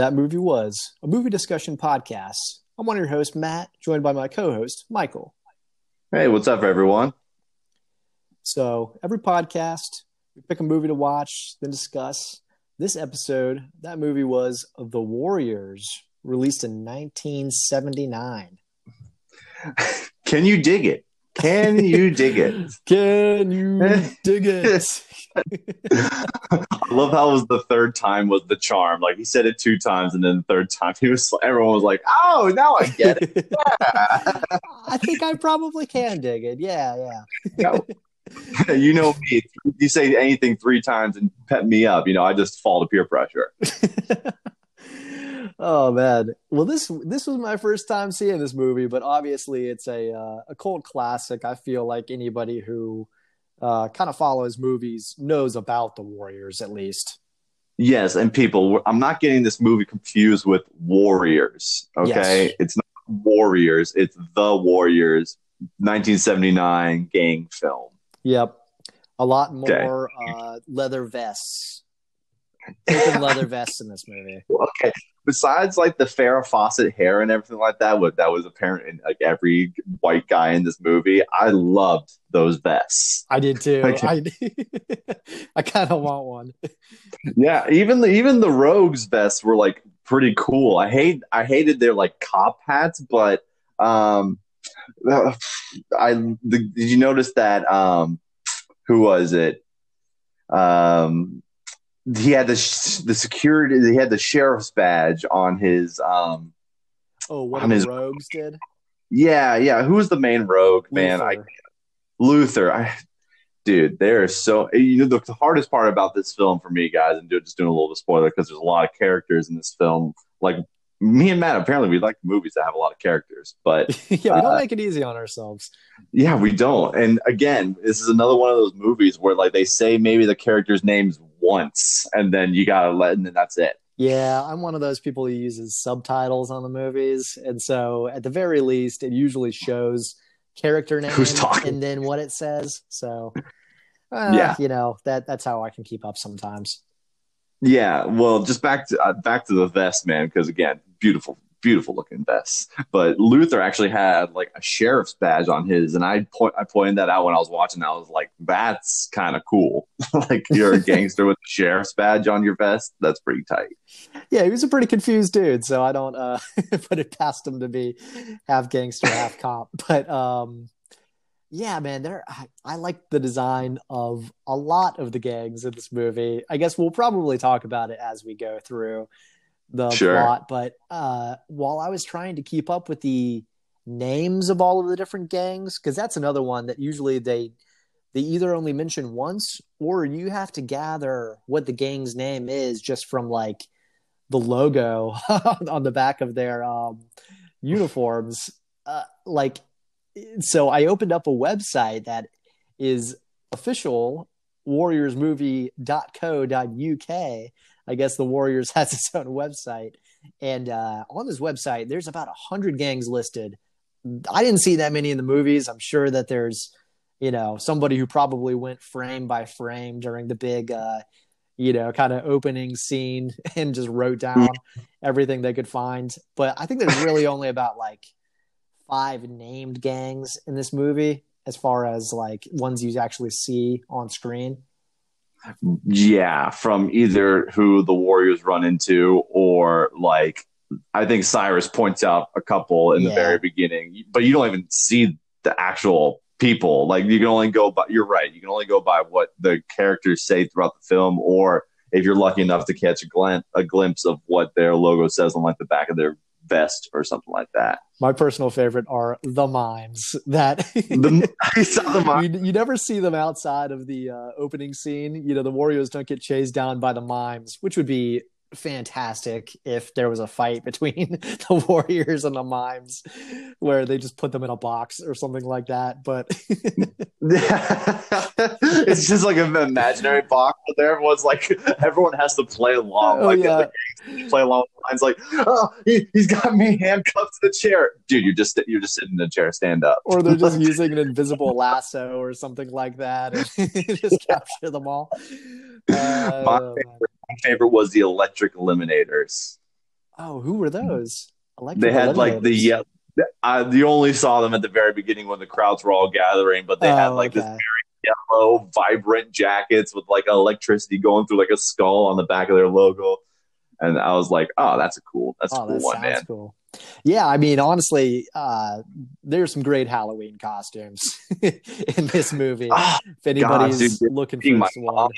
That Movie Was, a movie discussion podcast. I'm one of your hosts, Matt, joined by my co host, Michael. Hey, what's up, everyone? So, every podcast, we pick a movie to watch, then discuss. This episode, that movie was The Warriors, released in 1979. Can you dig it? Can you dig it? Can you dig it? I love how it was the third time was the charm. Like he said it two times, and then the third time he was everyone was like, "Oh, now I get it." Yeah. I think I probably can dig it. Yeah, yeah. you know me. You say anything three times and pet me up. You know, I just fall to peer pressure. Oh man. Well, this this was my first time seeing this movie, but obviously it's a uh, a cult classic. I feel like anybody who uh, kind of follows movies knows about the Warriors at least. Yes, and people, I'm not getting this movie confused with Warriors. Okay, yes. it's not Warriors; it's the Warriors, 1979 gang film. Yep, a lot more okay. uh, leather vests open leather vests in this movie. Okay. Besides like the Farrah Fawcett hair and everything like that, what that was apparent in like every white guy in this movie. I loved those vests. I did too. I, I kind of want one. yeah, even the even the rogues vests were like pretty cool. I hate I hated their like cop hats, but um I the, did you notice that um who was it? Um he had the the security he had the sheriff's badge on his um oh what on his rogues did yeah yeah who was the main rogue man luther. i luther i dude they're so you know the, the, hardest part about this film for me guys and just doing a little bit of spoiler because there's a lot of characters in this film like me and Matt apparently we like movies that have a lot of characters, but yeah, we don't uh, make it easy on ourselves. Yeah, we don't. And again, this is another one of those movies where like they say maybe the character's names once, and then you gotta let, and then that's it. Yeah, I'm one of those people who uses subtitles on the movies, and so at the very least, it usually shows character name Who's talking? and then what it says. So, uh, yeah, you know that that's how I can keep up sometimes. Yeah, well, just back to uh, back to the vest, man, because again, beautiful, beautiful looking vests. But Luther actually had like a sheriff's badge on his, and I point I pointed that out when I was watching. I was like, "That's kind of cool. like you're a gangster with a sheriff's badge on your vest. That's pretty tight." Yeah, he was a pretty confused dude, so I don't uh, put it past him to be half gangster, half cop. But um, yeah, man, there I, I, like the design of a lot of the gangs in this movie. I guess we'll probably talk about it as we go through the sure. plot. But uh, while I was trying to keep up with the names of all of the different gangs, because that's another one that usually they they either only mention once or you have to gather what the gang's name is just from like the logo on the back of their um, uniforms. Uh, like, so I opened up a website that is official warriorsmovie.co.uk I guess the Warriors has its own website, and uh, on this website, there's about a hundred gangs listed. I didn't see that many in the movies. I'm sure that there's, you know, somebody who probably went frame by frame during the big, uh, you know, kind of opening scene and just wrote down everything they could find. But I think there's really only about like five named gangs in this movie, as far as like ones you actually see on screen. Yeah, from either who the Warriors run into or like I think Cyrus points out a couple in yeah. the very beginning, but you don't even see the actual people. Like you can only go by you're right, you can only go by what the characters say throughout the film or if you're lucky enough to catch a glimpse a glimpse of what their logo says on like the back of their vest or something like that. My personal favorite are the mimes that the, the mime. you, you, never see them outside of the uh, opening scene. You know, the Warriors don't get chased down by the mimes, which would be fantastic if there was a fight between the Warriors and the Mimes where they just put them in a box or something like that. But it's just like an imaginary box, but everyone's like, everyone has to play along. Oh, like, yeah. play along lines like, oh, he, has got me handcuffed to the chair. Dude, you're just you're just sitting in a chair, stand up. Or they're just using an invisible lasso or something like that and just capture them all. Uh, my, favorite, favorite was the electric eliminators. Oh, who were those? Electric they had like the yeah. I you only saw them at the very beginning when the crowds were all gathering, but they oh, had like okay. this very yellow, vibrant jackets with like electricity going through like a skull on the back of their logo. And I was like, "Oh, that's a cool, that's oh, a cool that one, man." Cool. Yeah, I mean, honestly, uh, there's some great Halloween costumes in this movie. Oh, if anybody's God, dude, looking for one.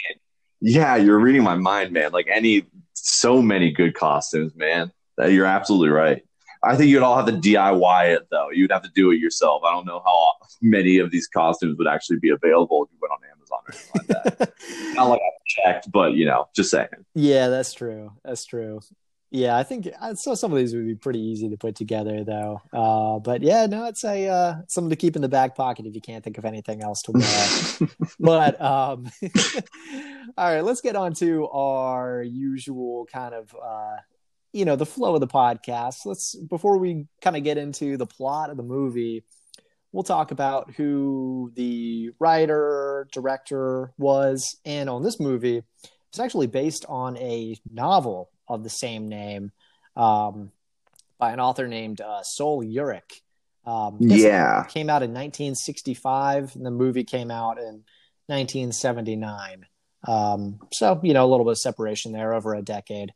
Yeah, you're reading my mind, man. Like any, so many good costumes, man. You're absolutely right. I think you'd all have to DIY it though. You'd have to do it yourself. I don't know how many of these costumes would actually be available if you went on Amazon or anything like that. Not like I've checked, but you know, just saying. Yeah, that's true. That's true. Yeah, I think I saw some of these would be pretty easy to put together, though. Uh, but yeah, no, it's a uh, something to keep in the back pocket if you can't think of anything else to wear. but um, all right, let's get on to our usual kind of uh, you know the flow of the podcast. Let's before we kind of get into the plot of the movie, we'll talk about who the writer director was, and on this movie, it's actually based on a novel of the same name um, by an author named uh, Sol Yurick. Um, yeah, came out in 1965, and the movie came out in 1979. Um, so you know a little bit of separation there over a decade.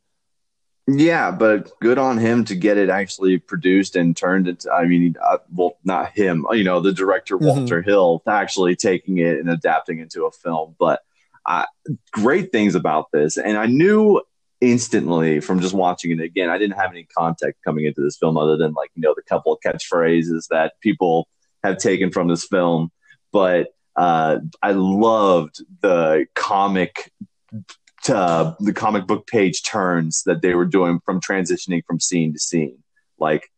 Yeah, but good on him to get it actually produced and turned into. I mean, uh, well, not him. You know, the director mm-hmm. Walter mm-hmm. Hill actually taking it and adapting into a film. But uh, great things about this, and I knew instantly from just watching it again. I didn't have any context coming into this film other than like you know the couple of catchphrases that people have taken from this film, but uh, I loved the comic. To, the comic book page turns that they were doing from transitioning from scene to scene like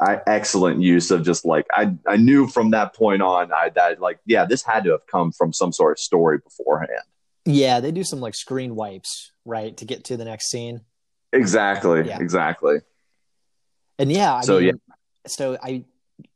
I, excellent use of just like I, I knew from that point on I that like yeah this had to have come from some sort of story beforehand yeah, they do some like screen wipes, right, to get to the next scene. Exactly. Yeah. Exactly. And yeah, I so mean, yeah. So I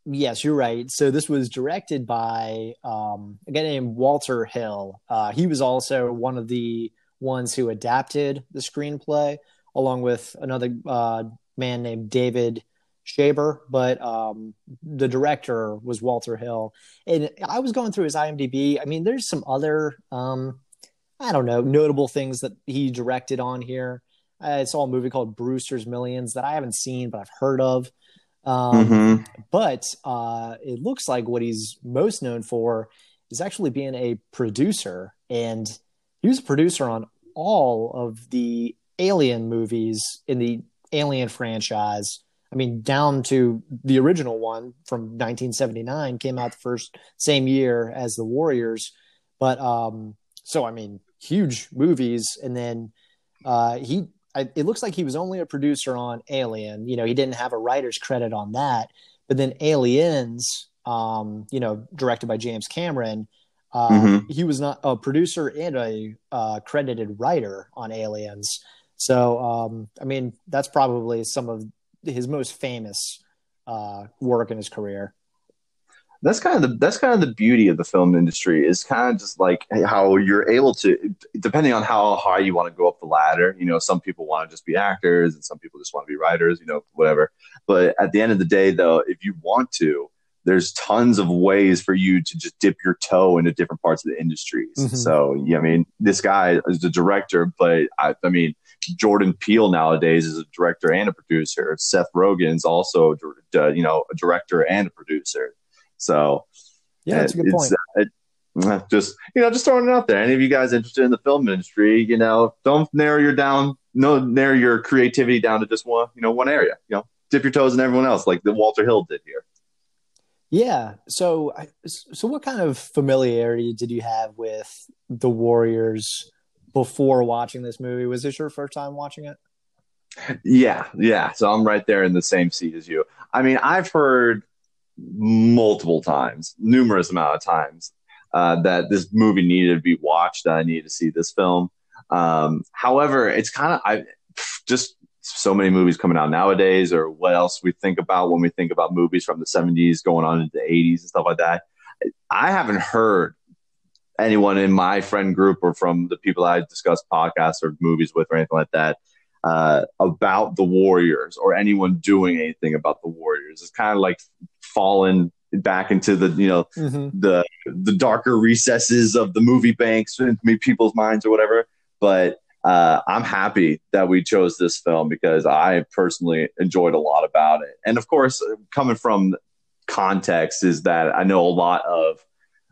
yes, you're right. So this was directed by um, a guy named Walter Hill. Uh, he was also one of the ones who adapted the screenplay, along with another uh, man named David Shaber. But um, the director was Walter Hill, and I was going through his IMDb. I mean, there's some other um, I don't know, notable things that he directed on here. I saw a movie called Brewster's Millions that I haven't seen, but I've heard of. Um, mm-hmm. But uh, it looks like what he's most known for is actually being a producer. And he was a producer on all of the Alien movies in the Alien franchise. I mean, down to the original one from 1979 came out the first same year as the Warriors. But um, so, I mean, huge movies, and then uh, he. I, it looks like he was only a producer on Alien. You know, he didn't have a writer's credit on that. But then Aliens, um, you know, directed by James Cameron, uh, mm-hmm. he was not a producer and a uh, credited writer on Aliens. So, um, I mean, that's probably some of his most famous uh, work in his career that's kind of the that's kind of the beauty of the film industry is kind of just like how you're able to depending on how high you want to go up the ladder you know some people want to just be actors and some people just want to be writers you know whatever. But at the end of the day though if you want to there's tons of ways for you to just dip your toe into different parts of the industries mm-hmm. so yeah i mean this guy is a director but I, I mean jordan peele nowadays is a director and a producer. Seth rogen's also you know a director and a producer so yeah, that's a good point. Uh, it, just you know, just throwing it out there. Any of you guys interested in the film industry, you know, don't narrow your down, no narrow your creativity down to just one, you know, one area. You know, dip your toes in everyone else, like the Walter Hill did here. Yeah. So, so what kind of familiarity did you have with the Warriors before watching this movie? Was this your first time watching it? Yeah, yeah. So I'm right there in the same seat as you. I mean, I've heard multiple times, numerous amount of times, uh, that this movie needed to be watched. That I needed to see this film. Um, however, it's kind of I just so many movies coming out nowadays, or what else we think about when we think about movies from the '70s going on into the '80s and stuff like that. I haven't heard anyone in my friend group or from the people I discuss podcasts or movies with or anything like that uh, about the Warriors or anyone doing anything about the Warriors. It's kind of like fallen back into the you know mm-hmm. the the darker recesses of the movie banks in people's minds or whatever. But uh, I'm happy that we chose this film because I personally enjoyed a lot about it. And of course, coming from context is that I know a lot of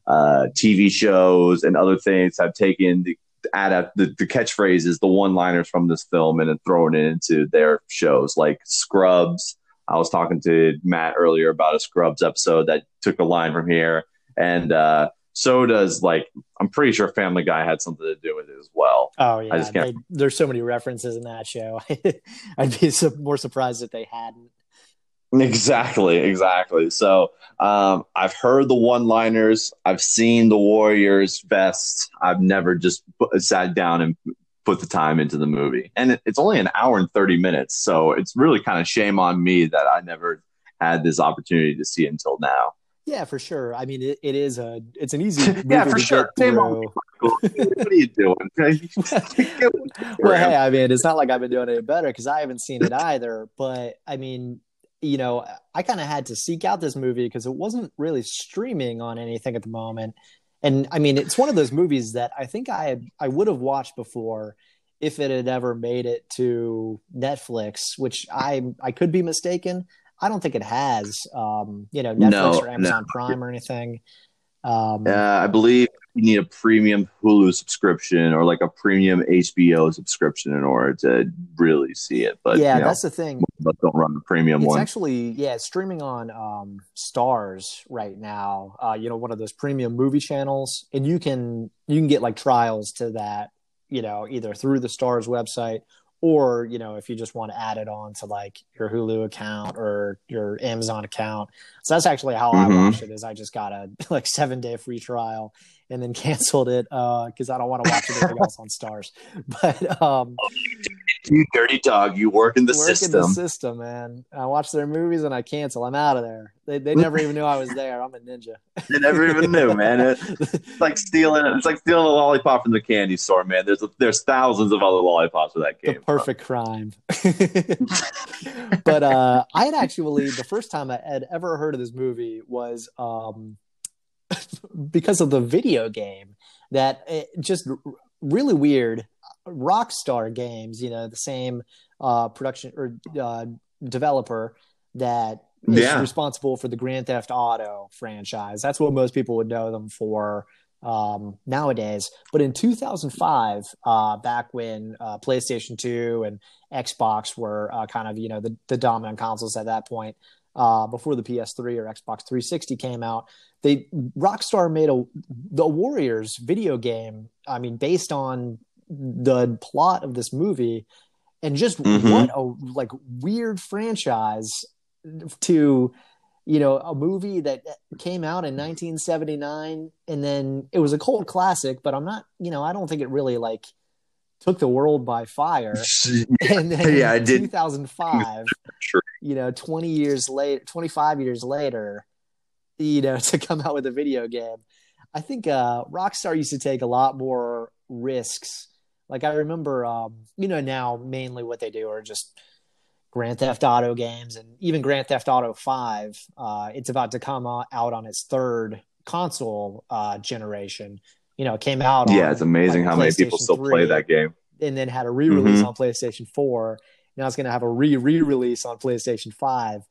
uh, TV shows and other things have taken the adapt the, the catchphrases, the one liners from this film, and then throwing it into their shows like Scrubs. I was talking to Matt earlier about a Scrubs episode that took a line from here, and uh, so does like I'm pretty sure Family Guy had something to do with it as well. Oh yeah, they, there's so many references in that show. I'd be more surprised if they hadn't. Exactly, exactly. So um, I've heard the one-liners. I've seen the Warriors best. I've never just put, sat down and put the time into the movie, and it, it's only an hour and thirty minutes. So it's really kind of shame on me that I never had this opportunity to see it until now. Yeah, for sure. I mean, it, it is a it's an easy yeah for sure. Same what are you doing? well, hey, I mean, it's not like I've been doing it better because I haven't seen it either. But I mean, you know, I kind of had to seek out this movie because it wasn't really streaming on anything at the moment. And I mean, it's one of those movies that I think I had, I would have watched before if it had ever made it to Netflix, which I I could be mistaken. I don't think it has, um, you know, Netflix no, or Amazon no. Prime or anything. Um, uh, I believe you need a premium Hulu subscription or like a premium HBO subscription in order to really see it. But yeah, you know, that's the thing. But don't run the premium it's one. Actually, yeah, it's streaming on um, Starz right now. Uh, you know, one of those premium movie channels, and you can you can get like trials to that. You know, either through the Starz website or you know if you just want to add it on to like your hulu account or your amazon account so that's actually how mm-hmm. i watch it is i just got a like seven day free trial and then canceled it because uh, i don't want to watch anything else on Starz. but um you dirty dog. You work in the work system in the system. man. I watch their movies and i cancel. I'm out of there. They, they never even knew i was there. I'm a ninja. They never even knew man. It's like stealing it's like stealing a lollipop from the candy store man. There's there's thousands of other lollipops for that game the perfect crime. But uh i had actually the first time i had ever heard of this movie was um because of the video game that it just really weird rockstar games you know the same uh, production or uh, developer that is yeah. responsible for the grand theft auto franchise that's what most people would know them for um, nowadays but in 2005 uh, back when uh, playstation 2 and xbox were uh, kind of you know the, the dominant consoles at that point uh, before the PS3 or Xbox 360 came out. They Rockstar made a the Warriors video game. I mean, based on the plot of this movie, and just mm-hmm. what a like weird franchise to you know a movie that came out in 1979 and then it was a cult classic but i'm not you know i don't think it really like took the world by fire. and then yeah, I did. 2005, sure. you know, 20 years later, 25 years later, you know, to come out with a video game. I think uh, Rockstar used to take a lot more risks. Like I remember, um, you know, now mainly what they do are just Grand Theft Auto games, and even Grand Theft Auto Five. Uh, it's about to come out on its third console uh, generation, you know, it came out. Yeah, on, it's amazing like, how many people still 3, play that game. And then had a re-release mm-hmm. on PlayStation 4. Now it's going to have a re-re-release on PlayStation 5.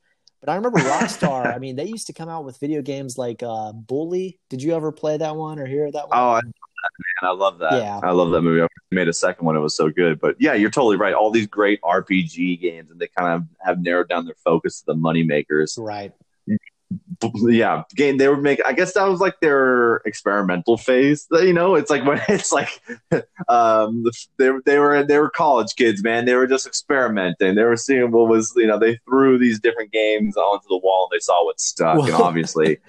But I remember Rockstar. I mean, they used to come out with video games like uh, Bully. Did you ever play that one or hear that one? Oh, I, love that, man, I love that. Yeah. I love that movie. I made a second one. It was so good. But yeah, you're totally right. All these great RPG games, and they kind of have narrowed down their focus to the money makers. Right yeah game they were making i guess that was like their experimental phase you know it's like when it's like um they, they were they were college kids man. They were just experimenting. They were seeing what was you know they threw these different games onto the wall. And they saw what stuck and obviously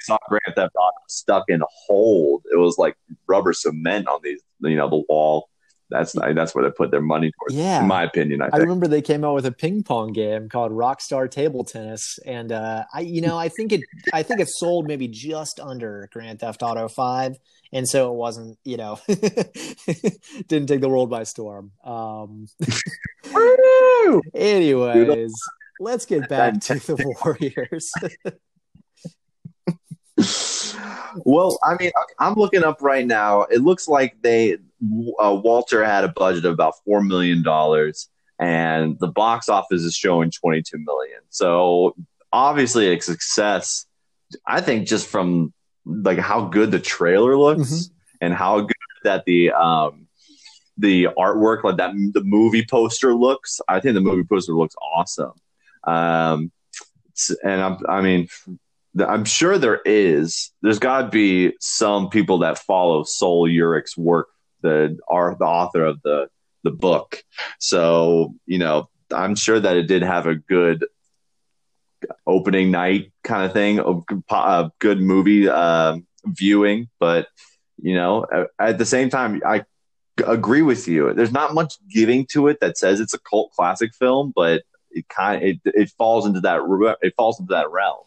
saw grand theft auto stuck in hold. It was like rubber cement on these you know the wall that's that's where they put their money towards. Yeah, in my opinion, I, I, remember they came out with a ping pong game called Rockstar Table Tennis, and uh, I, you know, I think it, I think it sold maybe just under Grand Theft Auto Five, and so it wasn't, you know, didn't take the world by storm. Um, anyways, let's get back to the Warriors. well, I mean, I'm looking up right now. It looks like they uh, Walter had a budget of about four million dollars, and the box office is showing 22 million. So obviously, a success. I think just from like how good the trailer looks mm-hmm. and how good that the um the artwork like that the movie poster looks. I think the movie poster looks awesome. Um, and I'm, I mean, I'm sure there is. There's got to be some people that follow Sol Yurick's work the are the author of the the book. So you know, I'm sure that it did have a good opening night kind of thing, a good movie uh, viewing. But you know, at the same time, I agree with you. There's not much giving to it that says it's a cult classic film, but it kind of, it, it falls into that it falls into that realm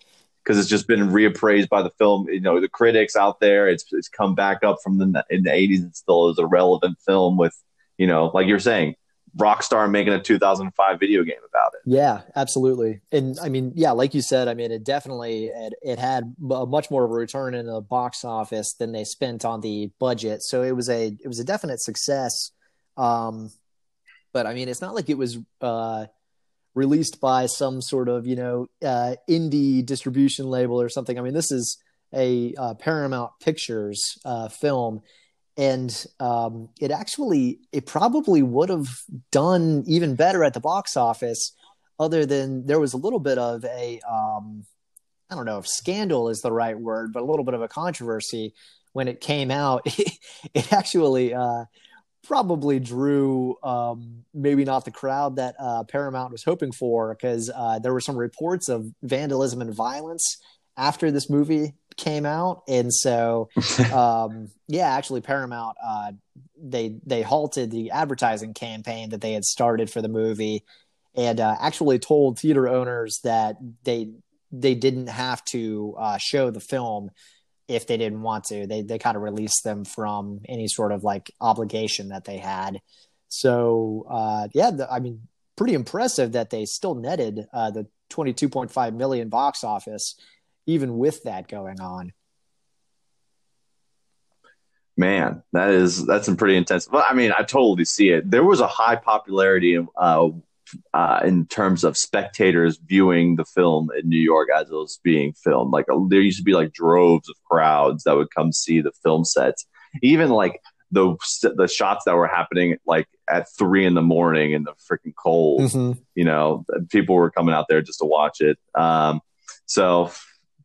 because it's just been reappraised by the film. You know, the critics out there. It's it's come back up from the in the eighties. It still is a relevant film with you know, like you're saying, Rockstar making a 2005 video game about it. Yeah, absolutely. And I mean, yeah, like you said, I mean, it definitely it, it had a much more of a return in the box office than they spent on the budget. So it was a it was a definite success. Um, but I mean, it's not like it was uh, released by some sort of you know uh, indie distribution label or something. I mean, this is a uh, Paramount Pictures uh, film, and um, it actually it probably would have done even better at the box office, other than there was a little bit of a um, I don't know if scandal is the right word, but a little bit of a controversy when it came out. it actually uh, probably drew um, maybe not the crowd that uh, Paramount was hoping for because uh, there were some reports of vandalism and violence after this movie came out, and so um, yeah, actually Paramount uh, they they halted the advertising campaign that they had started for the movie, and uh, actually told theater owners that they they didn't have to uh, show the film if they didn't want to. They they kind of released them from any sort of like obligation that they had. So uh, yeah, the, I mean, pretty impressive that they still netted uh, the 22.5 million box office, even with that going on. Man, that is that's some pretty intense. Well, I mean, I totally see it. There was a high popularity uh, uh, in terms of spectators viewing the film in New York as it was being filmed. Like there used to be like droves of crowds that would come see the film sets. Even like the the shots that were happening like at three in the morning in the freaking cold. Mm-hmm. You know, people were coming out there just to watch it. Um, so,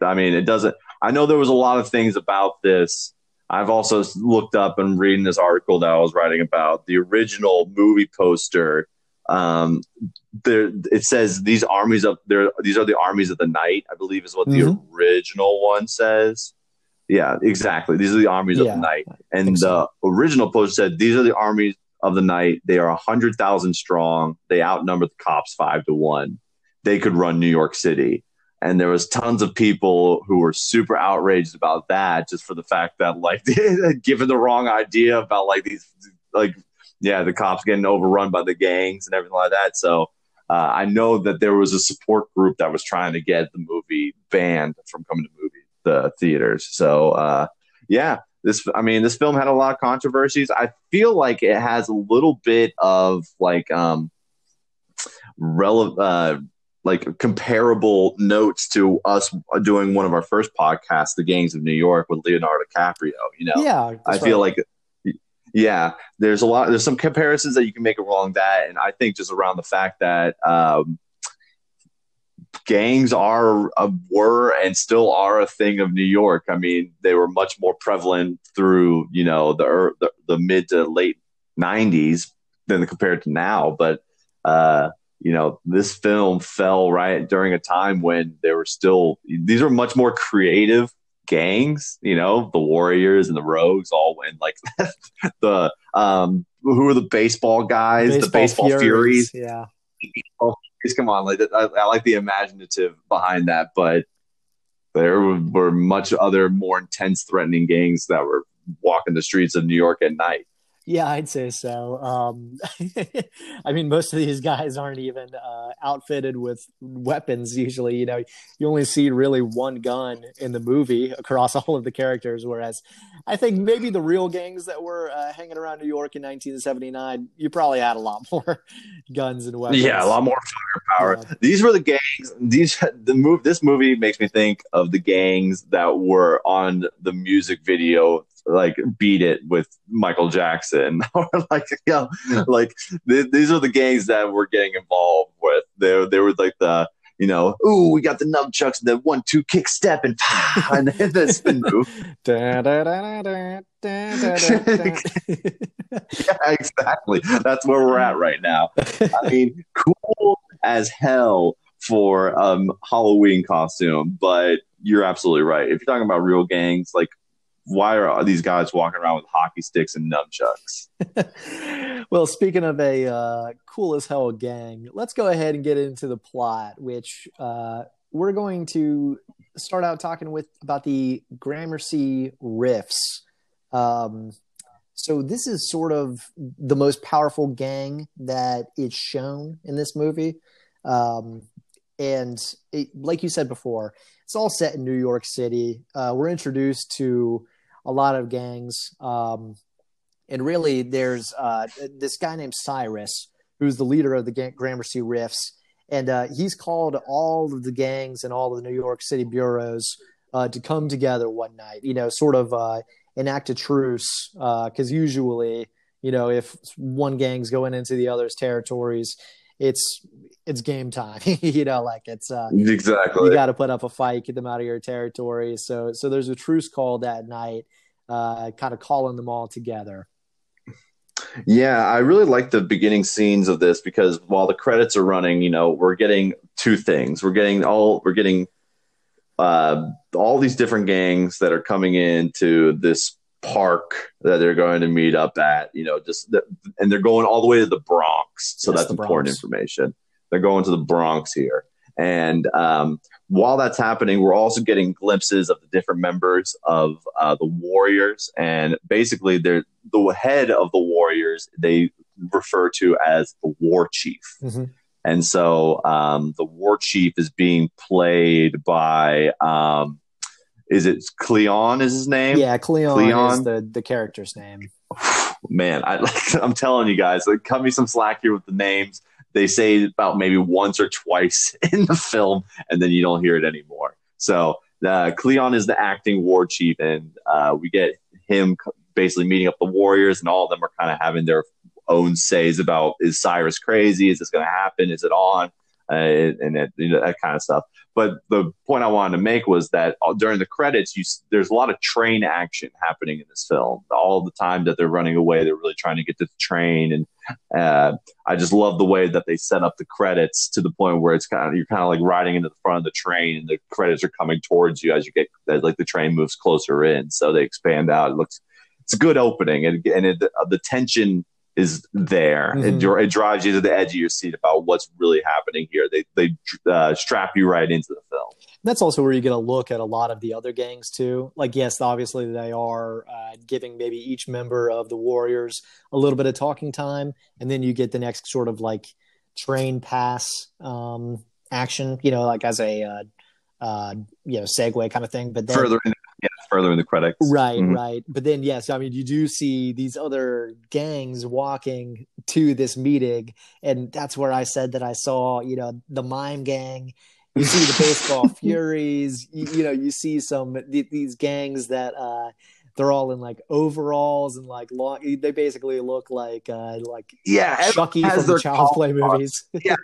I mean, it doesn't. I know there was a lot of things about this. I've also looked up and reading this article that I was writing about the original movie poster um, there it says these armies of there these are the armies of the night i believe is what mm-hmm. the original one says. Yeah exactly. These are the armies yeah, of the night. And the original post said these are the armies of the night. They are 100000 strong. They outnumber the cops five to one. They could run new york city. And there was tons of people who were super outraged about that just for the fact that like given the wrong idea about like these like yeah, the cops getting overrun by the gangs and everything like that. So uh, I know that there was a support group that was trying to get the movie banned from coming to movie the theaters. So uh, yeah, this I mean this film had a lot of controversies. I feel like it has a little bit of like um relevant. Uh, like comparable notes to us doing one of our first podcasts, The Gangs of New York with Leonardo DiCaprio. You know, yeah, I feel like yeah, there's a lot. There's some comparisons that you can make along that, and I think just around the fact that um, gangs are uh, were and still are a thing of New York. I mean, they were much more prevalent through you know the the, the mid to late '90s than compared to now. But uh, you know, this film fell right during a time when there were still these are much more creative gangs, you know, the Warriors and the Rogues all win. Like the um, who are the baseball guys, baseball the baseball furies. furies. Yeah. Come on, like I, I like the imaginative behind that, but there were much other more intense, threatening gangs that were walking the streets of New York at night. Yeah, I'd say so. Um, I mean, most of these guys aren't even uh, outfitted with weapons. Usually, you know, you only see really one gun in the movie across all of the characters. Whereas, I think maybe the real gangs that were uh, hanging around New York in 1979, you probably had a lot more guns and weapons. Yeah, a lot more firepower. Yeah. These were the gangs. These the move. This movie makes me think of the gangs that were on the music video like beat it with Michael Jackson or like you know, like th- these are the gangs that we're getting involved with. They they were like the you know, ooh, we got the nunchucks, and the one two kick step and and then the spin move. yeah, exactly. That's where we're at right now. I mean, cool as hell for um Halloween costume, but you're absolutely right. If you're talking about real gangs, like why are these guys walking around with hockey sticks and nunchucks? well, speaking of a uh, cool as hell gang, let's go ahead and get into the plot, which uh, we're going to start out talking with about the Gramercy Riffs. Um, so this is sort of the most powerful gang that is shown in this movie. Um, and it, like you said before, it's all set in New York City. Uh, we're introduced to a lot of gangs. Um, and really, there's uh, this guy named Cyrus, who's the leader of the Gramercy Riffs. And uh, he's called all of the gangs and all of the New York City bureaus uh, to come together one night, you know, sort of uh, enact a truce. Because uh, usually, you know, if one gang's going into the other's territories, it's it's game time. you know, like it's uh, exactly you got to put up a fight, get them out of your territory. So so there's a truce call that night, uh, kind of calling them all together. Yeah, I really like the beginning scenes of this because while the credits are running, you know, we're getting two things. We're getting all we're getting uh, all these different gangs that are coming into this park that they're going to meet up at, you know, just the, and they're going all the way to the Bronx. So yes, that's important information. They're going to the Bronx here. And um, while that's happening, we're also getting glimpses of the different members of uh, the Warriors. And basically, they're the head of the Warriors, they refer to as the War Chief. Mm-hmm. And so um, the War Chief is being played by um, is it Cleon is his name? Yeah, Cleon, Cleon. is the, the character's name. Man, I, I'm telling you guys, like, cut me some slack here with the names. They say about maybe once or twice in the film, and then you don't hear it anymore. So uh, Cleon is the acting war chief, and uh, we get him basically meeting up the warriors, and all of them are kind of having their own says about is Cyrus crazy? Is this going to happen? Is it on? Uh, and that, you know, that kind of stuff. But the point I wanted to make was that uh, during the credits, you, there's a lot of train action happening in this film. All the time that they're running away, they're really trying to get to the train, and uh, I just love the way that they set up the credits to the point where it's kind of you're kind of like riding into the front of the train, and the credits are coming towards you as you get like the train moves closer in. So they expand out. It looks it's a good opening, and and it, uh, the tension is there. Mm-hmm. It, it, drives you to the edge of your seat about what's really happening here. They they uh, strap you right into the film. That's also where you get a look at a lot of the other gangs too. Like yes, obviously they are uh, giving maybe each member of the Warriors a little bit of talking time, and then you get the next sort of like train pass um, action. You know, like as a uh, uh, you know segue kind of thing. But then, further in yeah, further in the credits. Right, mm-hmm. right. But then, yes, I mean, you do see these other gangs walking to this meeting, and that's where I said that I saw, you know, the mime gang. You see the baseball furies. You, you, know, you see some these gangs that uh, they're all in like overalls and like long. They basically look like uh, like yeah, Chucky from the Child's Play movies. yeah,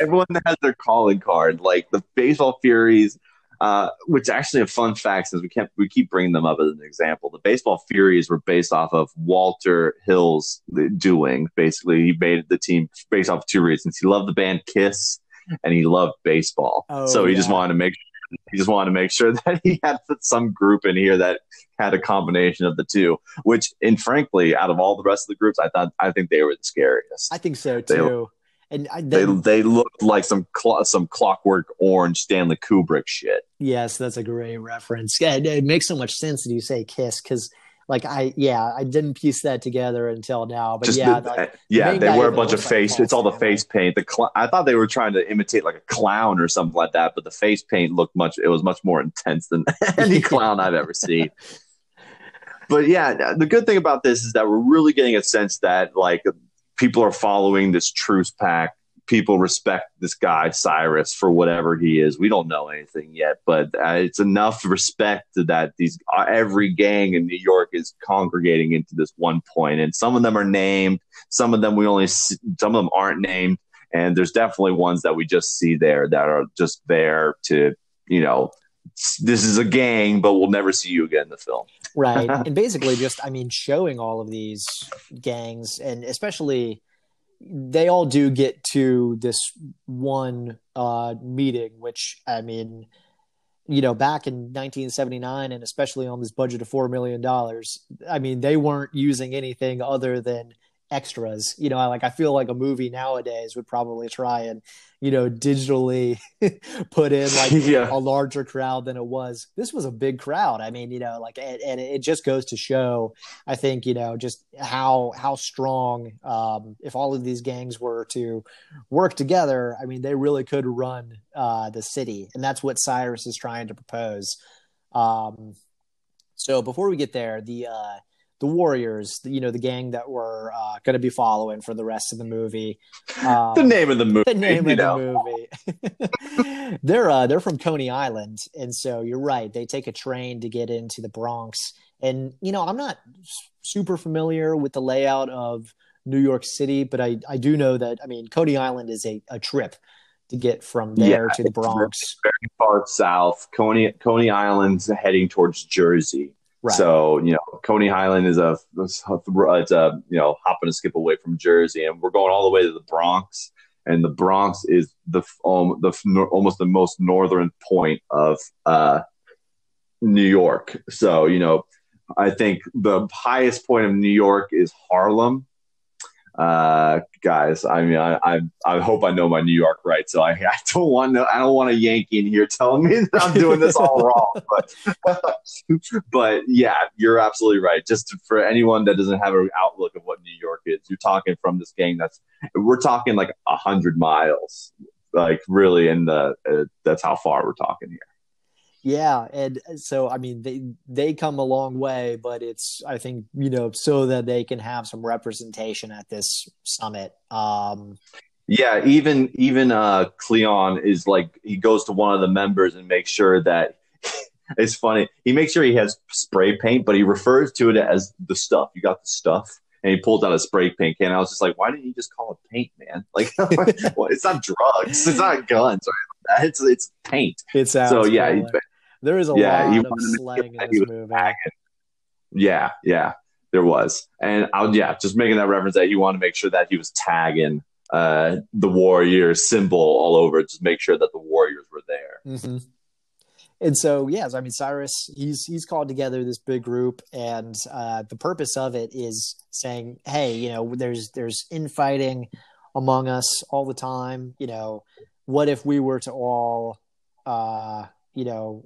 everyone has their calling card. Like the baseball furies uh, which actually a fun fact since we can't we keep bringing them up as an example. The baseball Furies were based off of Walter Hill's doing. Basically, he made the team based off of two reasons. He loved the band Kiss, and he loved baseball. Oh, so he yeah. just wanted to make sure He just wanted to make sure that he had some group in here that had a combination of the two. Which, and frankly, out of all the rest of the groups, I thought I think they were the scariest. I think so too. They, and I, they, they they looked like some cl- some Clockwork Orange Stanley Kubrick shit. Yes, that's a great reference. Yeah, it, it makes so much sense that you say Kiss because like I yeah I didn't piece that together until now. But Just yeah, the, like, eh, yeah, the they wear a bunch of face. Like it's all the face paint. The cl- I thought they were trying to imitate like a clown or something like that, but the face paint looked much. It was much more intense than any clown I've ever seen. But yeah, the good thing about this is that we're really getting a sense that like people are following this truce pact people respect this guy Cyrus for whatever he is. We don't know anything yet, but uh, it's enough respect that these uh, every gang in New York is congregating into this one point, and some of them are named, some of them we only see, some of them aren't named, and there's definitely ones that we just see there that are just there to you know. This is a gang, but we'll never see you again in the film. right. And basically, just, I mean, showing all of these gangs, and especially they all do get to this one uh, meeting, which I mean, you know, back in 1979, and especially on this budget of four million dollars, I mean, they weren't using anything other than extras. You know, I like I feel like a movie nowadays would probably try and you know digitally put in like yeah. a larger crowd than it was. This was a big crowd. I mean, you know, like and, and it just goes to show. I think you know just how how strong um, if all of these gangs were to work together. I mean, they really could run uh, the city, and that's what Cyrus is trying to propose. Um, so before we get there, the uh, the Warriors, you know, the gang that we're uh, going to be following for the rest of the movie. Um, the name of the movie. The name of know. the movie. they're uh, they're from Coney Island, and so you're right. They take a train to get into the Bronx, and you know, I'm not super familiar with the layout of New York City, but I I do know that I mean Coney Island is a, a trip to get from there yeah, to the Bronx. Very far south. Coney Coney Island's heading towards Jersey. Right. So you know, Coney Island is a it's a you know hop and a skip away from Jersey, and we're going all the way to the Bronx, and the Bronx is the um, the almost the most northern point of uh, New York. So you know, I think the highest point of New York is Harlem, uh, guys. I mean, I, I, I hope I know my New York right. So I, I don't want to, I don't want a Yankee in here telling me that I'm doing this all wrong. But, but yeah, you're absolutely right. Just for anyone that doesn't have an outlook of what New York is, you're talking from this game that's, we're talking like a hundred miles, like really in the, uh, that's how far we're talking here. Yeah, and uh, so I mean they they come a long way, but it's I think you know so that they can have some representation at this summit. Um, yeah, even even uh, Cleon is like he goes to one of the members and makes sure that it's funny. He makes sure he has spray paint, but he refers to it as the stuff. You got the stuff, and he pulls out a spray paint can. I was just like, why didn't you just call it paint, man? Like, well, it's not drugs, it's not guns, right? It's it's paint. It's so yeah. There is a yeah, lot of slang in this movie. Yeah, yeah, there was, and I was yeah, just making that reference that he wanted to make sure that he was tagging uh, the warrior symbol all over, just make sure that the warriors were there. Mm-hmm. And so, yes, I mean Cyrus, he's he's called together this big group, and uh, the purpose of it is saying, hey, you know, there's there's infighting among us all the time. You know, what if we were to all uh, you know,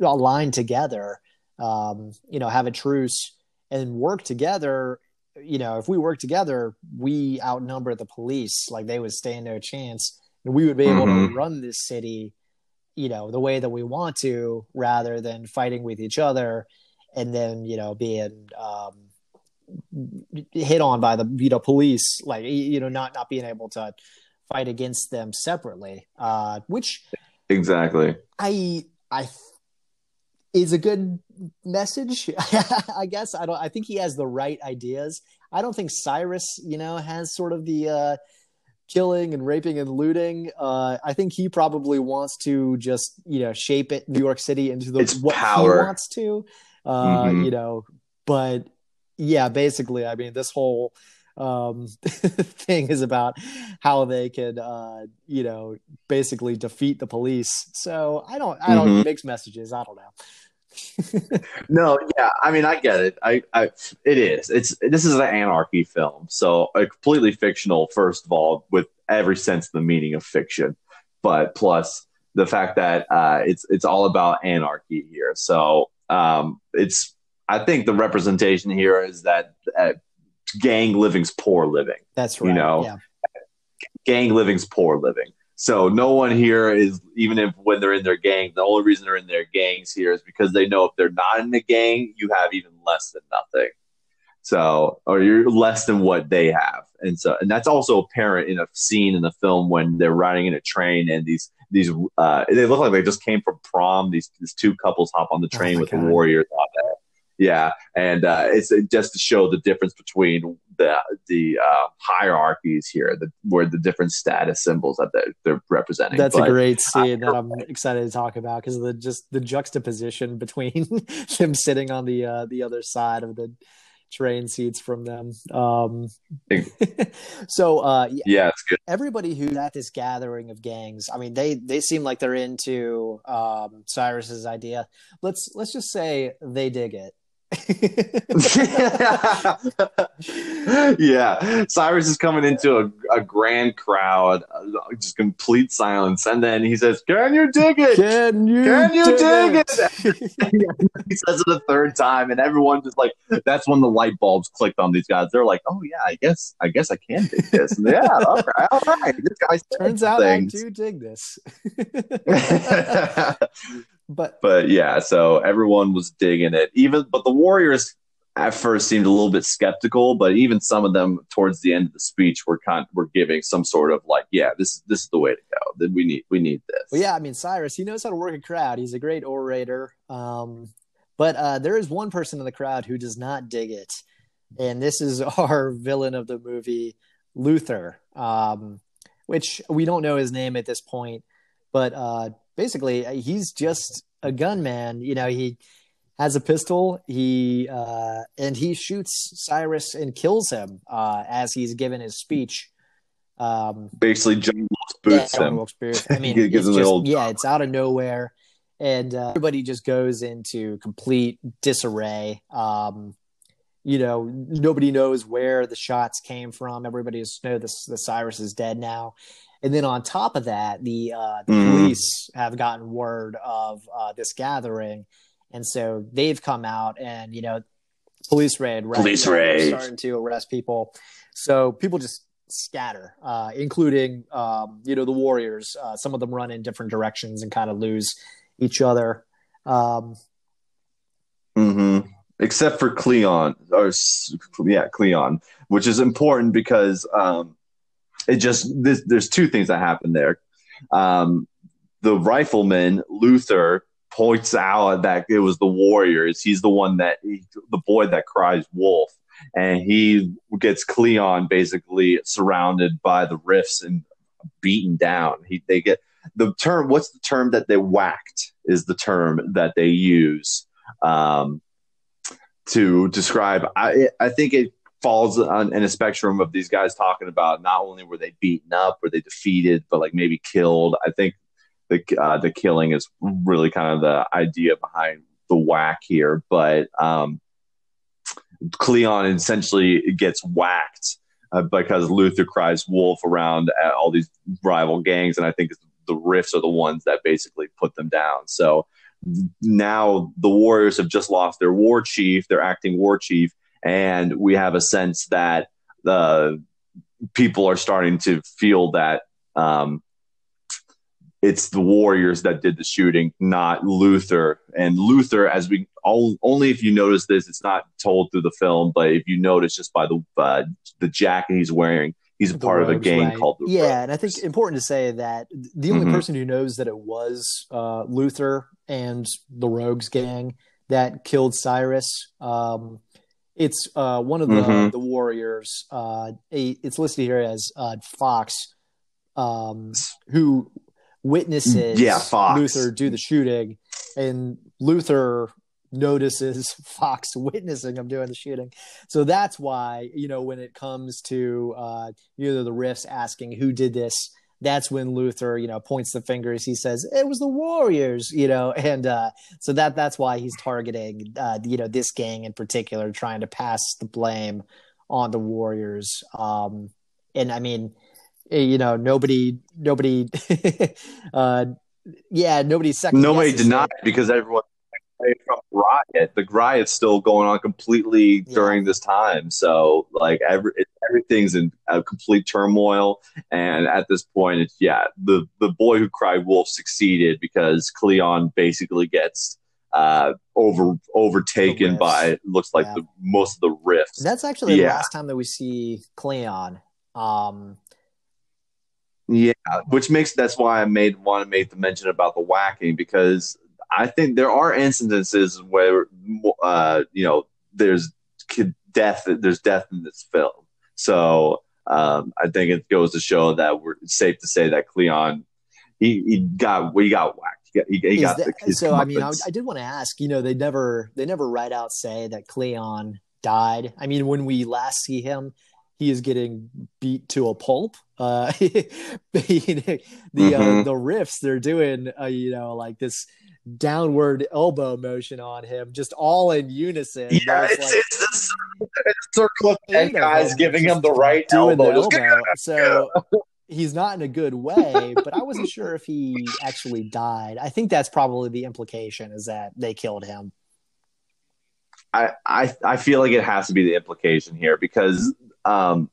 align together, um, you know, have a truce and work together. You know, if we work together, we outnumber the police. Like they would stand no chance, and we would be able mm-hmm. to run this city, you know, the way that we want to, rather than fighting with each other, and then you know being um, hit on by the you know police, like you know not not being able to fight against them separately, uh, which Exactly. I I is a good message. I guess I don't. I think he has the right ideas. I don't think Cyrus, you know, has sort of the uh, killing and raping and looting. Uh, I think he probably wants to just you know shape it New York City into the it's what power. he wants to. Uh, mm-hmm. You know, but yeah, basically, I mean, this whole um, thing is about how they could, uh, you know, basically defeat the police. So I don't, I don't mm-hmm. mix messages. I don't know. no, yeah, I mean, I get it. I, I, it is. It's this is an anarchy film, so a completely fictional. First of all, with every sense of the meaning of fiction, but plus the fact that uh, it's it's all about anarchy here. So um, it's I think the representation here is that uh, gang living's poor living. That's right. You know, yeah. gang living's poor living. So no one here is even if when they're in their gang, the only reason they're in their gangs here is because they know if they're not in the gang, you have even less than nothing. So or you're less than what they have. And so and that's also apparent in a scene in the film when they're riding in a train and these these uh they look like they just came from prom. These these two couples hop on the oh train oh with God. the warriors on yeah, and uh, it's just to show the difference between the the uh, hierarchies here, the where the different status symbols that they're, they're representing. That's but, a great scene that I'm excited to talk about because the just the juxtaposition between them sitting on the uh, the other side of the train seats from them. Um, so uh, yeah, it's good. Everybody who's at this gathering of gangs, I mean, they they seem like they're into um, Cyrus's idea. Let's let's just say they dig it. yeah, Cyrus is coming into a, a grand crowd, uh, just complete silence, and then he says, "Can you dig it? Can you? Can you dig, dig it?" it? he says it a third time, and everyone just like that's when the light bulbs clicked on these guys. They're like, "Oh yeah, I guess I guess I can dig this." And yeah, all right, all right. This guy turns out things. I do dig this. But but yeah, so everyone was digging it. Even but the Warriors at first seemed a little bit skeptical, but even some of them towards the end of the speech were kind were giving some sort of like, yeah, this this is the way to go. That we need we need this. Well, yeah, I mean Cyrus, he knows how to work a crowd. He's a great orator. Um, but uh, there is one person in the crowd who does not dig it, and this is our villain of the movie, Luther, um, which we don't know his name at this point, but uh, basically uh, he's just a gunman. You know, he has a pistol. He uh, and he shoots Cyrus and kills him uh, as he's given his speech. Um, Basically, John Wilkes yeah, Wilkes Booth. I mean, it's just, old... yeah, it's out of nowhere, and uh, everybody just goes into complete disarray. Um, you know, nobody knows where the shots came from. Everybody just know this the Cyrus is dead now. And then on top of that, the uh, the mm. police have gotten word of uh, this gathering, and so they've come out and you know, police raid, right? Police you know, raid, starting to arrest people. So people just scatter, uh, including um, you know the warriors. Uh, some of them run in different directions and kind of lose each other. Um, mm-hmm. Except for Cleon, or yeah, Cleon, which is important because um, it just this, there's two things that happen there. Um, the rifleman Luther points out that it was the Warriors. He's the one that he, the boy that cries wolf, and he gets Cleon basically surrounded by the Riffs and beaten down. He they get the term. What's the term that they whacked? Is the term that they use um, to describe. I I think it falls on in a spectrum of these guys talking about not only were they beaten up, were they defeated, but like maybe killed. I think the uh, the killing is really kind of the idea behind the whack here. But um, Cleon essentially gets whacked uh, because Luther cries wolf around all these rival gangs, and I think the Riffs are the ones that basically put them down. So now the Warriors have just lost their war chief, their acting war chief, and we have a sense that the people are starting to feel that um, it's the Warriors that did the shooting, not Luther. And Luther, as we all, only if you notice this, it's not told through the film, but if you notice just by the uh, the jacket he's wearing, he's a the part Rogues, of a gang right. called the Yeah, Rogues. and I think important to say that the only mm-hmm. person who knows that it was uh, Luther and the Rogues gang that killed Cyrus. Um, it's uh, one of the mm-hmm. the warriors. Uh, a, it's listed here as uh, Fox, um, who witnesses yeah, Fox. Luther do the shooting, and Luther notices Fox witnessing him doing the shooting. So that's why, you know, when it comes to uh, either the riffs asking who did this, that's when Luther, you know, points the fingers. He says it was the Warriors, you know, and uh, so that that's why he's targeting, uh, you know, this gang in particular, trying to pass the blame on the Warriors. Um, and I mean, eh, you know, nobody, nobody, uh, yeah, nobody second. Nobody denied because everyone from riot. The riot's still going on completely yeah. during this time. So like every everything's in a complete turmoil. And at this point, it's yeah, the the boy who cried wolf succeeded because Cleon basically gets uh over overtaken by looks like yeah. the most of the Riffs. That's actually yeah. the last time that we see Cleon. Um yeah, which makes that's why I made want to make the mention about the whacking because I think there are instances where uh, you know there's death there's death in this film. So um, I think it goes to show that we're safe to say that Cleon he, he got we got whacked. He got, he, he got the, so I mean I, I did want to ask you know they never they never right out say that Cleon died. I mean when we last see him he is getting beat to a pulp. Uh, the mm-hmm. uh, the riffs they're doing, uh, you know, like this downward elbow motion on him, just all in unison. Yeah, it's, like, it's, a, circle of ten guys giving him the right elbow. The elbow. So he's not in a good way, but I wasn't sure if he actually died. I think that's probably the implication is that they killed him. I, I, I feel like it has to be the implication here because um,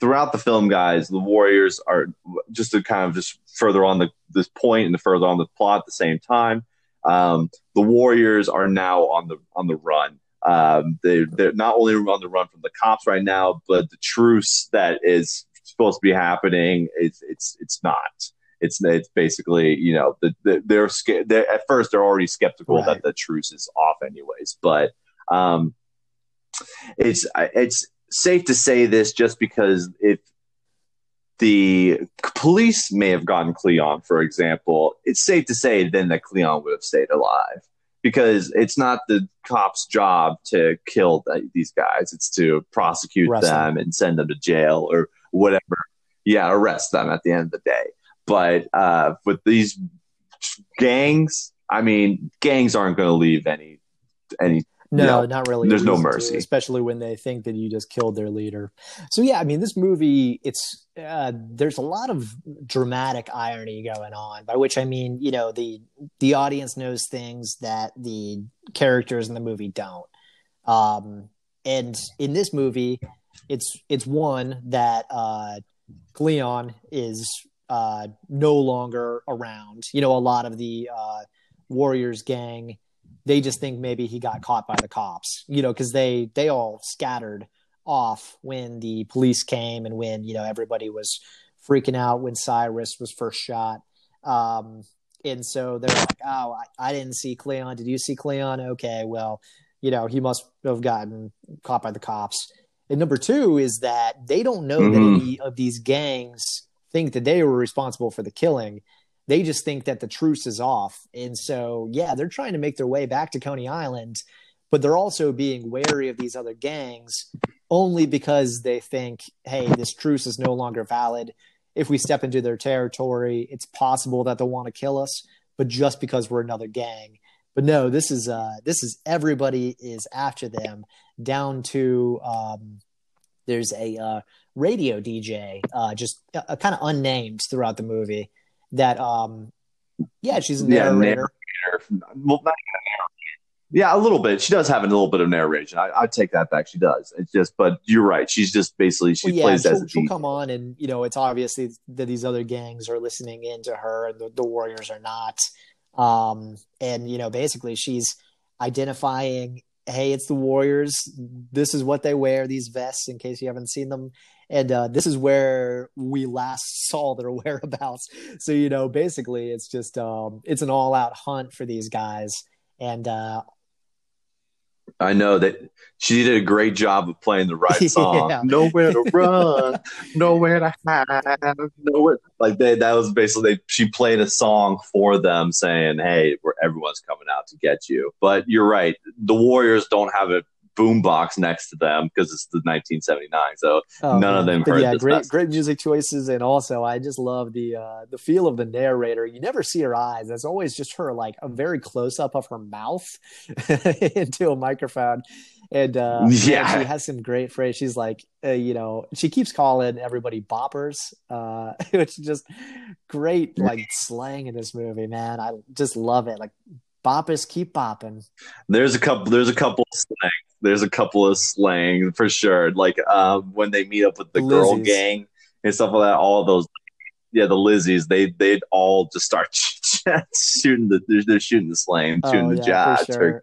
throughout the film, guys, the Warriors are just to kind of just further on the this point and to further on the plot at the same time. Um, the Warriors are now on the on the run. Um, they they're not only on the run from the cops right now, but the truce that is supposed to be happening it's it's it's not. It's it's basically you know the, the, they're. They're, at first they're already skeptical right. that the truce is off anyways, but um, it's it's safe to say this just because if the police may have gotten Cleon, for example, it's safe to say then that Cleon would have stayed alive because it's not the cop's job to kill the, these guys; it's to prosecute arrest them, them and send them to jail or whatever. Yeah, arrest them at the end of the day. But uh, with these gangs, I mean, gangs aren't going to leave any any no, not really. There's no mercy, to, especially when they think that you just killed their leader. So yeah, I mean, this movie, it's uh, there's a lot of dramatic irony going on. By which I mean, you know, the the audience knows things that the characters in the movie don't. Um, and in this movie, it's it's one that uh, Cleon is uh, no longer around. You know, a lot of the uh, Warriors gang they just think maybe he got caught by the cops, you know, because they they all scattered off when the police came and when you know everybody was freaking out when Cyrus was first shot. Um, and so they're like, "Oh, I, I didn't see Cleon. Did you see Cleon? Okay, well, you know, he must have gotten caught by the cops." And number two is that they don't know mm-hmm. that any of these gangs think that they were responsible for the killing they just think that the truce is off. And so, yeah, they're trying to make their way back to Coney Island, but they're also being wary of these other gangs only because they think, hey, this truce is no longer valid. If we step into their territory, it's possible that they'll want to kill us, but just because we're another gang. But no, this is uh this is everybody is after them down to um there's a uh, radio DJ, uh, just uh, kind of unnamed throughout the movie that um yeah she's a narrator. Yeah, narrator. Well, not yeah, a little bit. She does have a little bit of narration. I, I take that back. She does. It's just, but you're right. She's just basically she well, yeah, plays she'll, as a she'll come on, and you know, it's obviously that these other gangs are listening in to her, and the, the Warriors are not. Um, and you know, basically, she's identifying, hey, it's the Warriors. This is what they wear. These vests, in case you haven't seen them, and uh, this is where we last saw their whereabouts. So you know, basically, it's just um, it's an all-out hunt for these guys, and uh, I know that she did a great job of playing the right song. yeah. Nowhere to run, nowhere to hide, nowhere. Like they, that was basically she played a song for them, saying, "Hey, everyone's coming out to get you." But you're right, the Warriors don't have a boombox next to them because it's the 1979. So oh, none man. of them but heard yeah, great, message. great music choices, and also I just love the uh, the feel of the narrator. You never see her eyes; it's always just her like a very close up of her mouth into a microphone. And uh, yeah, she has some great phrase. She's like, uh, you know, she keeps calling everybody boppers, uh, which is just great, like slang in this movie, man. I just love it. Like boppers keep bopping. There's a couple. There's a couple slang there's a couple of slang for sure. Like um, when they meet up with the Lizzies. girl gang and stuff like that. All those, yeah, the Lizzies. They they'd all just start shooting the they're, they're, shooting the slang, oh, shooting the yeah, sure.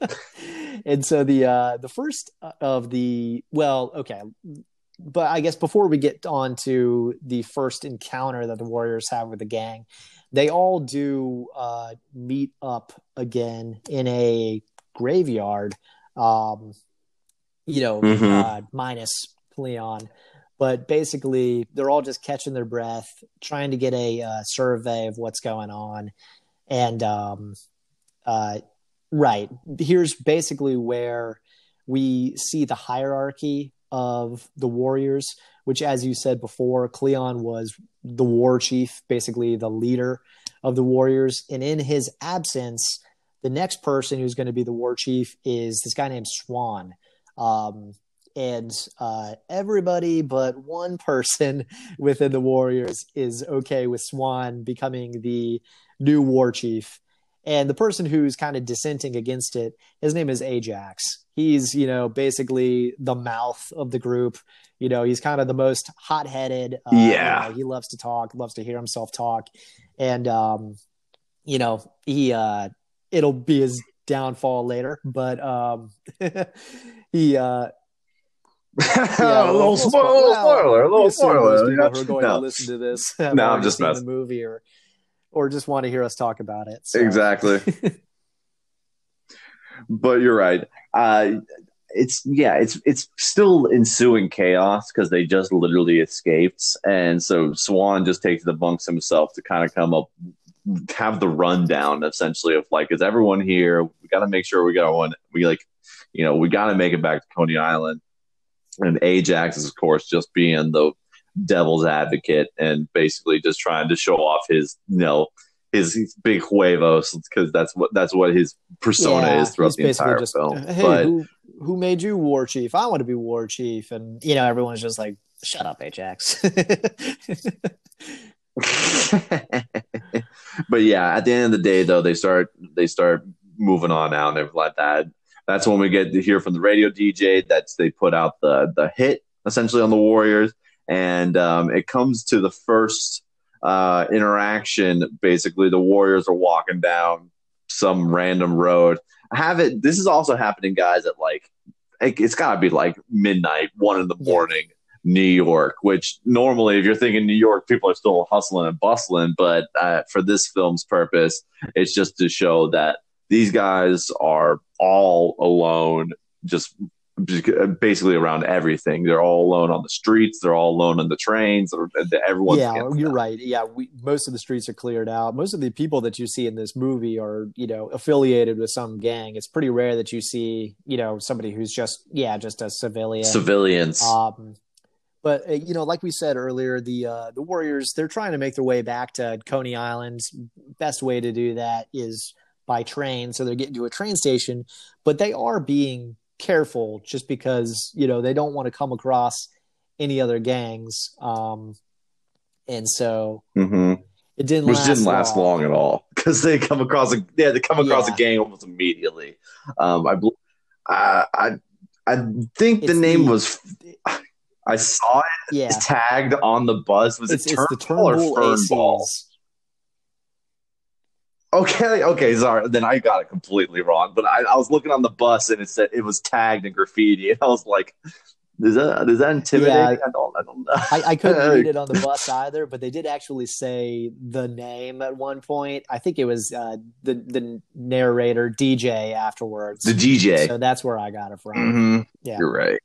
and so the uh, the first of the well, okay. But I guess before we get on to the first encounter that the Warriors have with the gang, they all do uh, meet up again in a graveyard um, you know, mm-hmm. uh, minus Cleon. But basically, they're all just catching their breath, trying to get a uh, survey of what's going on. And, um, uh, right, here's basically where we see the hierarchy of the warriors, which, as you said before, Cleon was the war chief, basically the leader of the warriors. And in his absence, the next person who's going to be the war chief is this guy named Swan. Um, and uh, everybody but one person within the Warriors is okay with Swan becoming the new war chief. And the person who's kind of dissenting against it, his name is Ajax. He's, you know, basically the mouth of the group. You know, he's kind of the most hot headed. Uh, yeah. You know, he loves to talk, loves to hear himself talk. And, um, you know, he, uh, it'll be his downfall later. But um, he. Uh, yeah, a little, spoiler, little spoiler, a little spoiler. People who are going no. to listen to this. No, I'm just messing. The movie or or just want to hear us talk about it. So. Exactly. but you're right. Uh, it's yeah, it's it's still ensuing chaos because they just literally escaped, and so Swan just takes the bunks himself to kind of come up have the rundown essentially of like, is everyone here? We got to make sure we got one. We like, you know, we got to make it back to Coney Island. And Ajax is, of course, just being the devil's advocate and basically just trying to show off his, you know, his, his big huevos because that's what that's what his persona yeah, is throughout the entire just, film. Uh, hey, but, who, who made you war chief? I want to be war chief, and you know, everyone's just like, "Shut up, Ajax." but yeah, at the end of the day, though, they start they start moving on out and everything like that. That's when we get to hear from the radio DJ. That's they put out the the hit essentially on the Warriors, and um, it comes to the first uh, interaction. Basically, the Warriors are walking down some random road. I have it. This is also happening, guys, at like it's got to be like midnight, one in the morning. New York, which normally, if you're thinking New York, people are still hustling and bustling. But uh, for this film's purpose, it's just to show that these guys are all alone, just basically around everything. They're all alone on the streets. They're all alone on the trains. Everyone. Yeah, you're right. Yeah, we, most of the streets are cleared out. Most of the people that you see in this movie are, you know, affiliated with some gang. It's pretty rare that you see, you know, somebody who's just, yeah, just a civilian. Civilians. Um, but uh, you know, like we said earlier, the uh, the Warriors they're trying to make their way back to Coney Island. Best way to do that is by train, so they're getting to a train station. But they are being careful, just because you know they don't want to come across any other gangs. Um, and so mm-hmm. it didn't, which last didn't last long, long at all because they come across a yeah they come across yeah. a gang almost immediately. Um, I uh, I I think it's the name the, was I saw it yeah. tagged on the bus. Was it's, it Turnbull, it's the Turnbull or Fernball? Okay, okay, sorry. Then I got it completely wrong. But I, I, was looking on the bus and it said it was tagged in graffiti, and I was like, Is that is that intimidating? Yeah, I don't. I don't know. I, I couldn't read it on the bus either, but they did actually say the name at one point. I think it was uh, the the narrator DJ afterwards. The DJ. So that's where I got it from. Mm-hmm. Yeah, you're right.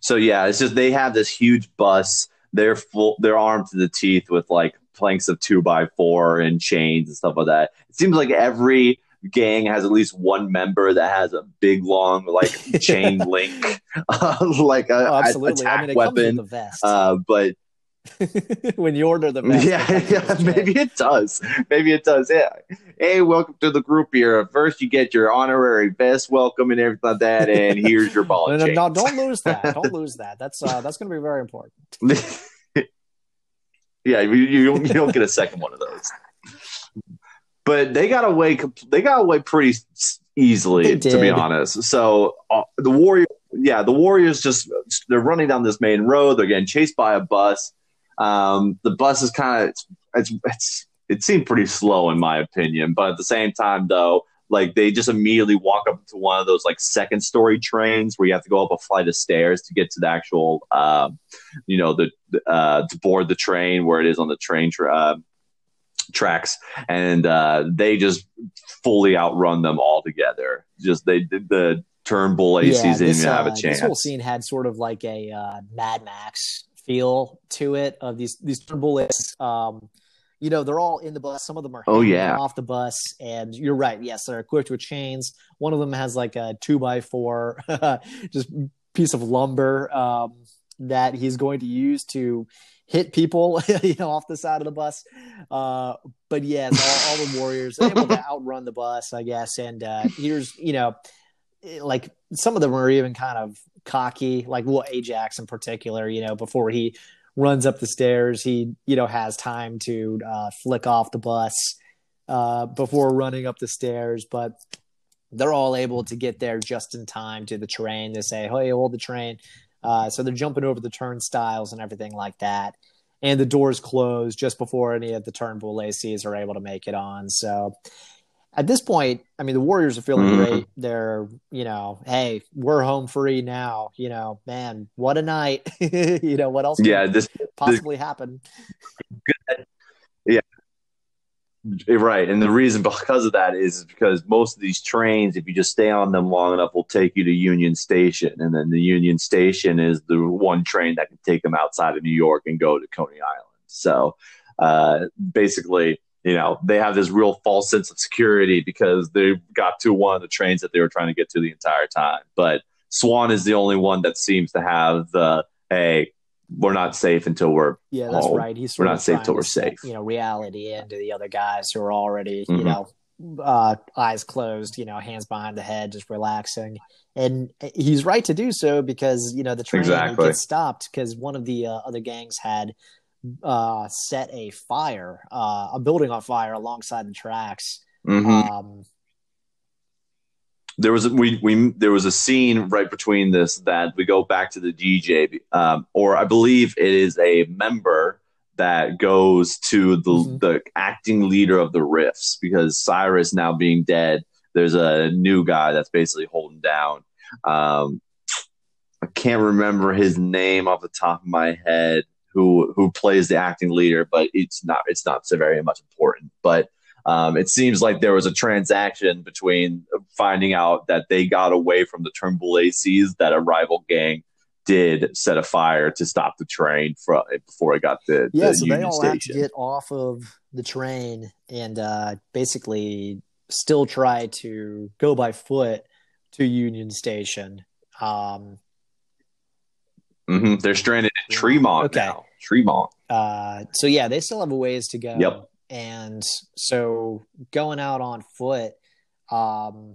So yeah, it's just they have this huge bus. They're full. They're armed to the teeth with like planks of two by four and chains and stuff like that. It seems like every gang has at least one member that has a big long like chain link uh, like a, oh, absolutely. attack I mean, weapon uh, but when you order the vest, yeah, yeah maybe it does. Maybe it does yeah. Hey welcome to the group here. First you get your honorary vest. Welcome and everything like that and here's your ball no, no, no, don't lose that. Don't lose that. That's uh that's going to be very important yeah you, you, don't, you don't get a second one of those but they got away. They got away pretty easily, to be honest. So uh, the Warriors, yeah, the Warriors just they're running down this main road. They're getting chased by a bus. Um, the bus is kind of it's, it's it's it seemed pretty slow in my opinion, but at the same time though, like they just immediately walk up to one of those like second story trains where you have to go up a flight of stairs to get to the actual, uh, you know, the uh, to board the train where it is on the train tra- uh, tracks, and uh, they just fully outrun them all together. Just they did the Turnbull Aces yeah, didn't even have a chance. This whole scene had sort of like a uh, Mad Max feel to it of these these Turnbull Aces. Um, you know, they're all in the bus. Some of them are oh yeah off the bus, and you're right. Yes, they're equipped with chains. One of them has like a two by four, just piece of lumber um, that he's going to use to hit people, you know, off the side of the bus. Uh, but yes, all, all the Warriors able to outrun the bus, I guess. And uh, here's, you know, like some of them are even kind of cocky, like well, Ajax in particular, you know, before he runs up the stairs, he, you know, has time to uh, flick off the bus uh, before running up the stairs. But they're all able to get there just in time to the train to say, hey, hold the train. Uh, so they're jumping over the turnstiles and everything like that. And the doors close just before any of the Turnbull Aces are able to make it on. So at this point, I mean, the Warriors are feeling mm-hmm. great. They're, you know, hey, we're home free now. You know, man, what a night. you know, what else? Yeah, this possibly this, happen. Good. Yeah, Right. And the reason because of that is because most of these trains, if you just stay on them long enough, will take you to Union Station. And then the Union Station is the one train that can take them outside of New York and go to Coney Island. So uh, basically, you know, they have this real false sense of security because they got to one of the trains that they were trying to get to the entire time. But Swan is the only one that seems to have the, hey, we're not safe until we're yeah that's home. right he's we're not safe until we're safe you know reality into the other guys who are already mm-hmm. you know uh, eyes closed you know hands behind the head just relaxing and he's right to do so because you know the train exactly. gets stopped because one of the uh, other gangs had uh, set a fire uh, a building on fire alongside the tracks mm-hmm. um, there was a, we we there was a scene right between this that we go back to the DJ, um, or I believe it is a member that goes to the mm-hmm. the acting leader of the Riffs because Cyrus now being dead. There's a new guy that's basically holding down. Um, I can't remember his name off the top of my head. Who who plays the acting leader? But it's not it's not so very much important. But um, it seems like there was a transaction between finding out that they got away from the Turnbull Aces that a rival gang did set a fire to stop the train from before it got to yeah. The so Union they all Station. have to get off of the train and uh, basically still try to go by foot to Union Station. Um, mm-hmm. They're stranded in Tremont okay. now. Tremont. Uh, so yeah, they still have a ways to go. Yep. And so going out on foot, um,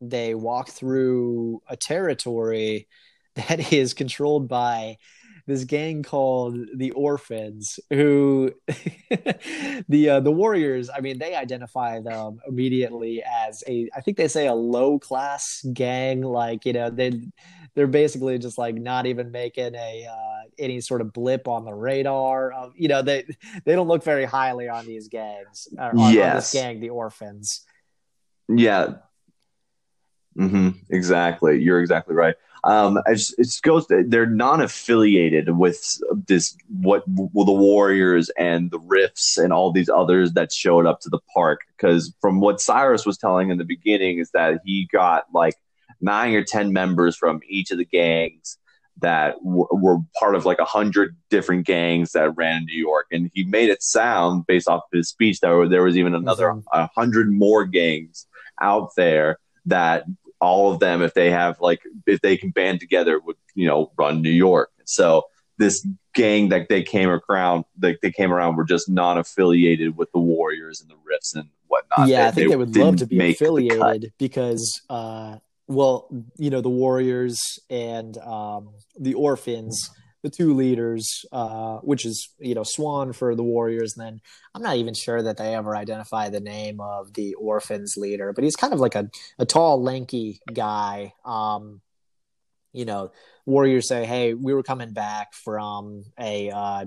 they walk through a territory that is controlled by this gang called the Orphans, who the uh, the Warriors. I mean, they identify them immediately as a. I think they say a low class gang. Like you know, they they're basically just like not even making a uh, any sort of blip on the radar. Of, you know, they they don't look very highly on these gangs. Or, yes. on this gang, the Orphans. Yeah, Mm-hmm. Exactly. You're exactly right. Um, it just goes. They're non-affiliated with this. What well, the Warriors and the Riffs and all these others that showed up to the park. Because from what Cyrus was telling in the beginning is that he got like nine or ten members from each of the gangs that w- were part of like a hundred different gangs that ran in New York, and he made it sound based off of his speech that there was even another a mm-hmm. hundred more gangs out there that all of them, if they have like if they can band together, would you know run New York. So this gang that they came around, like they came around, were just non-affiliated with the Warriors and the Riffs and whatnot. Yeah, they, I think they, they would love to be affiliated because, uh, well, you know, the Warriors and um, the Orphans the two leaders, uh, which is you know Swan for the Warriors, and then I'm not even sure that they ever identify the name of the Orphans leader, but he's kind of like a, a tall, lanky guy. Um, you know, Warriors say, "Hey, we were coming back from a uh,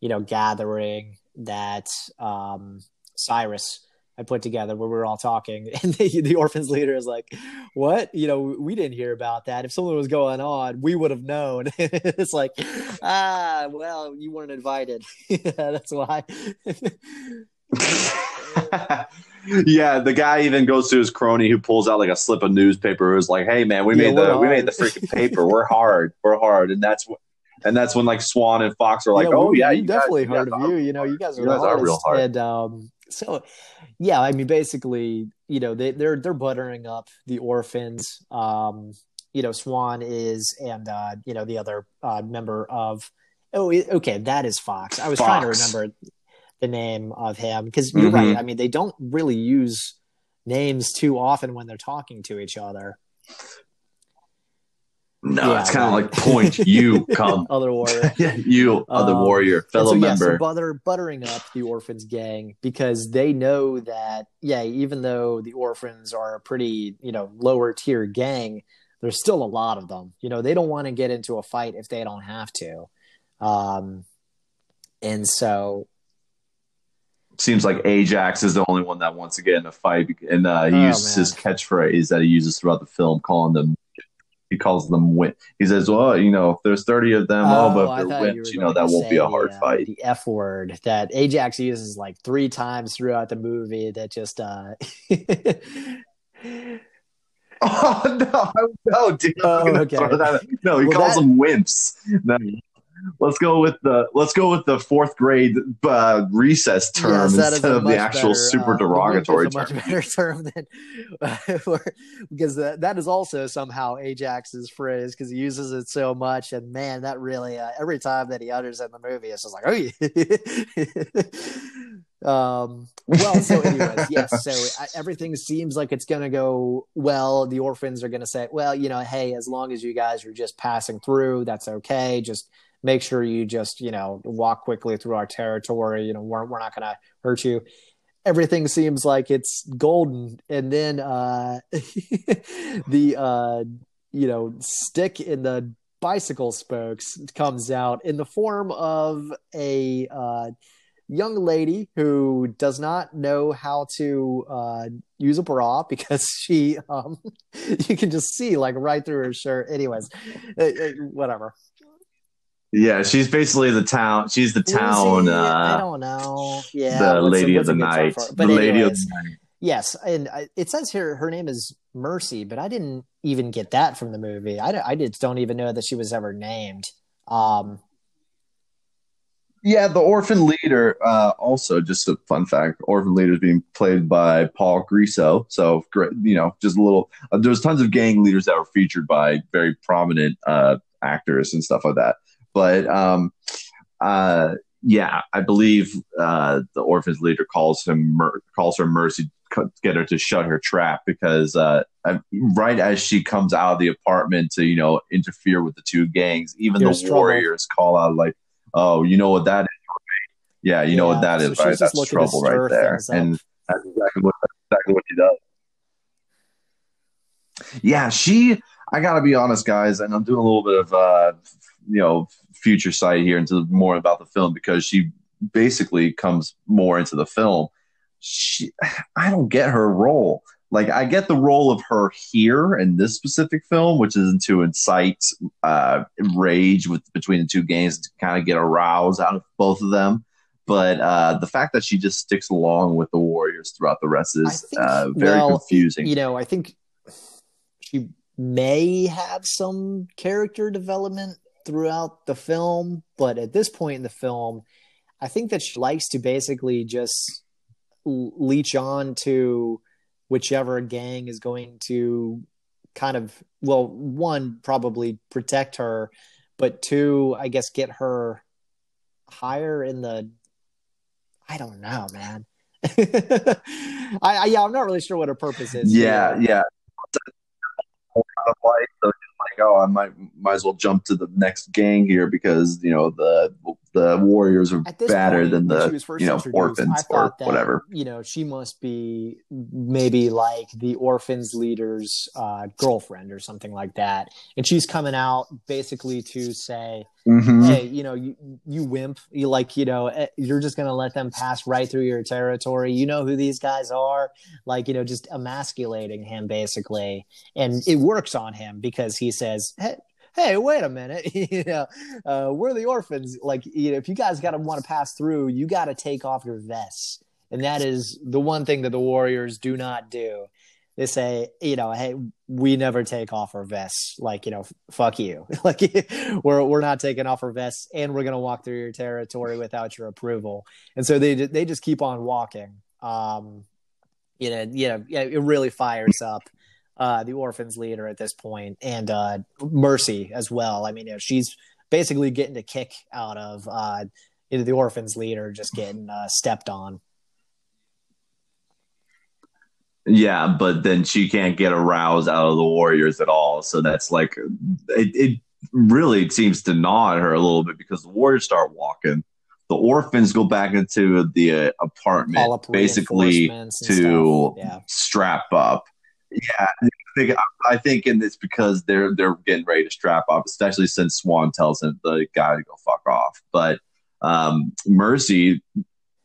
you know gathering that um, Cyrus." I put together where we were all talking, and the, the orphans leader is like, "What? You know, we didn't hear about that. If something was going on, we would have known." it's like, ah, well, you weren't invited. That's why. yeah, the guy even goes to his crony who pulls out like a slip of newspaper. Who's like, "Hey, man, we yeah, made the hard. we made the freaking paper. We're hard. We're hard." And that's what. And that's when like Swan and Fox are like, yeah, "Oh we, yeah, you definitely guys, heard of you. You know, you guys are, you guys are real hard." And um, so yeah, I mean, basically, you know, they, they're they're buttering up the orphans. Um, you know, Swan is, and uh, you know, the other uh, member of. Oh, okay, that is Fox. I was Fox. trying to remember the name of him because you're mm-hmm. right. I mean, they don't really use names too often when they're talking to each other. No, yeah, it's kind of like point you come other warrior, Yeah. you other um, warrior, fellow so, member. Yeah, so butter, buttering up the orphans gang because they know that yeah, even though the orphans are a pretty you know lower tier gang, there's still a lot of them. You know, they don't want to get into a fight if they don't have to, um, and so seems like Ajax is the only one that wants to get in a fight, and uh, he oh, uses man. his catchphrase that he uses throughout the film, calling them he calls them win. He says, "Well, you know, if there's 30 of them, oh, oh but if they're wins, you, you know, that won't be a hard uh, fight." The F word that Ajax uses like three times throughout the movie. That just. uh Oh no! No, dude, oh, okay. no, he well, calls that... them wimps. No, let's go with the let's go with the fourth grade uh, recess term yes, instead of the actual better, super uh, derogatory uh, term. Much better term than uh, because that, that is also somehow Ajax's phrase because he uses it so much, and man, that really uh, every time that he utters it in the movie, it's just like oh. um. Well, so anyways, yes. So everything seems like it's going to go well. The orphans are going to say, well, you know, hey, as long as you guys are just passing through, that's okay. Just make sure you just you know walk quickly through our territory you know we're, we're not going to hurt you. Everything seems like it's golden. And then uh the uh you know stick in the bicycle spokes comes out in the form of a uh young lady who does not know how to uh, use a bra because she um, you can just see like right through her shirt. Anyways uh, uh, whatever yeah, she's basically the town. She's the town. Uh, I don't know. Yeah, the lady of the night. The anyways, lady of the night. Yes, and it says here her name is Mercy, but I didn't even get that from the movie. I, I just don't even know that she was ever named. Um, yeah, the orphan leader. Uh, also, just a fun fact: orphan leader is being played by Paul Grisso. So, great, you know, just a little. Uh, there's tons of gang leaders that were featured by very prominent uh, actors and stuff like that. But um, uh, yeah, I believe uh, the orphan's leader calls him calls her Mercy to get her to shut her trap because uh, right as she comes out of the apartment to you know interfere with the two gangs, even Here's the trouble. warriors call out like, "Oh, you know what that is." Yeah, you yeah, know what that so is, right? That's trouble right there, and that's exactly what that's exactly what she does. Yeah, she. I gotta be honest, guys, and I'm doing a little bit of uh, you know future sight here into more about the film because she basically comes more into the film. She, I don't get her role. like I get the role of her here in this specific film, which is to incite uh, rage with between the two gangs to kind of get a rouse out of both of them. But uh, the fact that she just sticks along with the Warriors throughout the rest is think, uh, very well, confusing. You know, I think she may have some character development throughout the film, but at this point in the film, I think that she likes to basically just leech on to whichever gang is going to kind of well one probably protect her but two i guess get her higher in the i don't know man. I, I, yeah i'm not really sure what her purpose is yeah yeah. So like, oh, I might might as well jump to the next gang here because you know the the warriors are better point, than the you know orphans or that, whatever. You know, she must be maybe like the orphans leader's uh, girlfriend or something like that, and she's coming out basically to say, mm-hmm. "Hey, you know, you you wimp, you like, you know, eh, you're just gonna let them pass right through your territory. You know who these guys are, like, you know, just emasculating him basically, and it works on him because he says, hey, hey, wait a minute, you know, uh, we're the orphans. Like, you know, if you guys got to want to pass through, you got to take off your vests, and that is the one thing that the Warriors do not do. They say, you know, hey, we never take off our vests. Like, you know, fuck you. like, we're we're not taking off our vests, and we're gonna walk through your territory without your approval. And so they they just keep on walking. Um, you know, you know, it really fires up uh, the orphans leader at this point, and uh, Mercy as well. I mean, you know, she's basically getting a kick out of uh, you know, the orphans leader just getting uh, stepped on. Yeah, but then she can't get a rouse out of the Warriors at all. So that's like it, it really seems to gnaw at her a little bit because the Warriors start walking. The orphans go back into the uh, apartment basically to yeah. strap up yeah, I think, I think, and it's because they're they're getting ready to strap up, especially since Swan tells him the guy to go fuck off. But um, Mercy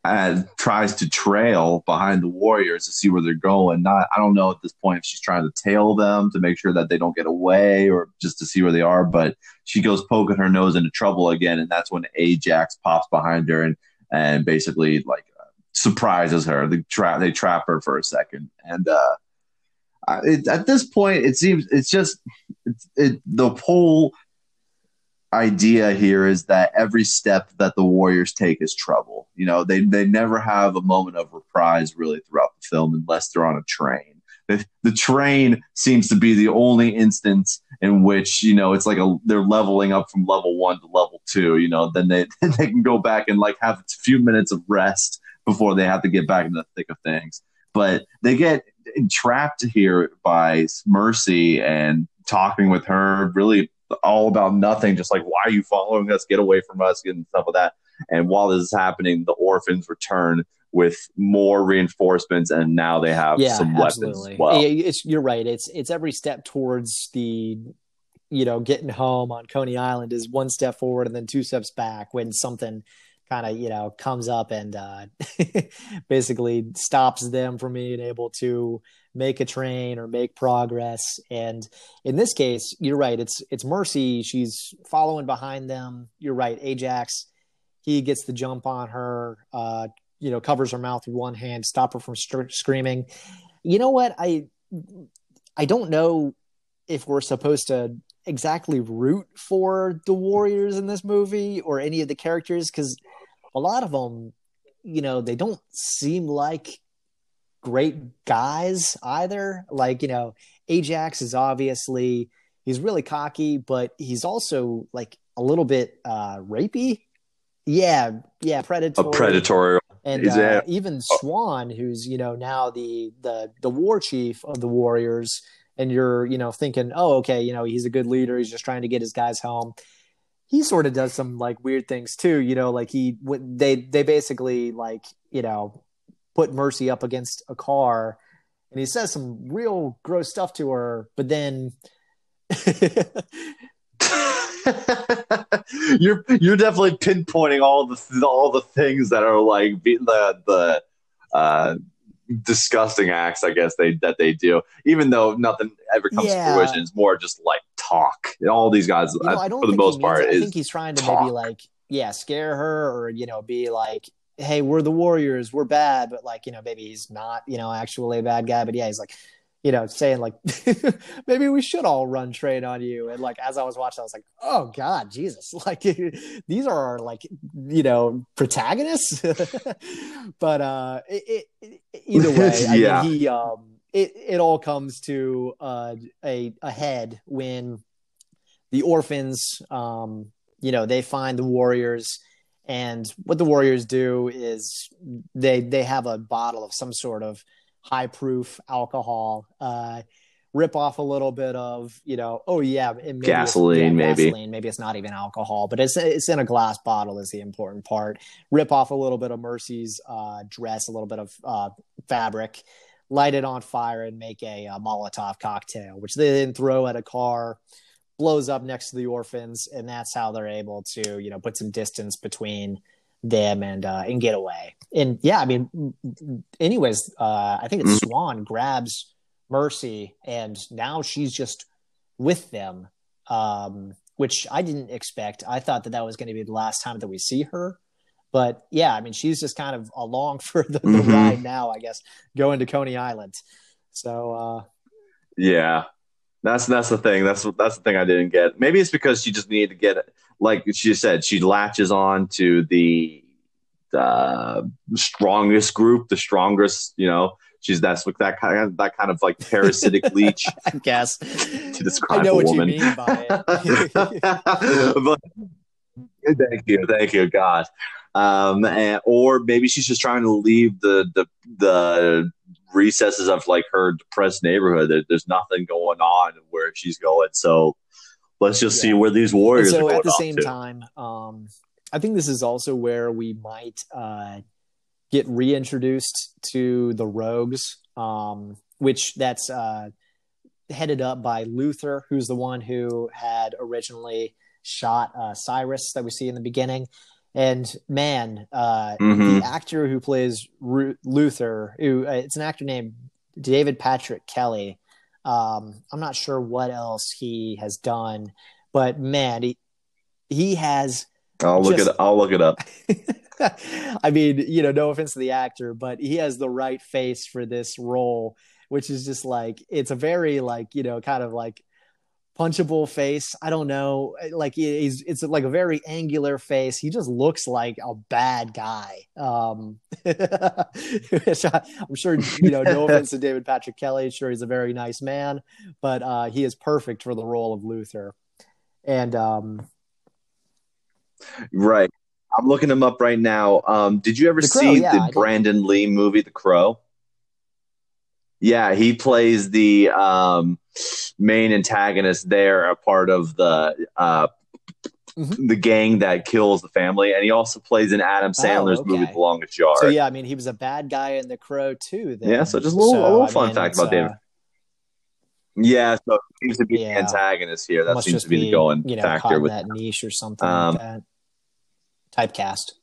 uh, tries to trail behind the Warriors to see where they're going. Not, I don't know at this point if she's trying to tail them to make sure that they don't get away or just to see where they are. But she goes poking her nose into trouble again, and that's when Ajax pops behind her and and basically like surprises her. They trap they trap her for a second, and uh, it, at this point, it seems it's just it, the whole idea here is that every step that the Warriors take is trouble. You know, they they never have a moment of reprise really throughout the film unless they're on a train. The, the train seems to be the only instance in which you know it's like a they're leveling up from level one to level two. You know, then they then they can go back and like have a few minutes of rest before they have to get back in the thick of things. But they get entrapped here by Mercy and talking with her, really all about nothing, just like, why are you following us? Get away from us and stuff like that. And while this is happening, the orphans return with more reinforcements, and now they have yeah, some absolutely. weapons. Well, it's, you're right. It's it's every step towards the you know getting home on Coney Island is one step forward and then two steps back when something kind of you know comes up and uh, basically stops them from being able to make a train or make progress. And in this case you're right it's it's mercy. She's following behind them. You're right ajax he gets the jump on her uh, you know covers her mouth with one hand stop her from screaming. You know what? I i don't know if we're supposed to exactly root for the warriors in this movie or any of the characters because a lot of them, you know, they don't seem like great guys either. Like, you know, Ajax is obviously he's really cocky, but he's also like a little bit uh rapey. Yeah, yeah, predatory. A predatory. And uh, even Swan, who's you know now the the the war chief of the Warriors, and you're you know thinking, oh, okay, you know he's a good leader. He's just trying to get his guys home he sort of does some like weird things too. You know, like he they they basically like you know put Mercy up against a car, and he says some real gross stuff to her, but then. you're you're definitely pinpointing all the all the things that are like the the uh disgusting acts, I guess they that they do. Even though nothing ever comes yeah. to fruition, it's more just like talk. And all these guys, you know, I uh, don't for the most part, I think he's trying to talk. maybe like yeah, scare her or you know be like hey, we're the Warriors, we're bad, but like, you know, maybe he's not, you know, actually a bad guy, but yeah, he's like, you know, saying like, maybe we should all run train on you. And like, as I was watching, I was like, oh God, Jesus, like these are our, like, you know, protagonists. but uh, it, it, either way, I yeah. mean, he, um, it, it all comes to uh, a, a head when the orphans, um, you know, they find the warriors and what the Warriors do is they they have a bottle of some sort of high proof alcohol. Uh, rip off a little bit of you know oh yeah maybe gasoline yeah, maybe gasoline. maybe it's not even alcohol but it's it's in a glass bottle is the important part rip off a little bit of mercy's uh, dress a little bit of uh, fabric light it on fire and make a, a molotov cocktail which they then throw at a car blows up next to the orphans, and that's how they're able to, you know, put some distance between them and uh, and get away. And yeah, I mean, anyways, uh, I think it's mm-hmm. Swan grabs Mercy, and now she's just with them, um, which I didn't expect. I thought that that was going to be the last time that we see her. But yeah, I mean, she's just kind of along for the, the mm-hmm. ride now, I guess, going to Coney Island. So uh, yeah, that's that's the thing. That's that's the thing I didn't get. Maybe it's because she just needed to get it. Like she said, she latches on to the uh, strongest group, the strongest. You know, she's that's like that kind of that kind of like parasitic leech. I guess to describe I know a what woman. You mean by it. but, thank you, thank you, God. Um, and, or maybe she's just trying to leave the the the recesses of like her depressed neighborhood. There, there's nothing going on where she's going. So let's just yeah. see where these warriors. And so at the same to. time, um, I think this is also where we might uh, get reintroduced to the rogues, um, which that's uh, headed up by Luther, who's the one who had originally shot uh, Cyrus that we see in the beginning. And man, uh, mm-hmm. the actor who plays Ru- Luther, who uh, it's an actor named David Patrick Kelly. Um, I'm not sure what else he has done, but man, he he has. I'll look just, it. I'll look it up. I mean, you know, no offense to the actor, but he has the right face for this role, which is just like it's a very like you know kind of like punchable face. I don't know. Like he's it's like a very angular face. He just looks like a bad guy. Um, I'm sure you know. No offense to David Patrick Kelly. Sure, he's a very nice man, but uh, he is perfect for the role of Luther. And um, right, I'm looking him up right now. Um, did you ever Crow, see yeah, the Brandon Lee movie, The Crow? Yeah, he plays the um, main antagonist there, a part of the uh, mm-hmm. the gang that kills the family, and he also plays in Adam oh, Sandler's oh, okay. movie The Longest Yard. So yeah, I mean, he was a bad guy in The Crow too. Then. Yeah, so just a little, so, a little fun mean, fact about uh, David. Yeah, so he seems to be yeah. the antagonist here. That seems to be, be, the going you know, factor with that niche or something um, like that. Typecast.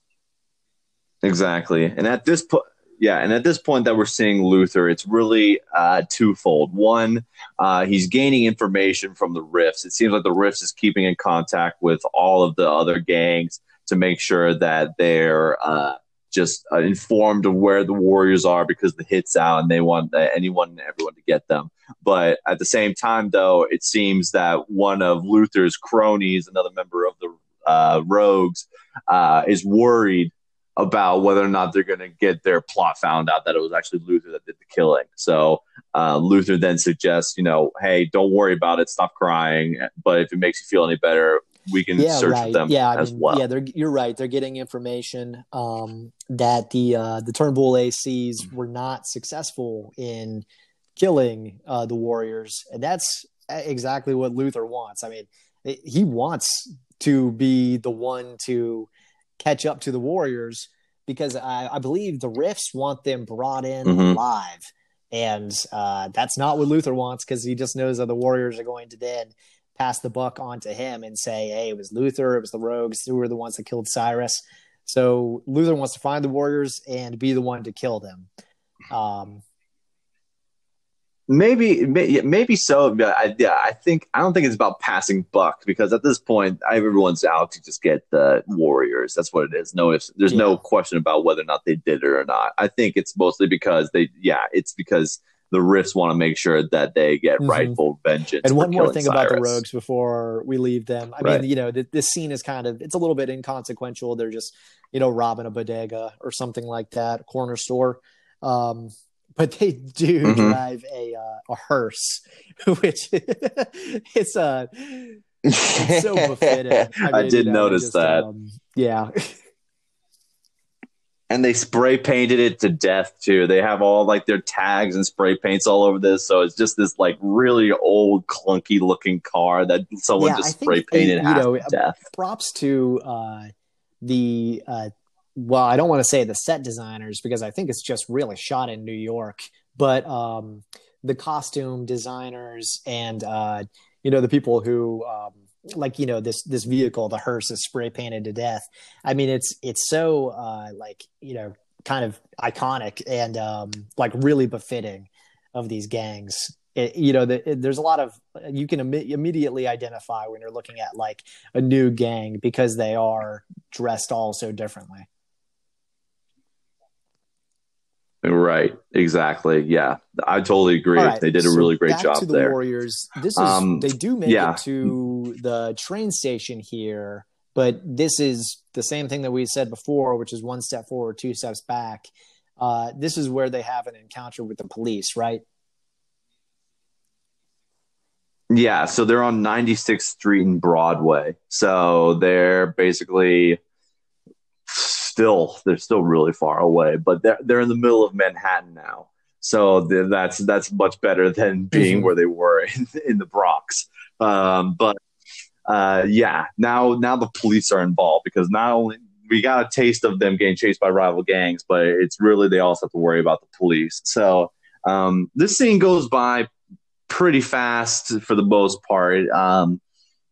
Exactly, and at this point, yeah, and at this point that we're seeing Luther, it's really uh, twofold. One, uh, he's gaining information from the Riffs. It seems like the Riffs is keeping in contact with all of the other gangs to make sure that they're uh, just uh, informed of where the Warriors are because the hit's out and they want anyone and everyone to get them. But at the same time, though, it seems that one of Luther's cronies, another member of the uh, Rogues, uh, is worried about whether or not they're going to get their plot found out that it was actually Luther that did the killing. So uh, Luther then suggests, you know, hey, don't worry about it, stop crying. But if it makes you feel any better, we can yeah, search right. them yeah, as I mean, well. Yeah, you're right. They're getting information um, that the uh, the Turnbull ACs were not successful in killing uh, the Warriors, and that's exactly what Luther wants. I mean, he wants to be the one to catch up to the Warriors because I, I believe the Riffs want them brought in mm-hmm. alive. And uh, that's not what Luther wants because he just knows that the Warriors are going to then pass the buck on to him and say, hey, it was Luther, it was the Rogues, who were the ones that killed Cyrus. So Luther wants to find the Warriors and be the one to kill them. Um, Maybe, maybe so. But I, yeah, I think I don't think it's about passing buck because at this point, everyone's out to just get the Warriors. That's what it is. No, if there's yeah. no question about whether or not they did it or not. I think it's mostly because they, yeah, it's because the Riffs want to make sure that they get mm-hmm. rightful vengeance. And one more thing Cyrus. about the Rogues before we leave them. I right. mean, you know, th- this scene is kind of it's a little bit inconsequential. They're just, you know, robbing a bodega or something like that, corner store. Um, but they do mm-hmm. drive a uh, a hearse, which it's a uh, it's so befitting. I, mean, I did you know, notice just, that. Um, yeah. and they spray painted it to death too. They have all like their tags and spray paints all over this, so it's just this like really old, clunky looking car that someone yeah, just spray painted half know, to death. Props to uh, the uh, well, I don't want to say the set designers because I think it's just really shot in New York, but um, the costume designers and uh, you know the people who um, like you know this this vehicle, the hearse is spray painted to death. I mean, it's it's so uh, like you know kind of iconic and um, like really befitting of these gangs. It, you know, the, it, there's a lot of you can Im- immediately identify when you're looking at like a new gang because they are dressed all so differently. Right. Exactly. Yeah. I totally agree. Right, they did a really great job to the there. Warriors. This is um, they do make yeah. it to the train station here, but this is the same thing that we said before, which is one step forward, two steps back. Uh, this is where they have an encounter with the police, right? Yeah, so they're on 96th Street and Broadway. So they're basically still they're still really far away, but they're they're in the middle of Manhattan now. So that's that's much better than being mm-hmm. where they were in, in the Bronx. Um, but uh, yeah, now now the police are involved because not only we got a taste of them getting chased by rival gangs, but it's really they also have to worry about the police. So um, this scene goes by pretty fast for the most part. Um,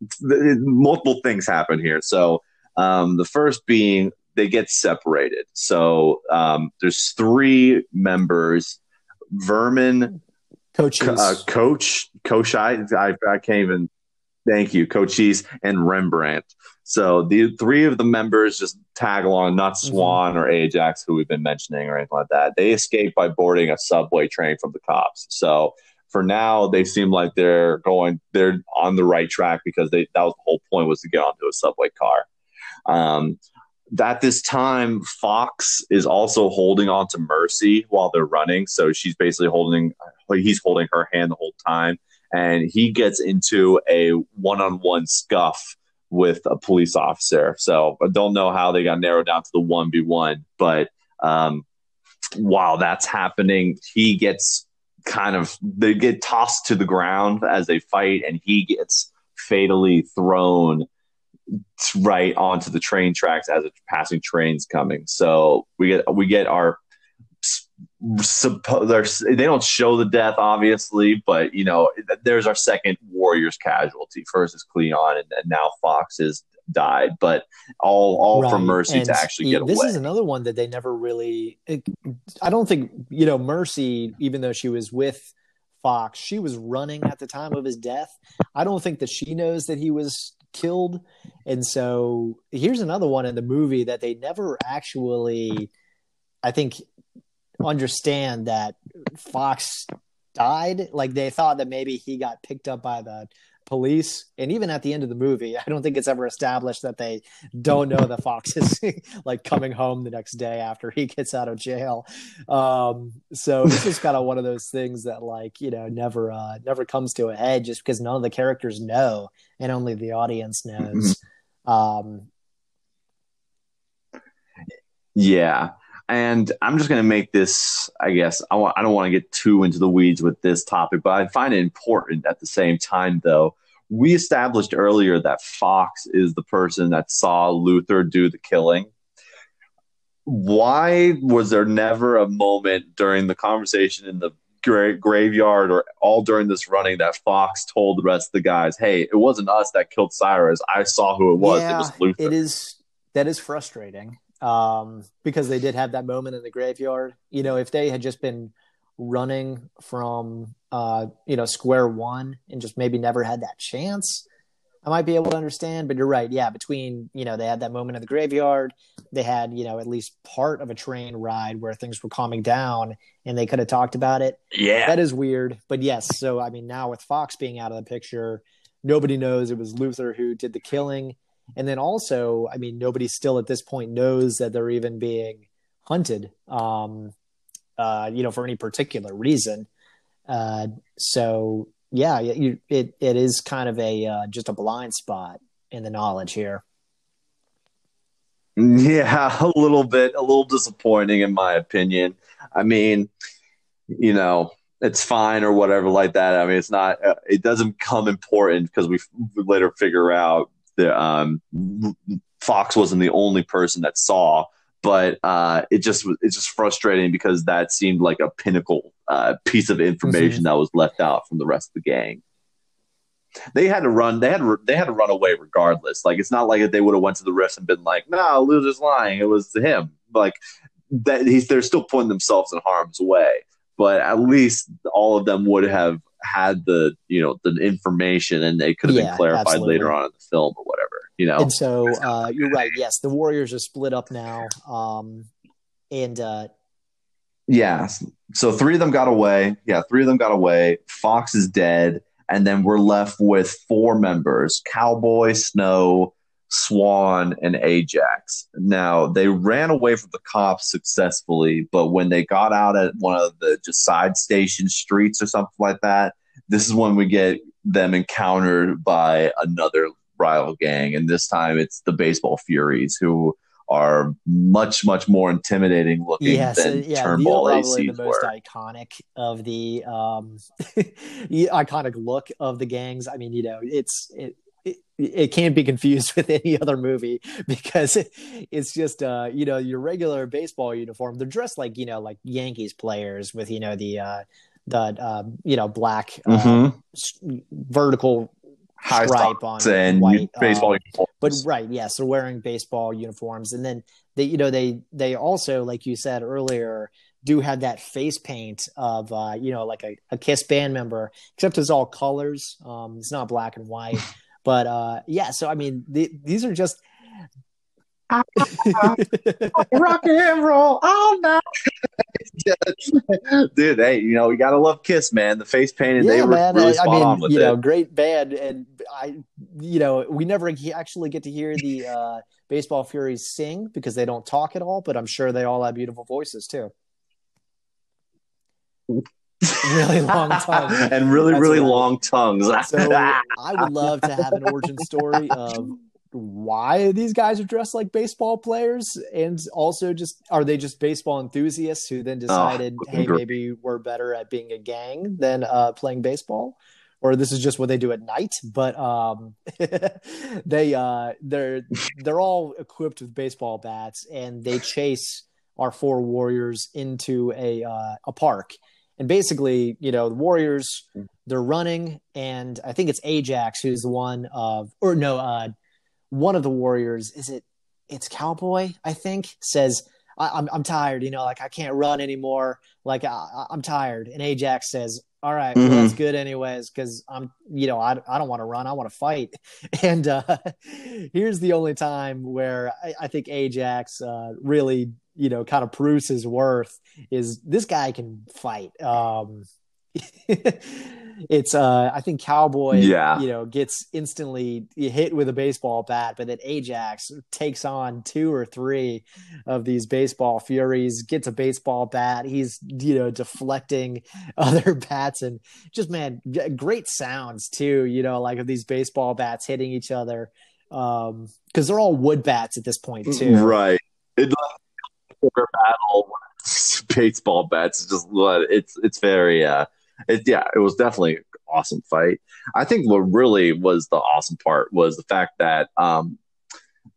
th- multiple things happen here. So um, the first being they get separated. So um, there's three members: Vermin, Coach, uh, Coach, Coach. I, I, I can't even. Thank you, Cochise and Rembrandt. So the three of the members just tag along, not mm-hmm. Swan mm-hmm. or Ajax, who we've been mentioning or anything like that. They escape by boarding a subway train from the cops. So for now, they seem like they're going, they're on the right track because they that was the whole point was to get onto a subway car. Um, at this time, Fox is also holding on to Mercy while they're running. So she's basically holding, he's holding her hand the whole time. And he gets into a one on one scuff with a police officer. So I don't know how they got narrowed down to the 1v1. But um, while that's happening, he gets kind of, they get tossed to the ground as they fight, and he gets fatally thrown right onto the train tracks as a passing train's coming. So we get we get our they don't show the death obviously, but you know there's our second Warriors casualty. First is Cleon, and, and now Fox has died, but all all right. for Mercy and to actually get this away. This is another one that they never really. It, I don't think you know Mercy, even though she was with Fox, she was running at the time of his death. I don't think that she knows that he was killed. And so here's another one in the movie that they never actually, I think, understand that Fox died. Like they thought that maybe he got picked up by the police. And even at the end of the movie, I don't think it's ever established that they don't know that Fox is like coming home the next day after he gets out of jail. Um, so it's just kind of one of those things that like, you know, never, uh, never comes to a head just because none of the characters know and only the audience knows. Mm-hmm. Um, yeah. And I'm just going to make this, I guess, I, want, I don't want to get too into the weeds with this topic, but I find it important at the same time, though. We established earlier that Fox is the person that saw Luther do the killing. Why was there never a moment during the conversation in the gra- graveyard or all during this running that Fox told the rest of the guys, hey, it wasn't us that killed Cyrus. I saw who it was. Yeah, it was Luther. It is, that is frustrating um, because they did have that moment in the graveyard. You know, if they had just been running from uh, you know square one and just maybe never had that chance, I might be able to understand. But you're right, yeah. Between you know they had that moment in the graveyard, they had you know at least part of a train ride where things were calming down, and they could have talked about it. Yeah, that is weird. But yes, so I mean now with Fox being out of the picture, nobody knows it was Luther who did the killing and then also, I mean, nobody still at this point knows that they're even being hunted, um, uh, you know, for any particular reason. Uh, so yeah, you, it it is kind of a uh, just a blind spot in the knowledge here. Yeah, a little bit, a little disappointing in my opinion. I mean, you know, it's fine or whatever like that. I mean, it's not, uh, it doesn't come important because we later figure out the um, Fox wasn't the only person that saw, but uh, it just it's just frustrating because that seemed like a pinnacle uh, piece of information mm-hmm. that was left out from the rest of the gang. They had to run. They had they had to run away regardless. Like it's not like they would have went to the refs and been like, "No, nah, Luther's lying. It was him." Like that. He's they're still putting themselves in harm's way. But at least all of them would have had the you know the information and they could have yeah, been clarified absolutely. later on in the film or whatever you know? And so uh, you're right. Yes the warriors are split up now um, and uh, yeah so three of them got away. Yeah three of them got away. Fox is dead. And then we're left with four members cowboy snow Swan and Ajax. Now they ran away from the cops successfully, but when they got out at one of the just side station streets or something like that, this is when we get them encountered by another rival gang, and this time it's the Baseball Furies who are much much more intimidating looking yes, than yeah, Turnbull probably ACs the most were. iconic of the um, iconic look of the gangs. I mean, you know, it's it, it, it can't be confused with any other movie because it, it's just uh you know your regular baseball uniform they're dressed like you know like yankees players with you know the uh the uh, you know black uh, mm-hmm. vertical High stripe on and white baseball uh, but right yes they're wearing baseball uniforms and then they you know they they also like you said earlier do have that face paint of uh, you know like a, a Kiss band member, except it's all colors. Um, it's not black and white. But uh, yeah, so I mean, the, these are just rock and roll all night. Dude, hey, you know we gotta love Kiss, man. The face painting, yeah, they were man. really spot I mean, on with you it. know, great band, and I, you know, we never actually get to hear the uh, Baseball Furies sing because they don't talk at all. But I'm sure they all have beautiful voices too really long tongues and really That's really right. long tongues. so I would love to have an origin story of why these guys are dressed like baseball players and also just are they just baseball enthusiasts who then oh, decided oh, hey maybe we're better at being a gang than uh, playing baseball? Or this is just what they do at night but um, they uh, they're they're all equipped with baseball bats and they chase our four warriors into a uh, a park. And basically, you know, the Warriors they're running, and I think it's Ajax who's the one of, or no, uh, one of the Warriors. Is it? It's Cowboy, I think. Says I, am I'm, I'm tired. You know, like I can't run anymore. Like I, am tired. And Ajax says, "All right, mm-hmm. well, that's good anyways, because I'm, you know, I, I don't want to run. I want to fight." And uh, here's the only time where I, I think Ajax uh, really you know kind of proves his worth is this guy can fight um it's uh i think cowboy yeah. you know gets instantly hit with a baseball bat but then ajax takes on two or three of these baseball furies gets a baseball bat. He's you know deflecting other bats and just man great sounds too you know like of these baseball bats hitting each other um because they're all wood bats at this point too. right. It, battle baseball bats. It's just it's it's very uh it, yeah, it was definitely an awesome fight. I think what really was the awesome part was the fact that um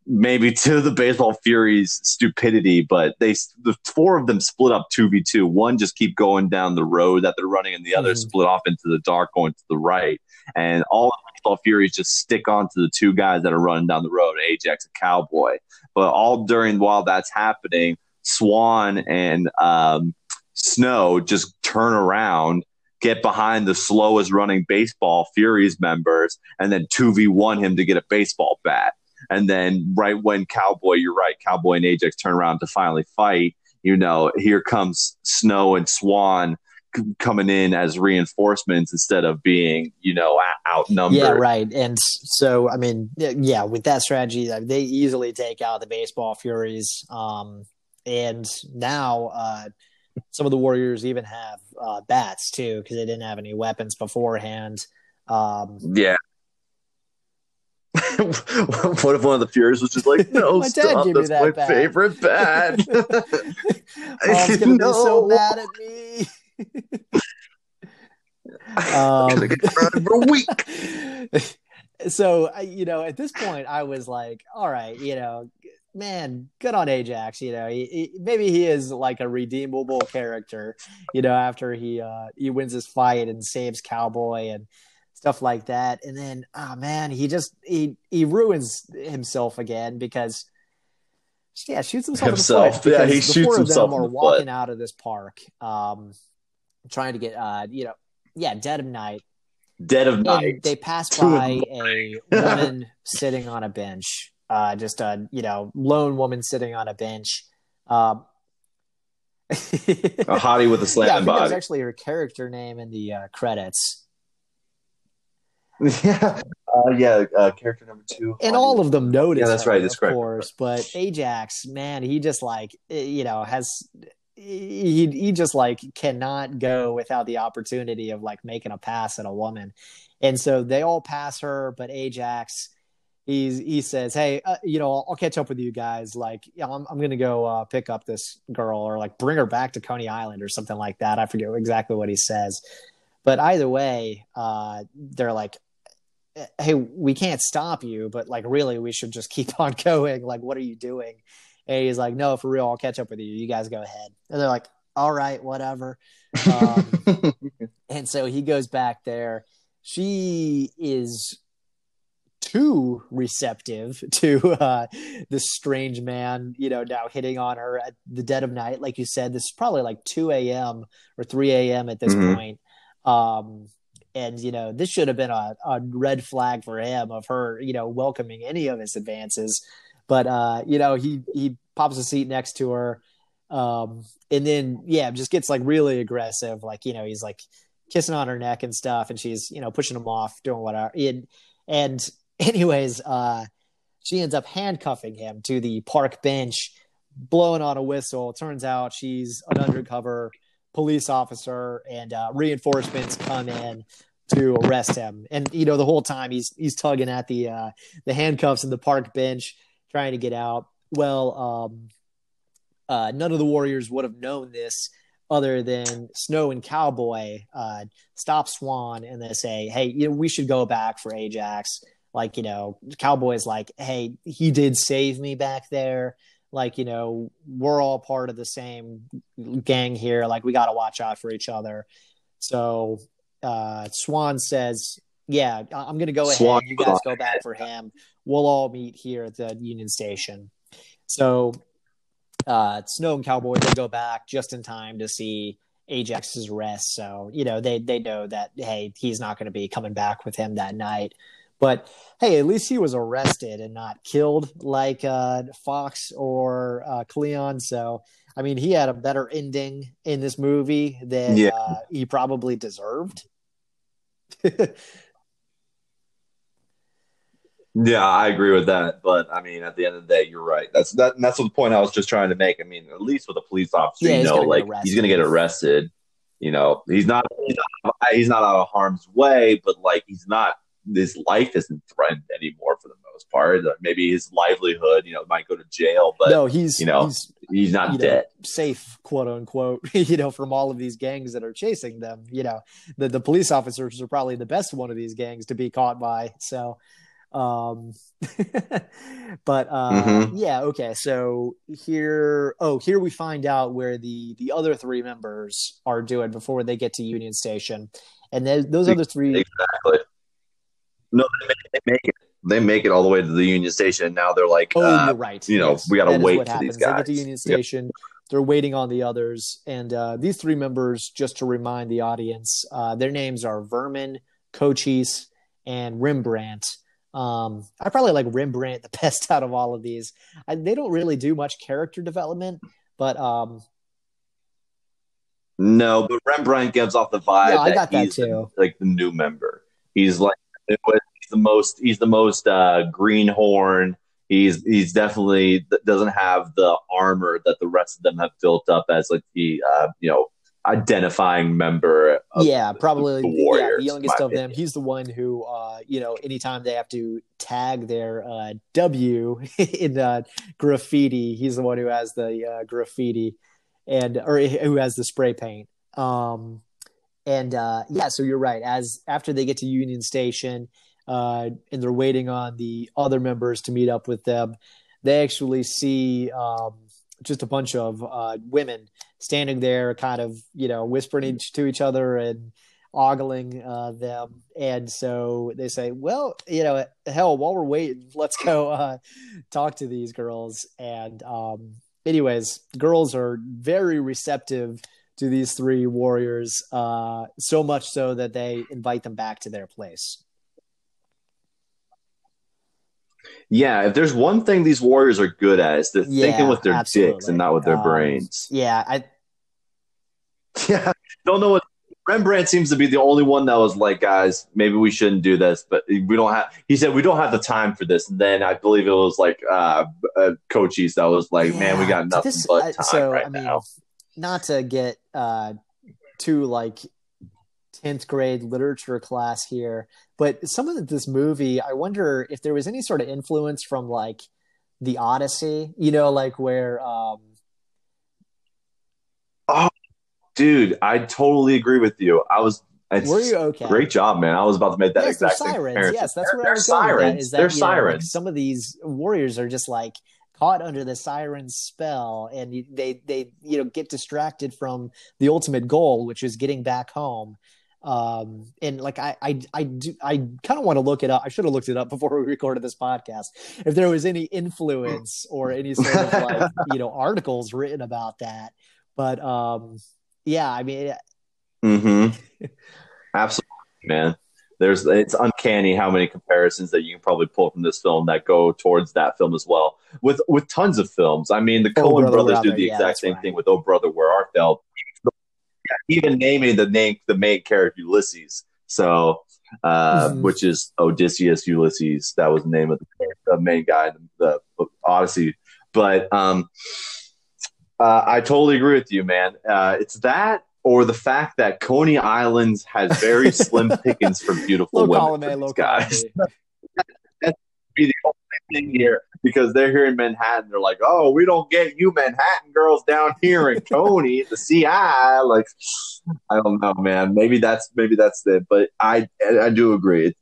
maybe to the baseball furies stupidity but they the four of them split up 2v2 one just keep going down the road that they're running and the other mm-hmm. split off into the dark going to the right and all baseball furies just stick on to the two guys that are running down the road, Ajax and Cowboy. But all during while that's happening, Swan and um, Snow just turn around, get behind the slowest running baseball Furies members, and then 2v1 him to get a baseball bat. And then right when Cowboy, you're right, Cowboy and Ajax turn around to finally fight, you know, here comes Snow and Swan coming in as reinforcements instead of being, you know, outnumbered. Yeah, right. And so, I mean, yeah, with that strategy, they easily take out the baseball Furies. Um, and now, uh, some of the Warriors even have uh, bats too because they didn't have any weapons beforehand. Um, yeah. what if one of the Furies was just like, "No, my stop! That's that my bat. favorite bat." Mom's gonna no. be so mad at me. um, for a week. so you know, at this point, I was like, "All right, you know, man, good on Ajax. You know, he, he, maybe he is like a redeemable character. You know, after he uh, he wins his fight and saves Cowboy and stuff like that, and then oh man, he just he he ruins himself again because yeah, shoots himself, himself. yeah, he shoots himself. Them are walking foot. out of this park, um, trying to get uh, you know, yeah, dead of night. Dead of night. they pass by a woman sitting on a bench uh, just a you know lone woman sitting on a bench. Um, a hottie with a slam yeah, body. That's actually her character name in the uh, credits. Yeah, uh, yeah, uh, character number two. And all of them notice. Yeah, that's her, right. That's of correct. course, but Ajax, man, he just like eh, you know has he he just like cannot go without the opportunity of like making a pass at a woman, and so they all pass her, but Ajax he's he says, "Hey, uh, you know, I'll, I'll, catch up with you guys. Like, I'm I'm gonna go uh, pick up this girl or like bring her back to Coney Island or something like that. I forget exactly what he says, but either way, uh, they're like." Hey, we can't stop you, but like, really, we should just keep on going. Like, what are you doing? And he's like, "No, for real, I'll catch up with you. You guys go ahead." And they're like, "All right, whatever." Um, and so he goes back there. She is too receptive to uh, this strange man, you know, now hitting on her at the dead of night. Like you said, this is probably like 2 a.m. or 3 a.m. at this mm-hmm. point. Um, and, you know, this should have been a, a red flag for him of her, you know, welcoming any of his advances. But, uh, you know, he, he pops a seat next to her. Um, and then, yeah, just gets like really aggressive. Like, you know, he's like kissing on her neck and stuff. And she's, you know, pushing him off, doing whatever. And, and anyways, uh, she ends up handcuffing him to the park bench, blowing on a whistle. Turns out she's an undercover police officer, and uh, reinforcements come in to arrest him. And you know, the whole time he's he's tugging at the uh, the handcuffs in the park bench, trying to get out. Well, um, uh, none of the Warriors would have known this other than Snow and Cowboy uh, stop Swan and they say, "Hey, you know, we should go back for Ajax." Like you know cowboys like hey he did save me back there. Like you know we're all part of the same gang here. Like we got to watch out for each other. So uh swan says yeah i'm gonna go swan ahead you guys go back for him. We'll all meet here at the union station. So uh snow and cowboy they go back just in time to see ajax's arrest so you know they they know that hey he's not going to be coming back with him that night but hey, at least he was arrested and not killed like uh, Fox or uh, Cleon. So, I mean, he had a better ending in this movie than yeah. uh, he probably deserved. yeah, I agree with that. But I mean, at the end of the day, you're right. That's that. that's the point I was just trying to make. I mean, at least with a police officer, yeah, you know, like he's going to get arrested. You know, he's not, he's not he's not out of harm's way, but like he's not his life isn't threatened anymore for the most part. Maybe his livelihood, you know, might go to jail, but no, he's you know he's, he's not dead, know, safe, quote unquote. You know, from all of these gangs that are chasing them. You know, the the police officers are probably the best one of these gangs to be caught by. So, um, but uh, mm-hmm. yeah, okay. So here, oh, here we find out where the the other three members are doing before they get to Union Station, and then those other three exactly No, they make, they make it. They make it all the way to the Union Station. Now they're like, Oh, uh, you're right. you know, Yes, we got to wait for these happens. They guys. get to Union Yep. Station. They're waiting on the others, and uh, these three members, just to remind the audience, uh, their names are Vermin, Cochise, and Rembrandt. Um, I probably like Rembrandt the best out of all of these. I, they don't really do much character development, but um, No, but Rembrandt gives off the vibe Yeah, I got that he's the- too. like the new member. He's like he's the most. He's the most uh, greenhorn. He's he's definitely doesn't have the armor that the rest of them have built up as like the uh, you know identifying member. Of yeah, probably the yeah, the youngest of my them. He's the one who, uh, you know, anytime they have to tag their uh, W in uh, graffiti, he's the one who has the uh, graffiti and or who has the spray paint. Um, and uh, yeah, so you're right. As after they get to Union Station, uh, and they're waiting on the other members to meet up with them, they actually see um, just a bunch of uh, women standing there, kind of you know whispering each, to each other and ogling uh, them. And so they say, "Well, you know, hell, while we're waiting, let's go uh, talk to these girls." And um, anyways, girls are very receptive to these three warriors, uh, so much so that they invite them back to their place. Yeah, if there's one thing these warriors are good at, is they're Yeah, thinking with their absolutely. dicks and not with their Um, brains. Yeah, I Yeah, don't know what Rembrandt seems to be the only one that was like, guys, maybe we shouldn't do this, but we don't have. He said we don't have the time for this. And then I believe it was like uh, uh Cochise that was like, man, we got nothing this- but I- time so, right I mean, now. Not to get uh, too like 10th grade literature class here, but some of this movie, I wonder if there was any sort of influence from like the Odyssey, you know, like where, um, Oh, Dude, I totally agree with you. I was. It's, were you okay? Great job, man. I was about to make that yes, exact sirens. comparison. Yes, that's They're- what I they're was going with. That, sirens. is that, They're you know, like, sirens. some of these warriors are just like caught under the siren spell, and they they you know get distracted from the ultimate goal, which is getting back home. Um, and like I I I do I kind of want to look it up. I should have looked it up before we recorded this podcast. If there was any influence or any sort of like you know articles written about that, but um, yeah, I mean. Mm-hmm. Absolutely, man. There's it's uncanny how many comparisons that you can probably pull from this film that go towards that film as well. With with tons of films. I mean, the Oh, Coen Brother, brothers Where do the Yeah, exact same right. thing with Oh Brother, Where Art Thou? Even naming the name the main character Ulysses. So, uh, Mhm. which is Odysseus Ulysses. That was the name of the, the main guy in the, the Odyssey. But um, uh, I totally agree with you, man. Uh, it's that or the fact that Coney Islands has very slim pickings for beautiful Low women. A, guys. B. Be the only thing here because they're here in Manhattan. They're like, oh, we don't get you Manhattan girls down here in Coney, the CI. Like, I don't know, man. Maybe that's maybe that's it. But I I do agree.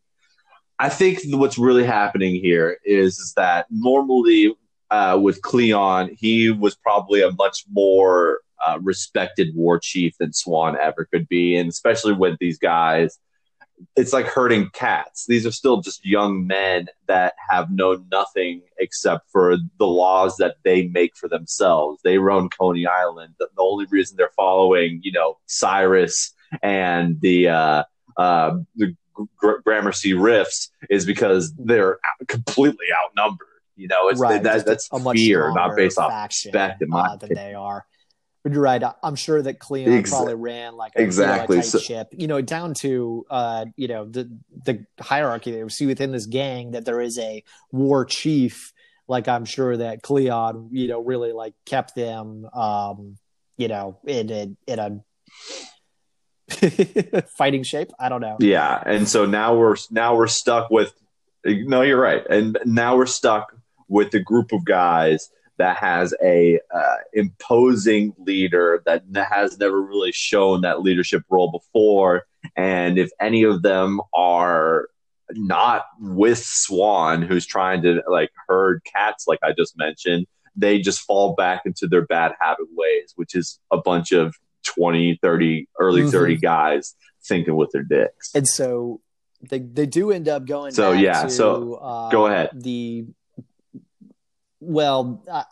I think what's really happening here is, is that normally uh, with Cleon, he was probably a much more uh, respected war chief than Swan ever could be, and especially with these guys, it's like herding cats. These are still just young men that have known nothing except for the laws that they make for themselves. They run Coney Island. The, the only reason they're following, you know, Cyrus and the uh, uh, the Gr- Gramercy Riffs is because they're completely outnumbered. You know, it's right, that, that's a fear, not based off faction, respect. In my uh, than they are. But you're right. I'm sure that Cleon Ex- probably ran like a, Exactly. you know, a tight So- ship, you know, down to uh, you know the the hierarchy that we see within this gang that there is a war chief. Like I'm sure that Cleon, you know, really like kept them, um, you know, in a in a fighting shape. I don't know. Yeah, and so now we're now we're stuck with. No, you're right, and now we're stuck with a group of guys that has a uh, imposing leader that has never really shown that leadership role before, and if any of them are not with Swan, who's trying to like herd cats, like I just mentioned, they just fall back into their bad habit ways, which is a bunch of 20, 30, early Mhm. 30 guys thinking with their dicks. And so they they do end up going. So yeah, to, so uh, go ahead. The well, uh,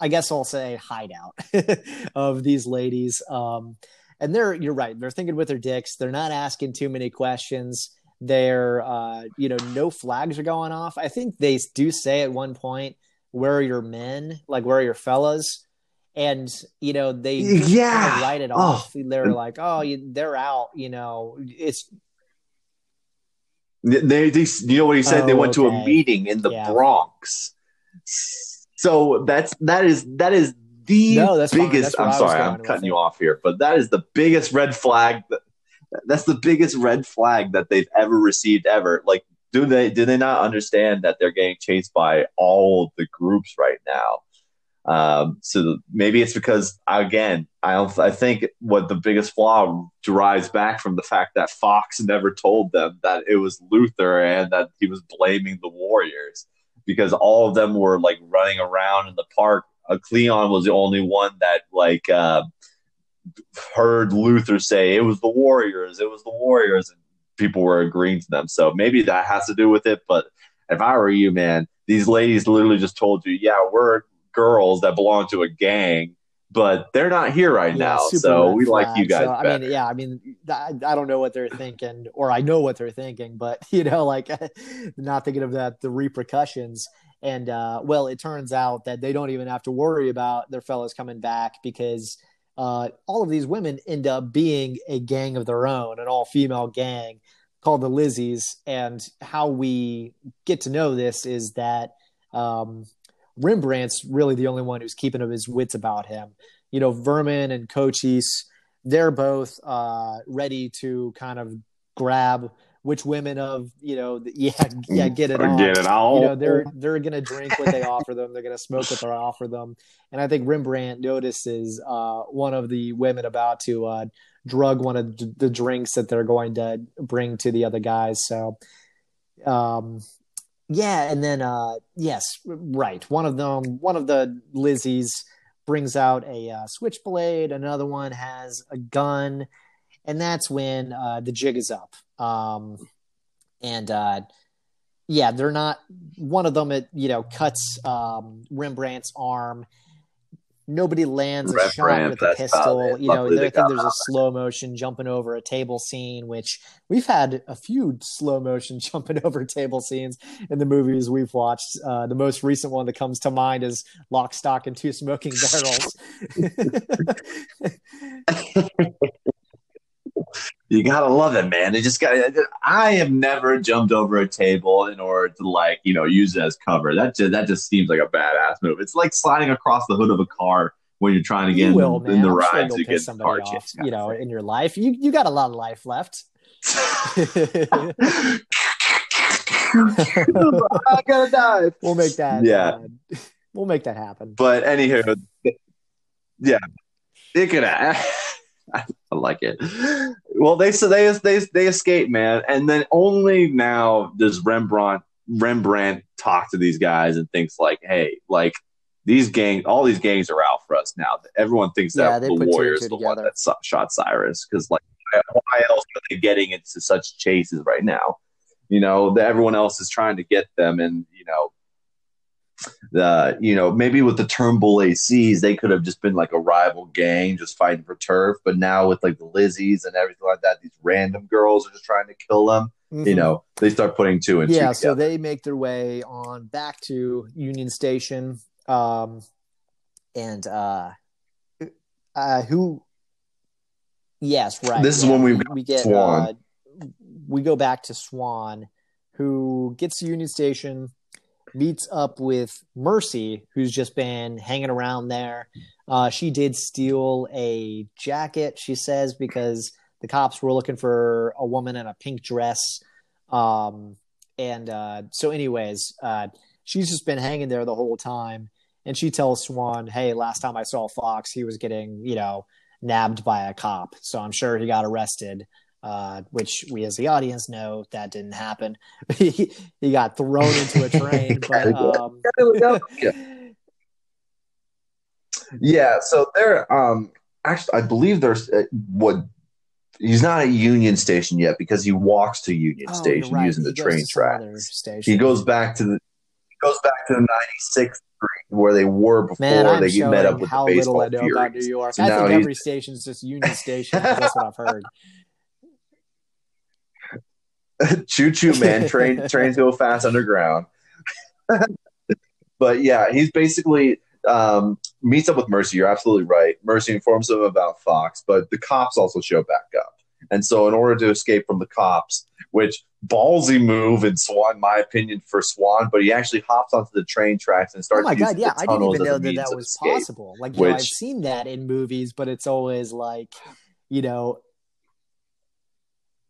I guess I'll say hideout of these ladies. Um, and they're you're right. They're thinking with their dicks. They're not asking too many questions. They're uh, you know no flags are going off. I think they do say at one point, "Where are your men? Like where are your fellas?" And you know they yeah kind of write it Oh. off. They're like, "Oh, you, they're out." You know, it's They, they, you know what he said? they Oh, went to a meeting in the Yeah. Bronx. So that's that is that is the No, that's biggest. I'm sorry, I'm cutting it. you off here, but that is the biggest red flag. That, that's the biggest red flag that they've ever received ever. Like, do they do they not understand that they're getting chased by all the groups right now? Um, so maybe it's because again, I don't. I think what the biggest flaw derives back from the fact that Fox never told them that it was Luther and that he was blaming the Warriors because all of them were like running around in the park. Uh, Cleon was the only one that like uh, heard Luther say it was the Warriors, it was the Warriors, and people were agreeing to them. So maybe that has to do with it. But if I were you, man, these ladies literally just told you, yeah, we're girls that belong to a gang, but they're not here right Yeah, now. So we like you guys So, I better. mean, yeah, I mean, I, I don't know what they're thinking, or I know what they're thinking, but you know, like not thinking of that the repercussions. And uh, well, it turns out that they don't even have to worry about their fellows coming back because uh, all of these women end up being a gang of their own, an all female gang called the Lizzies. And how we get to know this is that um, Rembrandt's really the only one who's keeping of his wits about him. You know, Vermin and Cochise, they're both uh, ready to kind of grab which women of you know, yeah, yeah, get it on. Get it all. You know, they're they're gonna drink what they offer them. They're gonna smoke what they offer them. And I think Rembrandt notices uh, one of the women about to uh, drug one of the drinks that they're going to bring to the other guys. So, um, yeah, and then uh, yes, right. One of them, one of the Lizzies brings out a uh, switchblade. Another one has a gun, and that's when uh, the jig is up. Um, and uh, yeah, they're not. One of them, it you know, cuts um, Rembrandt's arm. Nobody lands a shot with a pistol. You know, I think there's a slow motion jumping over a table scene, which we've had a few slow motion jumping over table scenes in the movies we've watched. Uh, the most recent one that comes to mind is Lock, Stock, and Two Smoking Barrels. You gotta love it, man. They just got. I have never jumped over a table in order to like you know use it as cover. That just that just seems like a badass move. It's like sliding across the hood of a car when you're trying to get you in, will, the, man. in the I'm ride you'll to get the car off, you know, in your life. You you got a lot of life left. I gotta die. we'll make that. Yeah. uh, we'll make that happen. But anywho, yeah, it could. I like it. Well, they so they they they escape, man, and then only now does Rembrandt Rembrandt talk to these guys and thinks like, hey, like these gangs, all these gangs are out for us now. Everyone thinks Yeah, that the put two and Warriors the one that shot Cyrus because like, why else are they getting into such chases right now? You know, that everyone else is trying to get them, and you know, the you know maybe with the Turnbull ACs they could have just been like a rival gang just fighting for turf, but now with like the Lizzies and everything like that, these random girls are just trying to kill them. You Mhm. know, they start putting two and yeah two so they make their way on back to union station um and uh uh who yes right This is yeah, when we, we get Swan. uh we go back to swan who gets to union station meets up with mercy who's just been hanging around there uh she did steal a jacket she says because the cops were looking for a woman in a pink dress um, and uh, so, anyways, uh, she's just been hanging there the whole time. And she tells Swan, "Hey, last time I saw Fox, he was getting, you know, nabbed by a cop. So I'm sure he got arrested." Uh, which we, as the audience, know that didn't happen. he, he got thrown into a train, but um, Yeah, so they're um actually I believe there's uh, what He's not at Union Station yet because he walks to Union Oh, Station right. using He the train to some other tracks. He goes back to the he goes back to the 96th Street where they were before Man, I'm they showing met up with how the little baseball I know about New York. So I now think he's- every station's just Union Station. that's what I've heard. Choo choo man, train trains go fast underground. but yeah, he's basically um, meets up with Mercy. You're absolutely right. Mercy informs him about Fox, but the cops also show back up. And so, in order to escape from the cops, which ballsy move in Swan, my opinion, for Swan, but he actually hops onto the train tracks and starts. Oh my god, yeah, I didn't even know that that was escape. possible. Like, you know, I've seen that in movies, but it's always like, you know,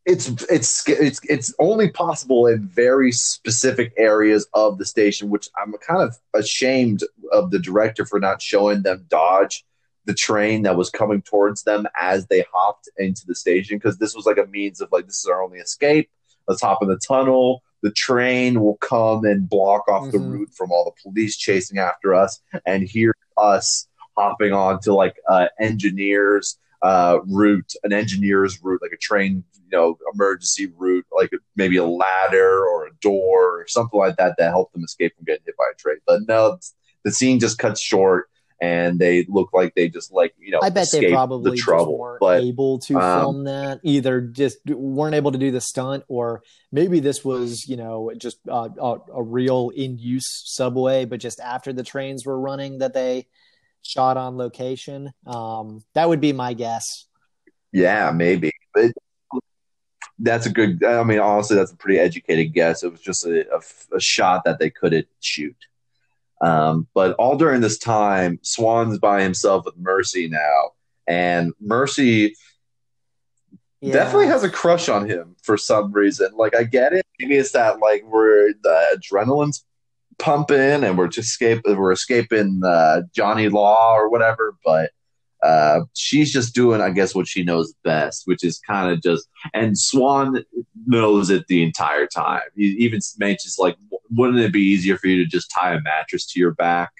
it's it's it's it's only possible in very specific areas of the station, which I'm kind of ashamed of the director for not showing them dodge the train that was coming towards them as they hopped into the station because this was like a means of like this is our only escape. Let's hop in the tunnel. The train will come and block off the Mhm. route from all the police chasing after us, and hear us hopping onto like uh, engineers uh, route, an engineer's route, like a train, you know, emergency route, like maybe a ladder or a door or something like that that helped them escape from getting hit by a train. But no, the scene just cuts short, and they look like they just like you know I bet they probably the trouble. weren't But able to um, film that. Either just weren't able to do the stunt, or maybe this was, you know, just uh, a, a real in use subway, but just after the trains were running that they shot on location. Um, that would be my guess. Yeah, maybe. But that's a good. I mean, honestly, that's a pretty educated guess. It was just a, a, a shot that they couldn't shoot. Um, but all during this time, Swan's by himself with Mercy now, and Mercy Yeah. definitely has a crush on him for some reason. Like, I get it. Maybe it's that like we're the adrenaline's pumping and we're just escape we're escaping uh, Johnny Law or whatever, but uh, she's just doing, I guess, what she knows best, which is kind of just. And Swan knows it the entire time. He even mentions like, wouldn't it be easier for you to just tie a mattress to your back?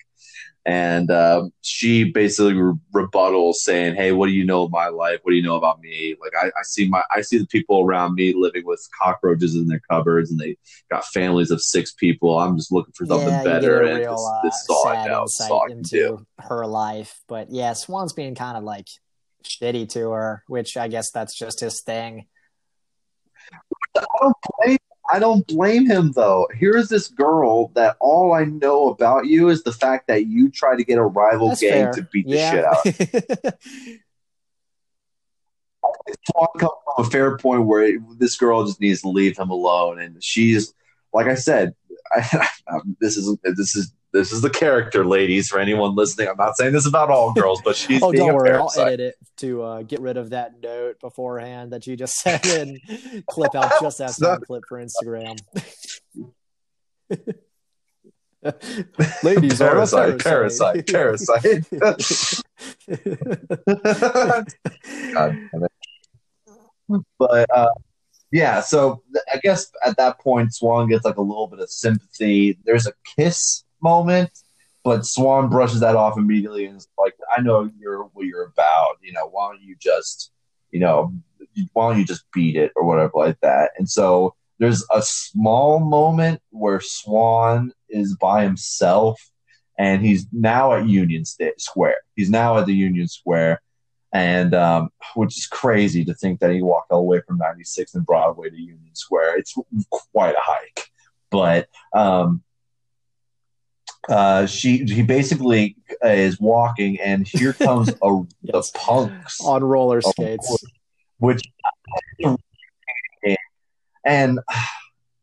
And um, she basically re- rebuttals, saying, "Hey, what do you know of my life? What do you know about me? Like, I, I see my, I see the people around me living with cockroaches in their cupboards, and they got families of six people. I'm just looking for something yeah, better, You get a and real, this, uh, this I sad. This insight into her life. But yeah, Swan's being kind of like shitty to her, which I guess that's just his thing. I don't blame. I don't blame him though. Here's this girl that all I know about you is the fact that you try to get a rival That's gang fair. to beat the shit out. of Swan comes from a fair point where it, this girl just needs to leave him alone, and she's like I said, I, this is this is this is the character, ladies. For anyone listening, I'm not saying this about all girls, but she's oh, don't worry. I'll edit it to uh, get rid of that note beforehand that you just said and clip out just that It's not- clip for Instagram. Ladies are a parasite, parasite, parasite. God damn it. But uh, yeah, so I guess at that point, Swan gets like a little bit of sympathy. There's a kiss moment, but Swan brushes that off immediately and is like, "I know you're what you're about. You know, why don't you just, you know, why don't you just beat it or whatever like that?" And so there's a small moment where Swan is by himself, and he's now at Union Sta- Square. He's now at the Union Square and um, which is crazy to think that he walked all the way from 96th and Broadway to Union Square. It's quite a hike, but um, uh, she he basically is walking, and here comes a Yes. the punks, On roller skates. which and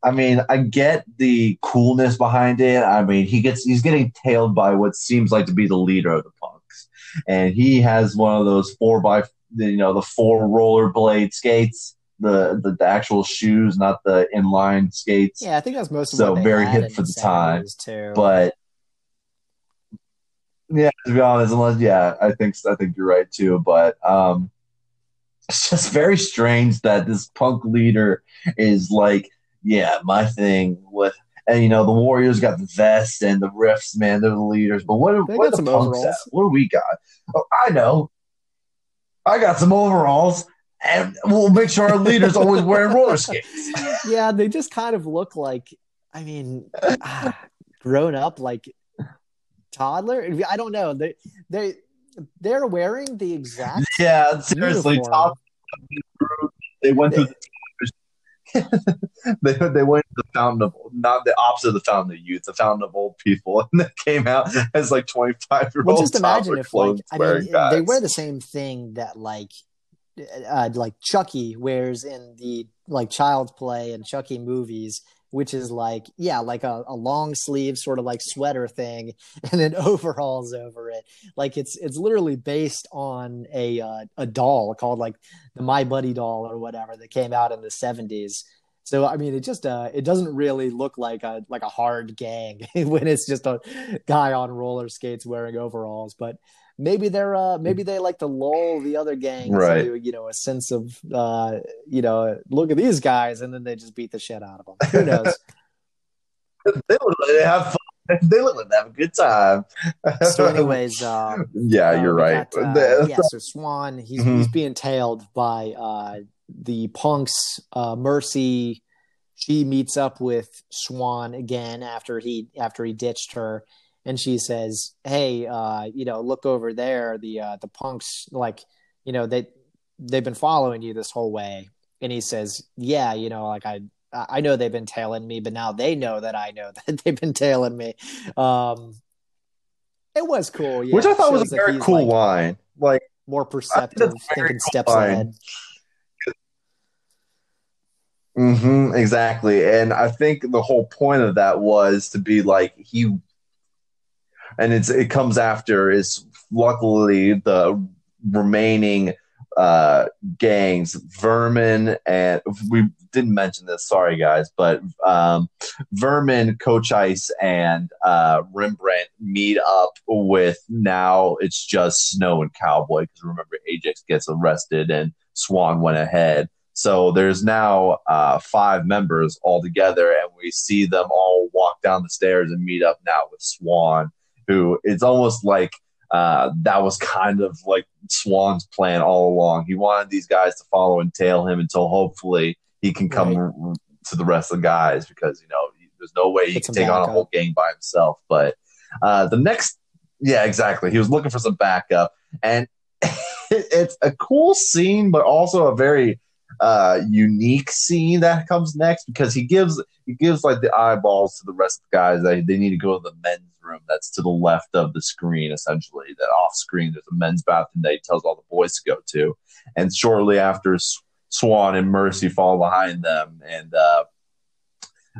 I mean I get the coolness behind it. I mean he gets he's getting tailed by what seems like to be the leader of the punks, and he has one of those four by you know the four roller blade skates, the, the the actual shoes, not the inline skates. Yeah, I think that's most of So very hip for the 70s, time, too. but yeah, to be honest, unless yeah, I think I think you're right too. But um, it's just very strange that this punk leader is like, yeah, my thing with. And you know the Warriors got the vest and the riffs, man. They're the leaders. But what are, They what are the punks overalls. at? What do we got? Oh, I know. I got some overalls, and we'll make sure our leader's always wearing roller skates. yeah, they just kind of look like, I mean, grown up like toddler. I don't know. They they they're wearing the exact yeah. Seriously, top they went through the they they went to the fountain of not the opposite of the fountain of youth, the fountain of old people, and they came out as like twenty five year olds. Well, just imagine if like I mean guys. they wear the same thing that like uh, like Chucky wears in the like Child's Play and Chucky movies, which is like yeah like a, a long sleeve sort of like sweater thing and then overalls over it like it's it's literally based on a uh, a doll called like the my buddy doll or whatever that came out in the 70s so I mean, it just uh, it doesn't really look like a like a hard gang when it's just a guy on roller skates wearing overalls. But maybe they're uh maybe they like to lull the other gang right. into, you know a sense of uh you know look at these guys and then they just beat the shit out of them who knows? They look like they have fun. They look like they have a good time. So anyways um yeah uh, you're right. got, uh, yeah so swan. He's mm-hmm. he's being tailed by uh the punks uh mercy. She meets up with swan again after he after he ditched her and she says, "Hey, uh, you know, look over there. The uh, the punks, like, you know, they they've been following you this whole way." And he says, "Yeah, you know, like I I know they've been tailing me, but now they know that I know that they've been tailing me." Um, it was cool, yeah. which I thought was a very cool like, line, like more perceptive, thinking cool steps line. ahead. Mm-hmm, exactly. And I think the whole point of that was to be like he and it's it comes after is luckily the remaining uh, gangs, Vermin, and we didn't mention this. Sorry, guys, but um, Vermin, Cochise, and uh, Rembrandt meet up with now it's just Snow and Cowboy because remember Ajax gets arrested and Swan went ahead. So there's now uh, five members all together, and we see them all walk down the stairs and meet up now with Swan who it's almost like uh, that was kind of like Swan's plan all along. He wanted these guys to follow and tail him until hopefully he can come right. to the rest of the guys because you know there's no way he can take on a whole gang by himself. But uh, the next, yeah, exactly. He was looking for some backup, and it's a cool scene, but also a very uh, unique scene that comes next because he gives he gives like the eyeballs to the rest of the guys. that they need to go to the men's that's to the left of the screen, essentially. That off screen, there's a men's bathroom that he tells all the boys to go to. And shortly after, Swan and Mercy fall behind them. And uh,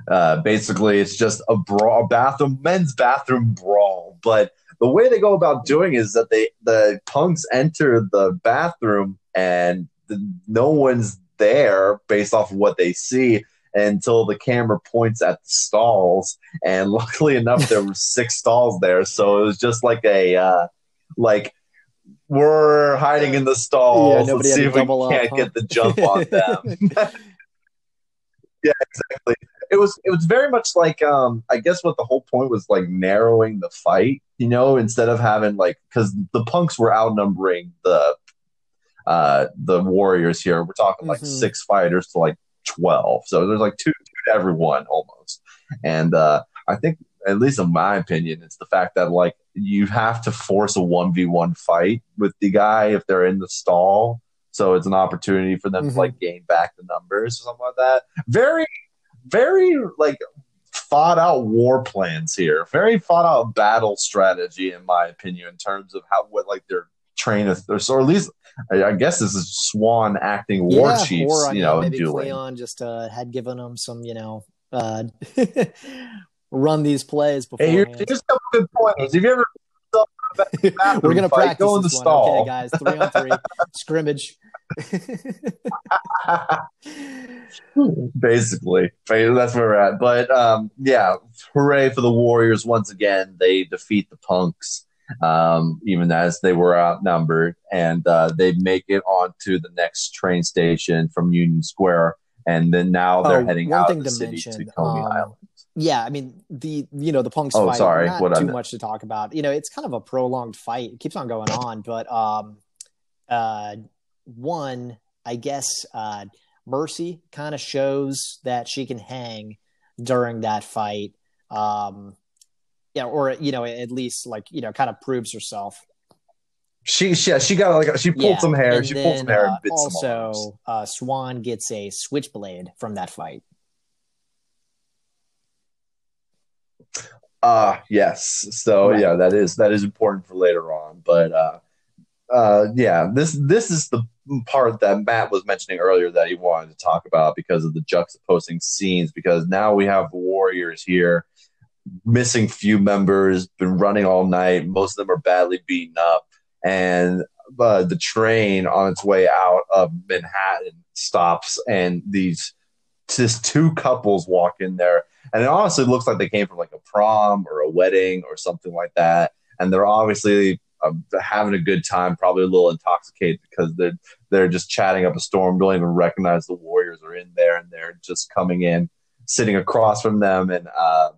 uh, basically, it's just a brawl, bathroom, men's bathroom brawl. But the way they go about doing is that they the punks enter the bathroom and the, no one's there based off of what they see until the camera points at the stalls. And luckily enough, there were six stalls there, so it was just like a uh, like we're hiding in the stalls. Yeah, Let's see if we can't huh? get the jump on them. yeah, exactly. It was it was very much like um I guess what the whole point was like narrowing the fight, you know, instead of having like because the punks were outnumbering the uh the warriors here. We're talking like mm-hmm. six fighters to like 12. So there's like two, two to everyone almost. And uh, I think, at least in my opinion, it's the fact that like you have to force a 1v1 fight with the guy if they're in the stall. So it's an opportunity for them mm-hmm. to like gain back the numbers or something like that. Very, very like thought out war plans here. Very thought out battle strategy, in my opinion, in terms of how what like their train of, or at least I guess this is Swan acting war yeah, chiefs, or, you know, maybe dueling. Cleon just uh, had given them some, you know, uh, run these plays before. Hey, here's a good pointers. Have you ever? We're gonna practice. Go in the stall, okay, guys. Three on three scrimmage. Basically, that's where we're at. But um, yeah, hooray for the Warriors once again. They defeat the Punks um, even as they were outnumbered. And uh, they make it onto the next train station from Union Square. And then now they're oh, heading out of the city mention, to Coney um, Island. Yeah, I mean the you know the punks oh, fight. Sorry, not what too much to talk about. You know, it's kind of a prolonged fight. It keeps on going on, but um, uh, one I guess uh, Mercy kind of shows that she can hang during that fight. Um, yeah, or you know, at least like you know, kind of proves herself. She, she yeah, she got like she pulled yeah. some hair. And she then, pulled some hair. Uh, and also, uh, Swan gets a switchblade from that fight. Uh yes. So right. yeah, that is that is important for later on. But uh uh yeah, this this is the part that Matt was mentioning earlier that he wanted to talk about because of the juxtaposing scenes because now we have warriors here missing few members, been running all night, most of them are badly beaten up. And uh, the train on its way out of Manhattan stops and these just two couples walk in there. And it honestly looks like they came from like a prom or a wedding or something like that. And they're obviously uh, having a good time probably a little intoxicated because they're they're just chatting up a storm. Don't even recognize the warriors are in there and they're just coming in sitting across from them. And uh,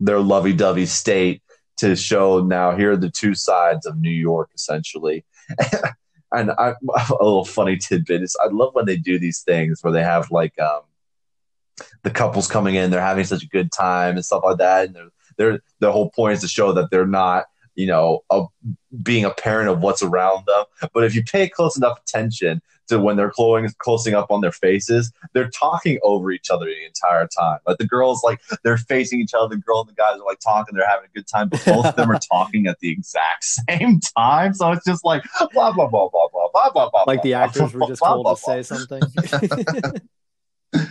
their lovey-dovey state to show now here are the two sides of new york essentially and I, a little funny tidbit is i love when they do these things where they have like um, the couples coming in, they're having such a good time and stuff like that. And they're, they're the whole point is to show that they're not, you know, a, being a parent of what's around them. But if you pay close enough attention to when they're closing closing up on their faces, they're talking over each other the entire time. Like the girls, like they're facing each other. The girl and the guys are like talking. They're having a good time, but both of them are talking at the exact same time. So it's just like blah blah blah blah blah blah blah. blah like the actors blah, were just blah, told blah, to say something.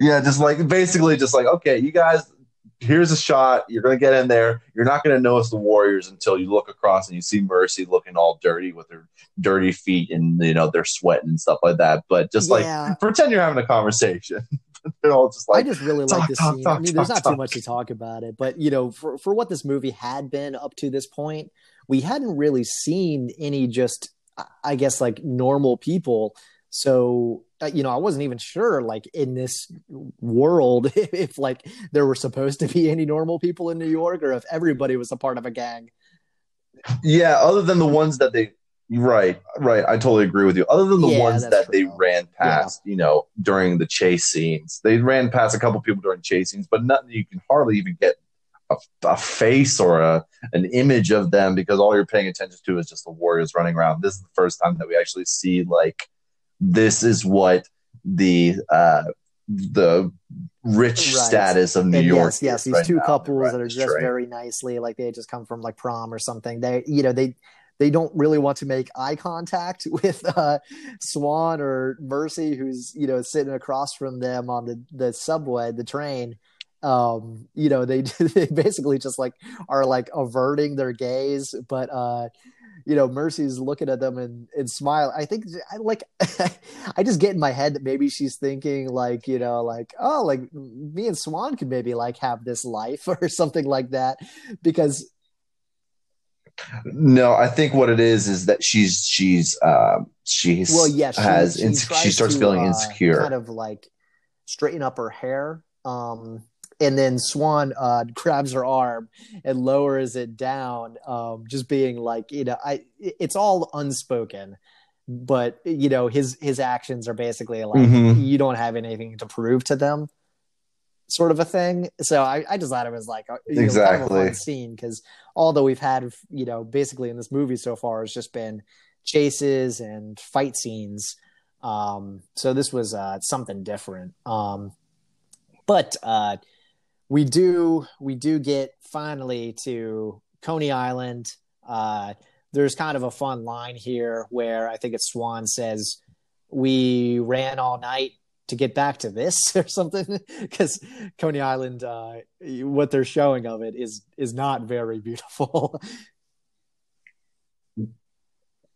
yeah, just like basically, just like okay, you guys here's a shot. You're gonna get in there. You're not gonna notice the Warriors until you look across and you see Mercy looking all dirty with her dirty feet and you know they're sweating and stuff like that. But just yeah. like pretend you're having a conversation. they're all just like I just really talk, like this talk, scene. Talk, I mean, there's not too much to talk about it, but you know, for for what this movie had been up to this point, we hadn't really seen any just I guess like normal people. So uh, you know, I wasn't even sure, like in this world, if, if, like there were supposed to be any normal people in New York, or if everybody was a part of a gang. Yeah, other than the ones that they, right, right, I totally agree with you. Other than the yeah, ones that true. they ran past, yeah. you know, during the chase scenes, they ran past a couple people during chase scenes, but nothing you can hardly even get a, a, face or a an image of them because all you're paying attention to is just the warriors running around. This is the first time that we actually see like this is what the uh, the rich right. status of New and York. Yes, yes, these right two couples that are dressed train. very nicely, like they just come from like prom or something. They, you know, they they don't really want to make eye contact with uh, Swan or Mercy, who's you know sitting across from them on the the subway, the train. Um, you know, they they basically just like are like averting their gaze, but uh, you know, Mercy's looking at them and, and smile. I think I like I just get in my head that maybe she's thinking like, you know, like, oh, like me and Swan could maybe like have this life or something like that. Because no, I think what it is is that she's she's um she's well, yeah, she, has she, she starts to, feeling uh, insecure, kind of like straighten up her hair. Um, and then Swan uh, grabs her arm and lowers it down, um, just being like, you know, I it's all unspoken, but you know, his his actions are basically like mm-hmm. you don't have anything to prove to them, sort of a thing. So I, I just thought it was like a, exactly know, kind of a fun scene because although we've had you know basically in this movie so far it's just been chases and fight scenes. Um, so this was uh, something different. Um, but uh, we do we do get finally to Coney Island. Uh, there's kind of a fun line here where I think it's Swan says, "We ran all night to get back to this" or something, because Coney Island, uh, what they're showing of it is is not very beautiful.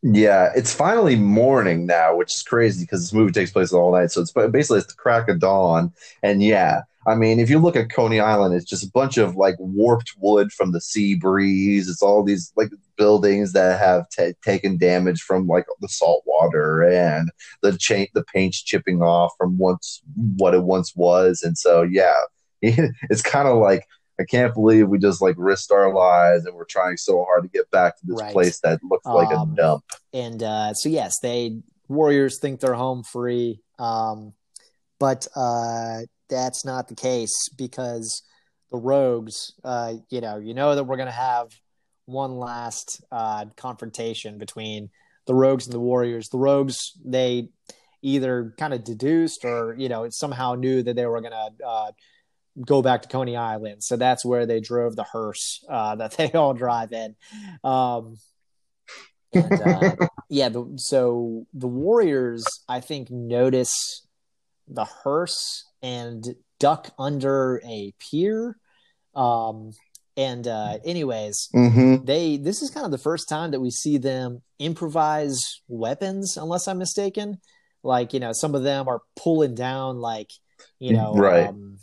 Yeah, it's finally morning now, which is crazy because this movie takes place all night. So it's basically it's the crack of dawn, and yeah, I mean, if you look at Coney Island, it's just a bunch of like warped wood from the sea breeze. It's all these like buildings that have t- taken damage from like the salt water and the chain, the paint's chipping off from once what it once was, and so yeah, it's kind of like I can't believe we just like risked our lives and we're trying so hard to get back to this right. place that looks like um, a dump. And uh, so yes, they Warriors think they're home free, um, but uh, that's not the case because the Rogues, uh, you know, you know that we're going to have one last uh, confrontation between the Rogues and the Warriors. The Rogues, they either kind of deduced or you know somehow knew that they were going to uh, go back to Coney Island. So that's where they drove the hearse uh, that they all drive in. Um, and, uh, yeah, the, so the Warriors, I think, notice the hearse and duck under a pier. Um, and uh, anyways, mm-hmm. they this is kind of the first time that we see them improvise weapons, unless I'm mistaken. Like you know, some of them are pulling down like you know, right. Um,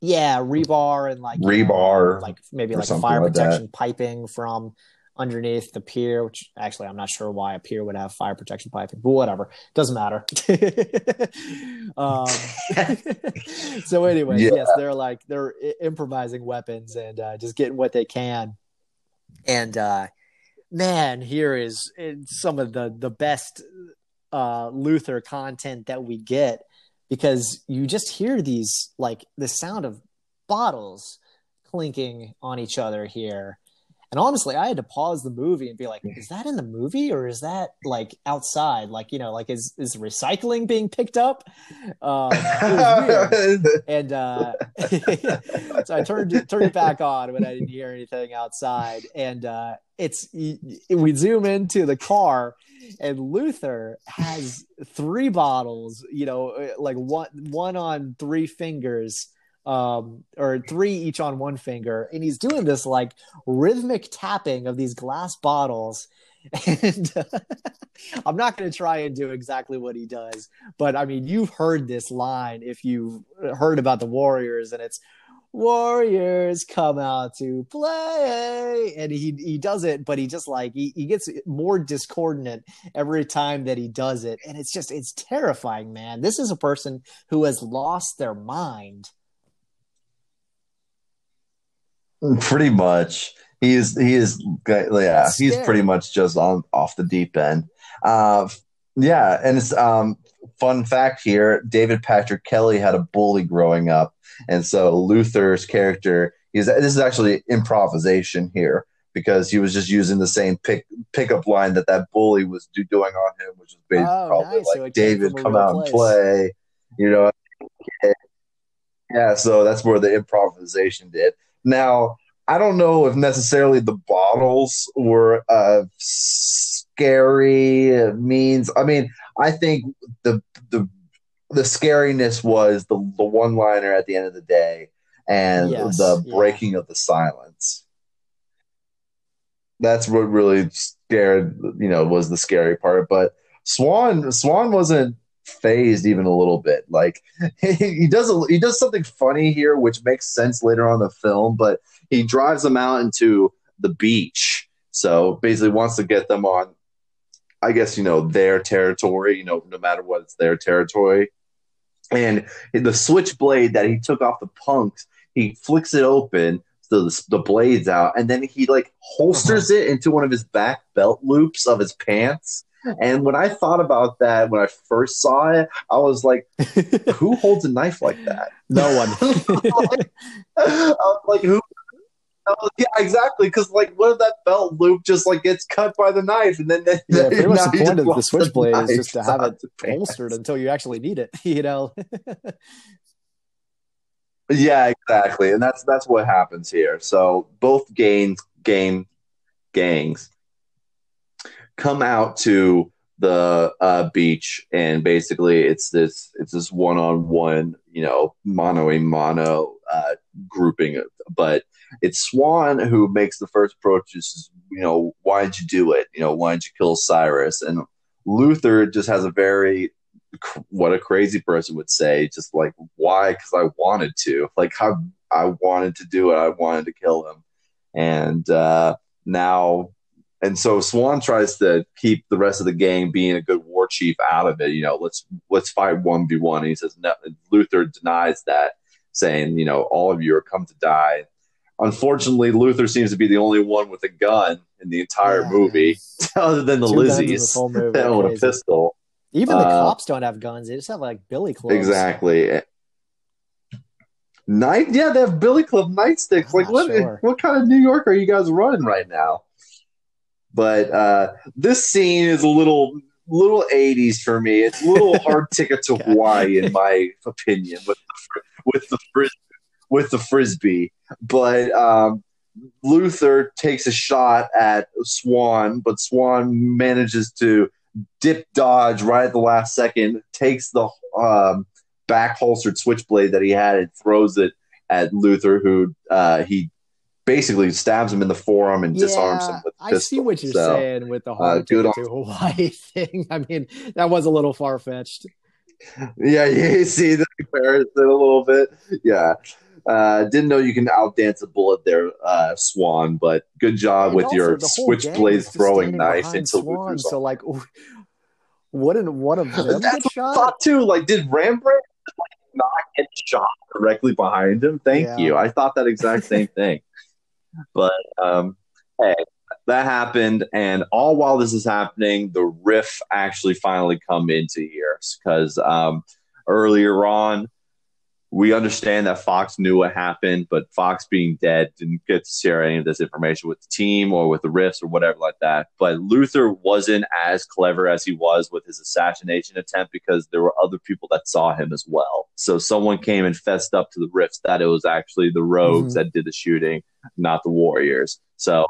yeah, rebar and like rebar, know, like maybe like fire protection piping from underneath the pier. Which actually, I'm not sure why a pier would have fire protection piping, but whatever, doesn't matter. um, so, anyway, yeah. yes, they're like they're improvising weapons and uh, just getting what they can. And uh, man, here is some of the the best uh, Luther content that we get because you just hear these like the sound of bottles clinking on each other here. And honestly, I had to pause the movie and be like, is that in the movie or is that like outside? Like, you know, like is is recycling being picked up? Um, and uh, so I turned turned it back on when I didn't hear anything outside. And uh, it's we zoom into the car and Luther has three bottles, you know, like one one on three fingers, um, or three each on one finger, and he's doing this like rhythmic tapping of these glass bottles. And I'm not going to try and do exactly what he does, but I mean, you've heard this line if you've heard about the Warriors, and it's Warriors come out to play. And he he does it, but he just like he, he gets more discordant every time that he does it. And it's just it's terrifying, man. This is a person who has lost their mind. Pretty much. He's he is yeah, he's pretty much just on off the deep end. Uh yeah, and it's um fun fact here, David Patrick Kelly had a bully growing up and so Luther's character is this is actually improvisation here because he was just using the same pick pickup line that that bully was do, doing on him, which was basically oh, probably nice. like so David, come out place. and play. You know, yeah. So that's where the improvisation did. Now I don't know if necessarily the bottles were uh, scary means. I mean, I think the the the scariness was the the one liner at the end of the day and yes, the breaking yeah. of the silence. That's what really scared you know was the scary part. But Swan Swan wasn't phased even a little bit. Like he, does a, he does something funny here, which makes sense later on the film. But he drives them out into the beach, so basically wants to get them on. I guess you know their territory. You know, no matter what, it's their territory and the switchblade that he took off the punks, he flicks it open, so the, the blade's out, and then he like holsters uh-huh. it into one of his back belt loops of his pants. And when I thought about that when I first saw it, I was like, "Who holds a knife like that? No one." like, I was like, "Who yeah, exactly. Because like, what if that belt loop just like gets cut by the knife, and then, then yeah, pretty much the point of the switchblade is just to have it holstered until you actually need it. You know. yeah, exactly, and that's that's what happens here. So both gains game gangs come out to the uh, beach, and basically it's this it's this one on one, you know, mono a mono uh, grouping, but it's Swan who makes the first approach. Is you know why did you do it? You know why did you kill Cyrus? And Luther just has a very what a crazy person would say, just like why? Because I wanted to. Like how I wanted to do it. I wanted to kill him, and uh, now. And so Swan tries to keep the rest of the gang being a good war chief out of it. You know, let's let's fight one v one. He says no. Luther denies that, saying, you know, all of you are come to die unfortunately, Luther seems to be the only one with a gun in the entire Yeah. movie, other than the Two Lizzies that own a pistol. Even the Uh, cops don't have guns; they just have like billy clubs. Exactly. Night, yeah, they have Billy Club nightsticks. I'm Like, what? sure. What kind of New York are you guys running right now? But uh, this scene is a little, little '80s for me. It's a little hard ticket to Hawaii, in my opinion, with the, with the fris- with the frisbee. But um, Luther takes a shot at Swan, but Swan manages to dip dodge right at the last second, takes the um, back holstered switchblade that he had and throws it at Luther, who uh, he basically stabs him in the forearm and disarms him I see what you're So, saying with the uh, good to Hawaii thing. I mean, that was a little far fetched. Yeah, you see the comparison a little bit. Yeah. Uh, didn't know you can outdance a bullet there, uh, Swan, but good job with your switchblade throwing knife into Swan. So, arm. like, wouldn't one of them That's get shot? thought too. Like, did Rembrandt not get shot directly behind him? Thank Yeah. you. I thought that exact same thing. But um, hey, that happened, and all while this is happening, the riff actually finally come into here because um, earlier on. We understand that Fox knew what happened, but Fox being dead didn't get to share any of this information with the team or with the Riffs or whatever like that. But Luther wasn't as clever as he was with his assassination attempt because there were other people that saw him as well. So someone came and fessed up to the Riffs that it was actually the Rogues Mhm. that did the shooting, not the Warriors. So,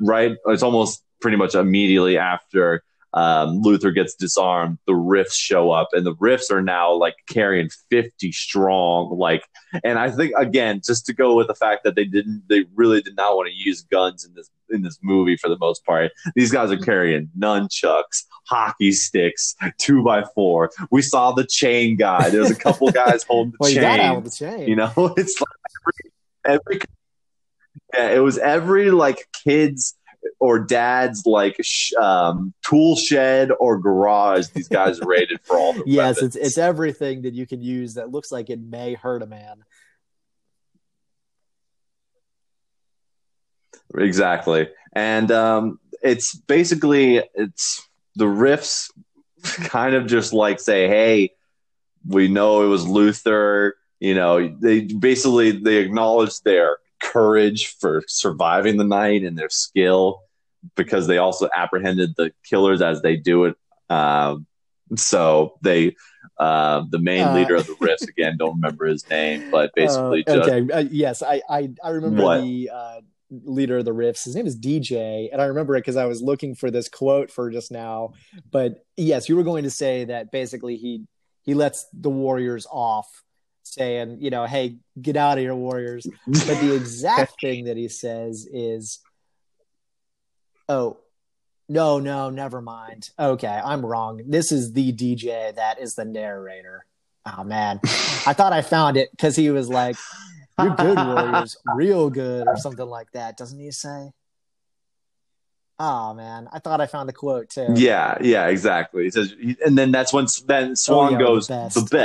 right, it's almost pretty much immediately after um, Luther gets disarmed, the Riffs show up, and the Riffs are now like carrying 50 strong. Like, and I think again, just to go with the fact that they didn't, they really did not want to use guns in this in this movie for the most part. These guys are carrying nunchucks, hockey sticks, two by four. We saw the chain guy. There's a couple guys holding the Well, you got out chain. the chain. You know, it's like every, every yeah, it was every like kids or dad's like sh- um, tool shed or garage. These guys raided for all the yes, weapons. it's it's everything that you can use that looks like it may hurt a man. exactly, and um, it's basically it's the riffs kind of just like say, hey, we know it was Luther. You know, they basically they acknowledge their courage for surviving the night and their skill because they also apprehended the killers as they do it. Um, so they, uh, the main Uh, leader of the Riffs again, don't remember his name, but basically Uh, just okay. Uh, yes, I, I I remember What? the uh, leader of the Riffs. His name is DJ, and I remember it because I was looking for this quote for just now. But yes, you were going to say that basically he he lets the Warriors off, saying, you know, hey, get out of here, Warriors. But the exact thing that he says is, oh. No, no, never mind. Okay, I'm wrong. This is the DJ that is the narrator. Oh man, I thought I found it because he was like, "You're good, Warriors, real good," or something like that. Doesn't he say? Oh man, I thought I found the quote too. Yeah, yeah, exactly. He says, and then that's when then Swan Oh, yeah, goes, the best. "The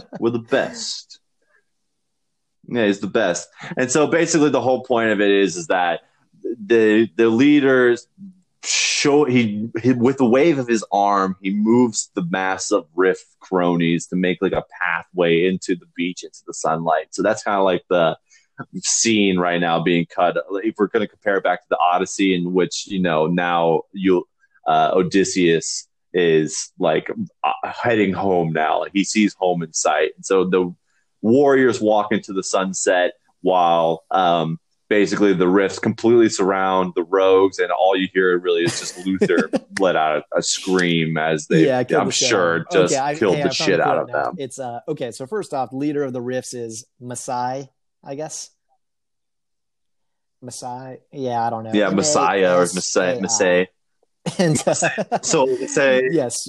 best, we're the best." Yeah, he's the best. And so basically, the whole point of it is, is that the the leaders show he, he with the wave of his arm, he moves the mass of riff cronies to make like a pathway into the beach, into the sunlight. So that's kind of like the scene right now being cut. If we're going to compare it back to the Odyssey, in which you know now you uh, Odysseus is like uh, heading home now. Like he sees home in sight. And so the warriors walk into the sunset while um, basically the Riffs completely surround the rogues, and all you hear really is just Luther let out a, a scream as they, yeah, I'm the sure, out of him. just Okay, I- killed hey, the shit out of now. them. It's uh okay. So first off, leader of the Riffs is Masai, I guess. Messiah. yeah, I don't know. Yeah, Messiah or Messiah. Messiah. And uh, So say yes,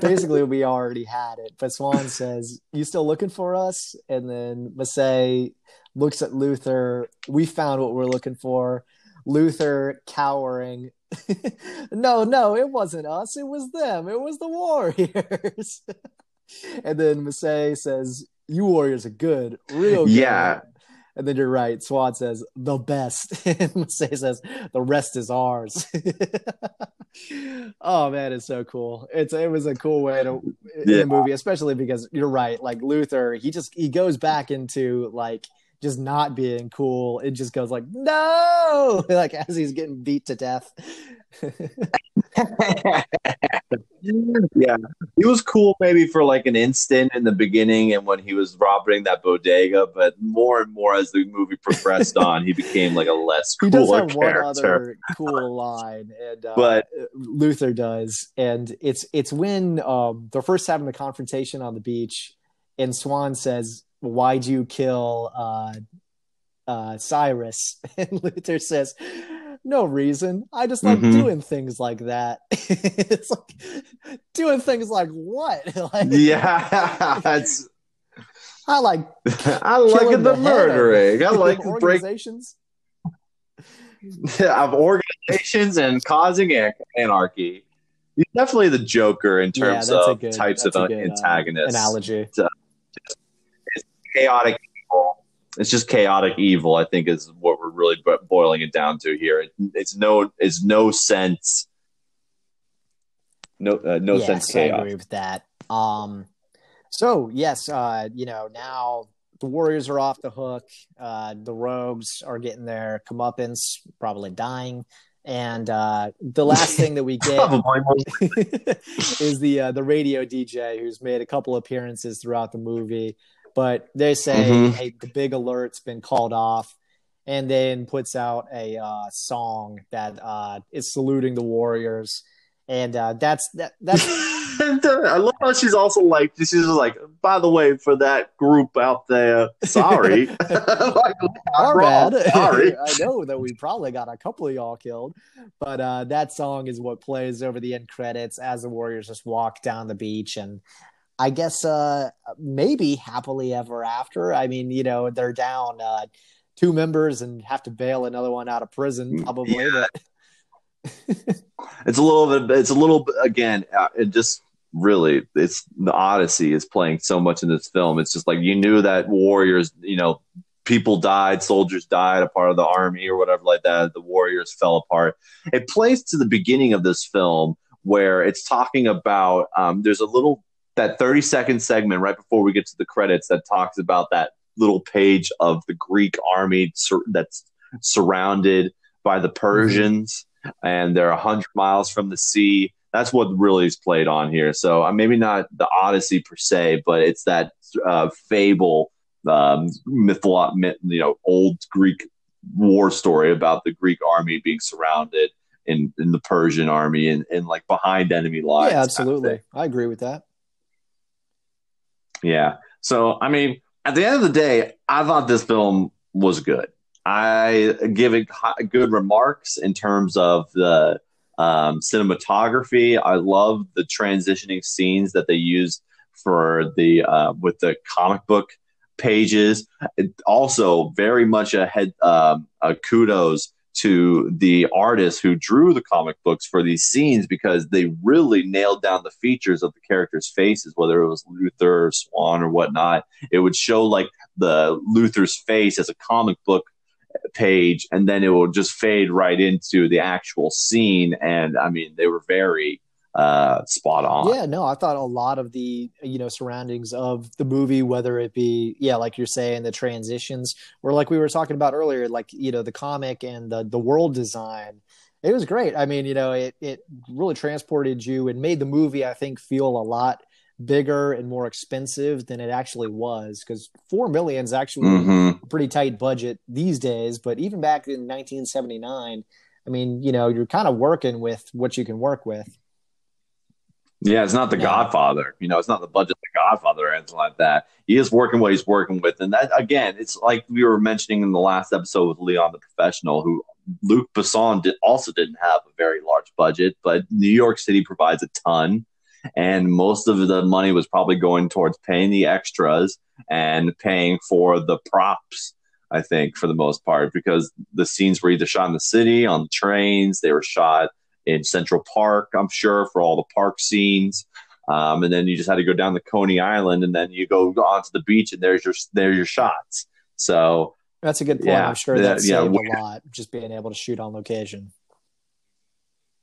basically we already had it. But Swan says, "You still looking for us?" And then Massey looks at Luther. We found what we're looking for. Luther cowering. no, no, it wasn't us. It was them. It was the Warriors. and then Massey says, "You Warriors are good, real good." Yeah. And then you're right. Swan says the best, and Say says the rest is ours. oh man, it's so cool. It's it was a cool way to in the movie, especially because you're right. Like Luther, he just he goes back into like just not being cool. It just goes like no, like as he's getting beat to death. yeah, he was cool maybe for like an instant in the beginning and when he was robbing that bodega, but more and more as the movie progressed on, he became like a less he does have character. one other cool line, and uh, But- Luther does, and it's it's when um, they're first having the confrontation on the beach, and Swan says, "Why'd you kill uh, uh, Cyrus?" And Luther says. No reason. I just like Mhm. doing things like that. it's like doing things like what? like, Yeah, that's I like I like the, murdering. I like the break organizations. of organizations and causing anarchy. He's definitely the Joker in terms a of good types of good, uh, antagonists. analogy. Chaotic evil. It's just chaotic evil. I think is what we're really boiling it down to here. It, it's no, it's no sense, no, uh, no yes, sense I chaos. agree with that. Um, so yes, uh, you know now the Warriors are off the hook. Uh, the Rogues are getting their comeuppance, probably dying. And uh, the last thing that we get is the uh, the radio DJ who's made a couple appearances throughout the movie. But they say, Mhm. "Hey, the big alert's been called off," and then puts out a uh, song that uh, is saluting the Warriors, and uh, that's that that's I love how she's also like, she's just like, by the way, for that group out there, sorry. like, our wrong, bad. Sorry. I know that we probably got a couple of y'all killed, but uh, that song is what plays over the end credits as the Warriors just walk down the beach and. I guess uh, maybe happily ever after. I mean, you know, they're down uh, two members and have to bail another one out of prison, probably. Yeah. But it's a little bit, it's a little again, uh, it just really, it's the Odyssey is playing so much in this film. It's just like you knew that Warriors, you know, people died, soldiers died, a part of the army or whatever like that. The Warriors fell apart. It plays to the beginning of this film where it's talking about um, there's a little that 30 second segment right before we get to the credits that talks about that little page of the Greek army sur- that's surrounded by the Persians and they're 100 miles from the sea. That's what really is played on here. So uh, maybe not the Odyssey per se, but it's that uh, fable, um, mytholo- myth, you know, old Greek war story about the Greek army being surrounded in, in the Persian army and, and like behind enemy lines. yeah, kind of absolutely. I agree with that. Yeah. So, I mean, at the end of the day, I thought this film was good. I give it good remarks in terms of the um, cinematography. I love the transitioning scenes that they used for the uh, with the comic book pages. It also, very much a head um, a kudos to the artists who drew the comic books for these scenes because they really nailed down the features of the characters' faces, whether it was Luther or Swan or whatnot. It would show like the Luther's face as a comic book page, and then it would just fade right into the actual scene. And I mean, they were very uh, spot on. Yeah, no, I thought a lot of the you know surroundings of the movie, whether it be yeah, like you're saying, the transitions, or like we were talking about earlier, like you know the comic and the the world design. It was great. I mean, you know, it it really transported you and made the movie, I think, feel a lot bigger and more expensive than it actually was because four million is actually Mhm. a pretty tight budget these days. But even back in 1979, I mean, you know, you're kind of working with what you can work with. Yeah, it's not the No. Godfather. You know, it's not the budget of the Godfather or anything like that. He is working what he's working with, and that again, it's like we were mentioning in the last episode with Leon the Professional, who Luc Besson did, also didn't have a very large budget, but New York City provides a ton, and most of the money was probably going towards paying the extras and paying for the props. I think for the most part, because the scenes were either shot in the city, on the trains, they were shot in Central Park, I'm sure, for all the park scenes. Um, and then you just had to go down the Coney Island, and then you go onto the beach, and there's your there's your shots. So That's a good point. Yeah, I'm sure that, saved yeah, a lot just being able to shoot on location.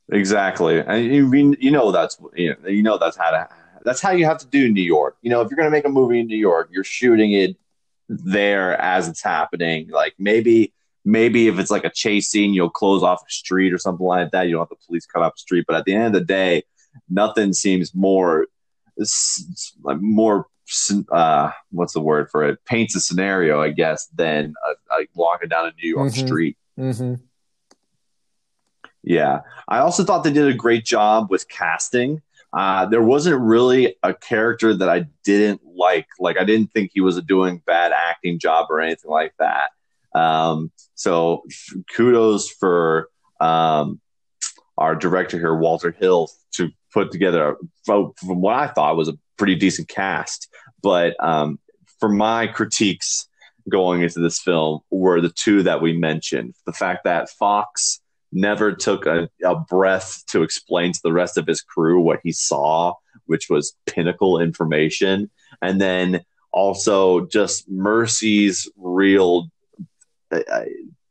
Exactly, and you, you know that's you know, you know that's how to that's how you have to do New York. You know, if you're going to make a movie in New York, you're shooting it there as it's happening. Like maybe maybe if it's like a chase scene, you'll close off a street or something like that. You don't have the police cut off the street, but at the end of the day, nothing seems more more uh, what's the word for it? Paints a scenario, I guess, than like walking down a New York mm-hmm. street. Mm-hmm. Yeah, I also thought they did a great job with casting. Uh, there wasn't really a character that I didn't like. Like I didn't think he was doing bad acting job or anything like that. Um, so kudos for um, our director here, Walter Hill, to put together, from what I thought was a pretty decent cast. But um, for my critiques going into this film were the two that we mentioned: the fact that Fox never took a, a breath to explain to the rest of his crew what he saw, which was pinnacle information, and then also just Mercy's real uh,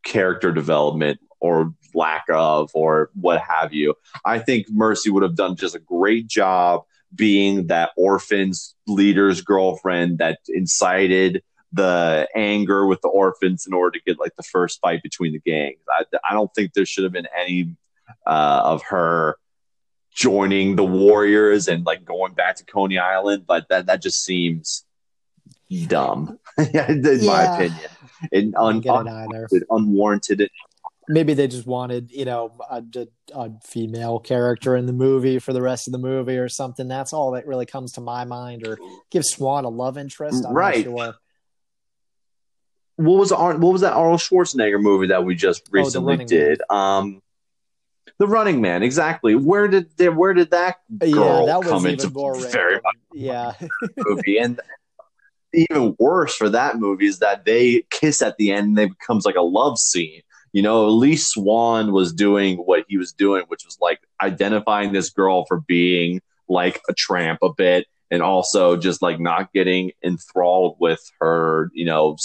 character development or lack of or what have you. I think Mercy would have done just a great job being that orphans leader's girlfriend that incited the anger with the orphans in order to get like the first fight between the gangs. I, I don't think there should have been any uh, of her joining the Warriors and like going back to Coney Island, but that that just seems dumb. In yeah. my opinion. And un- un- unwarranted maybe they just wanted you know a, a, female character in the movie for the rest of the movie or something. That's all that really comes to my mind or give swan a love interest. I'm right. sure. what was what was that arnold schwarzenegger movie that we just oh, recently oh, did? Um the running man exactly. Where did they, where did that girl yeah, that come into very much yeah. movie? And even worse for that movie is that they kiss at the end and it becomes like a love scene. You know, at least Swan was doing what he was doing, which was like identifying this girl for being like a tramp a bit and also just like not getting enthralled with her, you know,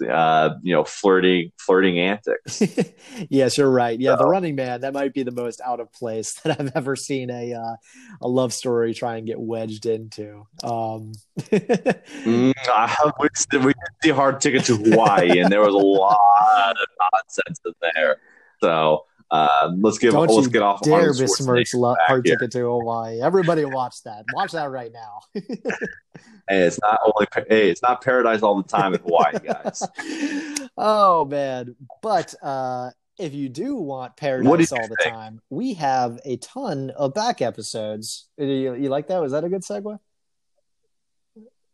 uh, you know, flirting, flirting antics. yes, you're right. Yeah, so. the Running Man that might be the most out of place that I've ever seen a uh, a love story try and get wedged into. Um. mm, I, we, we did the hard ticket to Hawaii, and there was a lot of nonsense in there. So uh, let's give. Don't let's get off. Dare besmirch lo- here. ticket to Hawaii. Everybody watch that. Watch that right now. hey, it's not only. Hey, it's not paradise all the time in Hawaii, guys. oh man, but uh, if you do want paradise all the think? time, we have a ton of back episodes. You, you like that? Was that a good segue?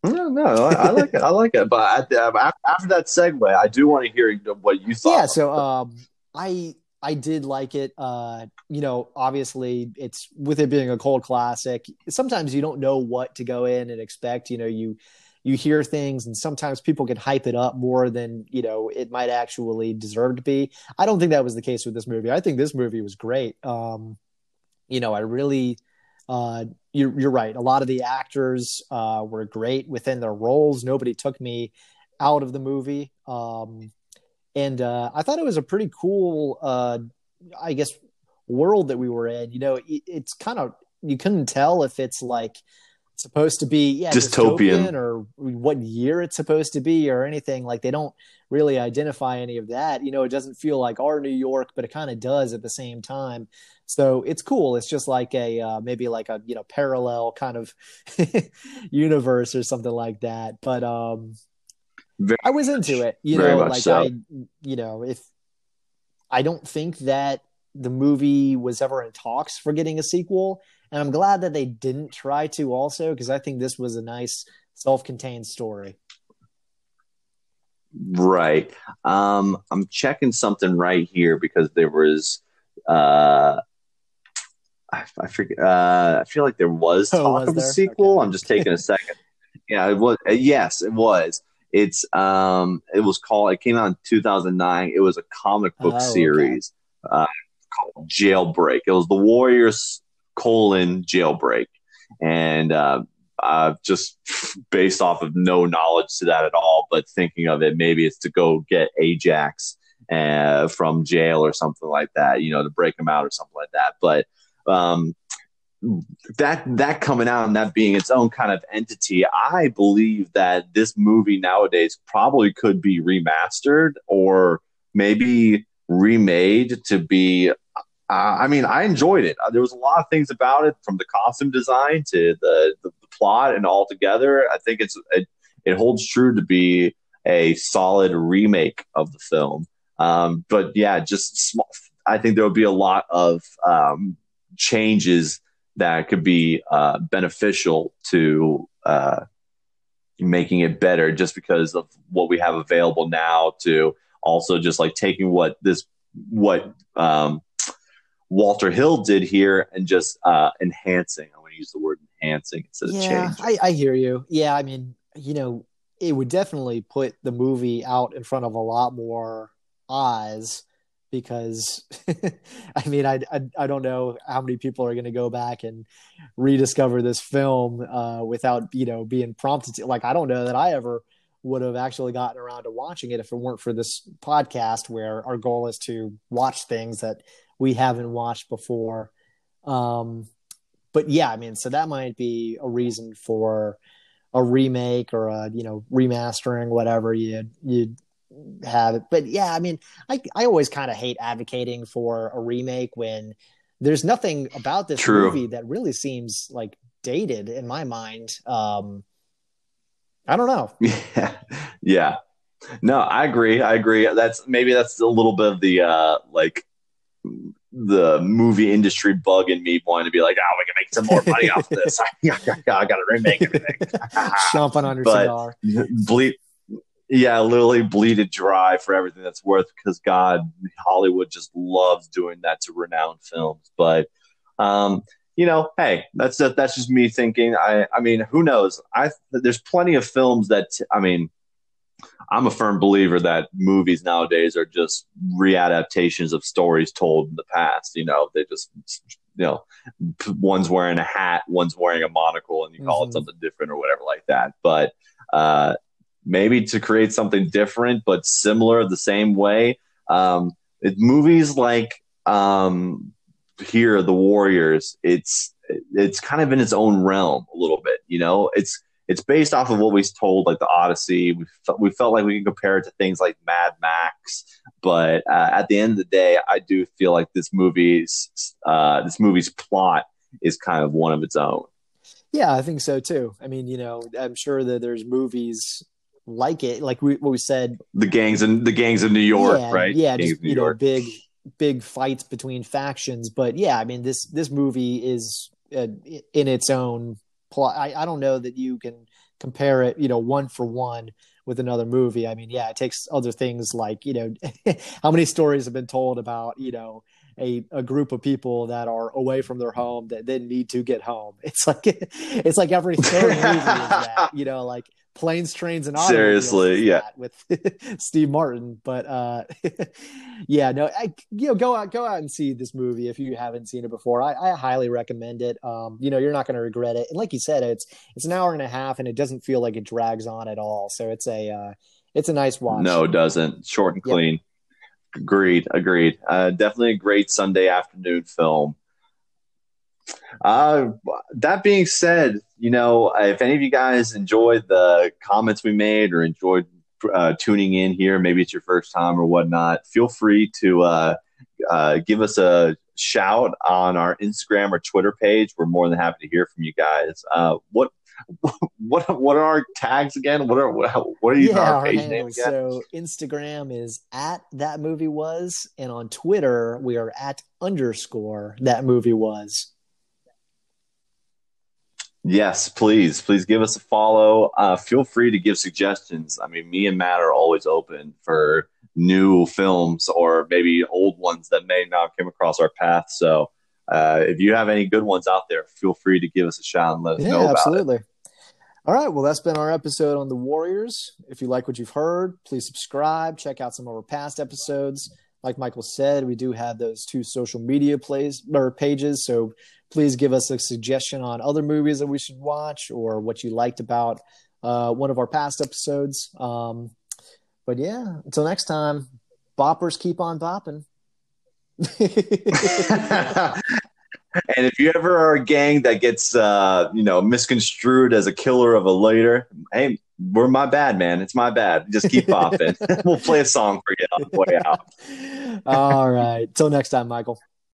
No, no, I, I like it. I like it. But after that segue, I do want to hear what you thought. Yeah. So, um, I I did like it. Uh, you know, obviously, it's with it being a cold classic. Sometimes you don't know what to go in and expect. You know, you you hear things, and sometimes people can hype it up more than you know it might actually deserve to be. I don't think that was the case with this movie. I think this movie was great. Um, you know, I really. Uh, you're, you're right. A lot of the actors uh, were great within their roles. Nobody took me out of the movie. Um, and uh, I thought it was a pretty cool, uh, I guess, world that we were in. You know, it, it's kind of you couldn't tell if it's like supposed to be yeah dystopian. dystopian or what year it's supposed to be or anything. Like they don't really identify any of that. You know, it doesn't feel like our New York, but it kind of does at the same time. So it's cool. It's just like a uh, maybe like a you know parallel kind of universe or something like that. But um, very I was into it. You know, like so. I, you know, if I don't think that the movie was ever in talks for getting a sequel, and I'm glad that they didn't try to also because I think this was a nice self-contained story. Right. Um, I'm checking something right here because there was, uh, I, I forget. Uh, I feel like there was oh, talk was of a sequel. Okay. I'm just taking a second. yeah, it was. Uh, yes, it was. It's um, it was called. It came out in 2009. It was a comic book oh, series okay. uh, called Jailbreak. It was the Warriors colon Jailbreak, and uh, uh, just based off of no knowledge to that at all, but thinking of it, maybe it's to go get Ajax uh, from jail or something like that, you know, to break him out or something like that. But um, that that coming out and that being its own kind of entity, I believe that this movie nowadays probably could be remastered or maybe remade to be uh, I mean, I enjoyed it. Uh, there was a lot of things about it, from the costume design to the, the, the plot and all together. I think it's it, it, holds true to be a solid remake of the film. Um, but yeah, just small. I think there would be a lot of um, changes that could be uh, beneficial to uh, making it better, just because of what we have available now. To also just like taking what this what um, Walter Hill did here and just uh, enhancing. I want to use the word enhancing instead of yeah, changing. I, I hear you. Yeah, I mean, you know, it would definitely put the movie out in front of a lot more eyes because I mean I, I, I don't know how many people are going to go back and rediscover this film uh, without you know being prompted to like I don't know that I ever would have actually gotten around to watching it if it weren't for this podcast where our goal is to watch things that we haven't watched before. Um, but yeah, I mean, so that might be a reason for a remake or a you know remastering, whatever you you have it. But yeah, I mean, I I always kind of hate advocating for a remake when there's nothing about this True. movie that really seems like dated in my mind. Um, I don't know. Yeah, yeah. No, I agree. I agree. That's maybe that's a little bit of the uh, like the movie industry bug in me wanting to be like, oh, we can make some more money off this. I, got to remake everything. Chomping on your but cigar. Bleed, yeah, literally bleed it dry for everything that's worth because God, Hollywood just loves doing that to renowned films. But, um, you know, hey, that's that's just me thinking. I, I mean, who knows? I there's plenty of films that I mean, I'm a firm believer that movies nowadays are just readaptations of stories told in the past. You know, they just, you know, one's wearing a hat, one's wearing a monocle, and you call mm-hmm. it something different or whatever like that. But uh, maybe to create something different but similar the same way. Um, it, movies like um, here, The Warriors, it's it's kind of in its own realm a little bit. You know, it's it's based off of what we told, like the Odyssey. We felt, we felt like we could compare it to things like Mad Max, but uh, at the end of the day, I do feel like this movie's uh, this movie's plot is kind of one of its own. Yeah, I think so too. I mean, you know, I'm sure that there's movies like it, like we, what we said, the gangs and the gangs of New York, yeah, right? Yeah, just, you know, big big fights between factions. But yeah, I mean, this this movie is uh, in its own plot. I, I don't know that you can compare it, you know, one for one with another movie. I mean, yeah, it takes other things like, you know, how many stories have been told about, you know, a, a group of people that are away from their home that then need to get home. It's like it's like every third movie is that, you know, like planes, trains, and seriously, yeah, with Steve Martin. But uh, yeah, no, I, you know, go out, go out and see this movie if you haven't seen it before. I, I highly recommend it. Um, you know, you're not going to regret it. And like you said, it's it's an hour and a half, and it doesn't feel like it drags on at all. So it's a uh, it's a nice watch. No, it doesn't. Short and clean. Yep. Agreed. Agreed. Uh, definitely a great Sunday afternoon film. Uh, that being said, you know, if any of you guys enjoyed the comments we made or enjoyed uh, tuning in here, maybe it's your first time or whatnot, feel free to uh, uh, give us a shout on our Instagram or Twitter page. We're more than happy to hear from you guys. Uh, what what what are our tags again? What are what are you yeah, our page name again? So Instagram is at that movie was, and on Twitter we are at underscore that movie was. Yes, please, please give us a follow. Uh, feel free to give suggestions. I mean, me and Matt are always open for new films or maybe old ones that may not come across our path. So, uh, if you have any good ones out there, feel free to give us a shout and let us yeah, know about absolutely. it. All right. Well, that's been our episode on the Warriors. If you like what you've heard, please subscribe. Check out some of our past episodes. like Michael said, we do have those two social media plays or pages. So please give us a suggestion on other movies that we should watch or what you liked about uh, one of our past episodes. Um, but yeah, until next time, boppers keep on bopping. And if you ever are a gang that gets uh, you know misconstrued as a killer of a later, hey, we're my bad, man. It's my bad. Just keep popping. we'll play a song for you on the way out. All right. Till next time, Michael.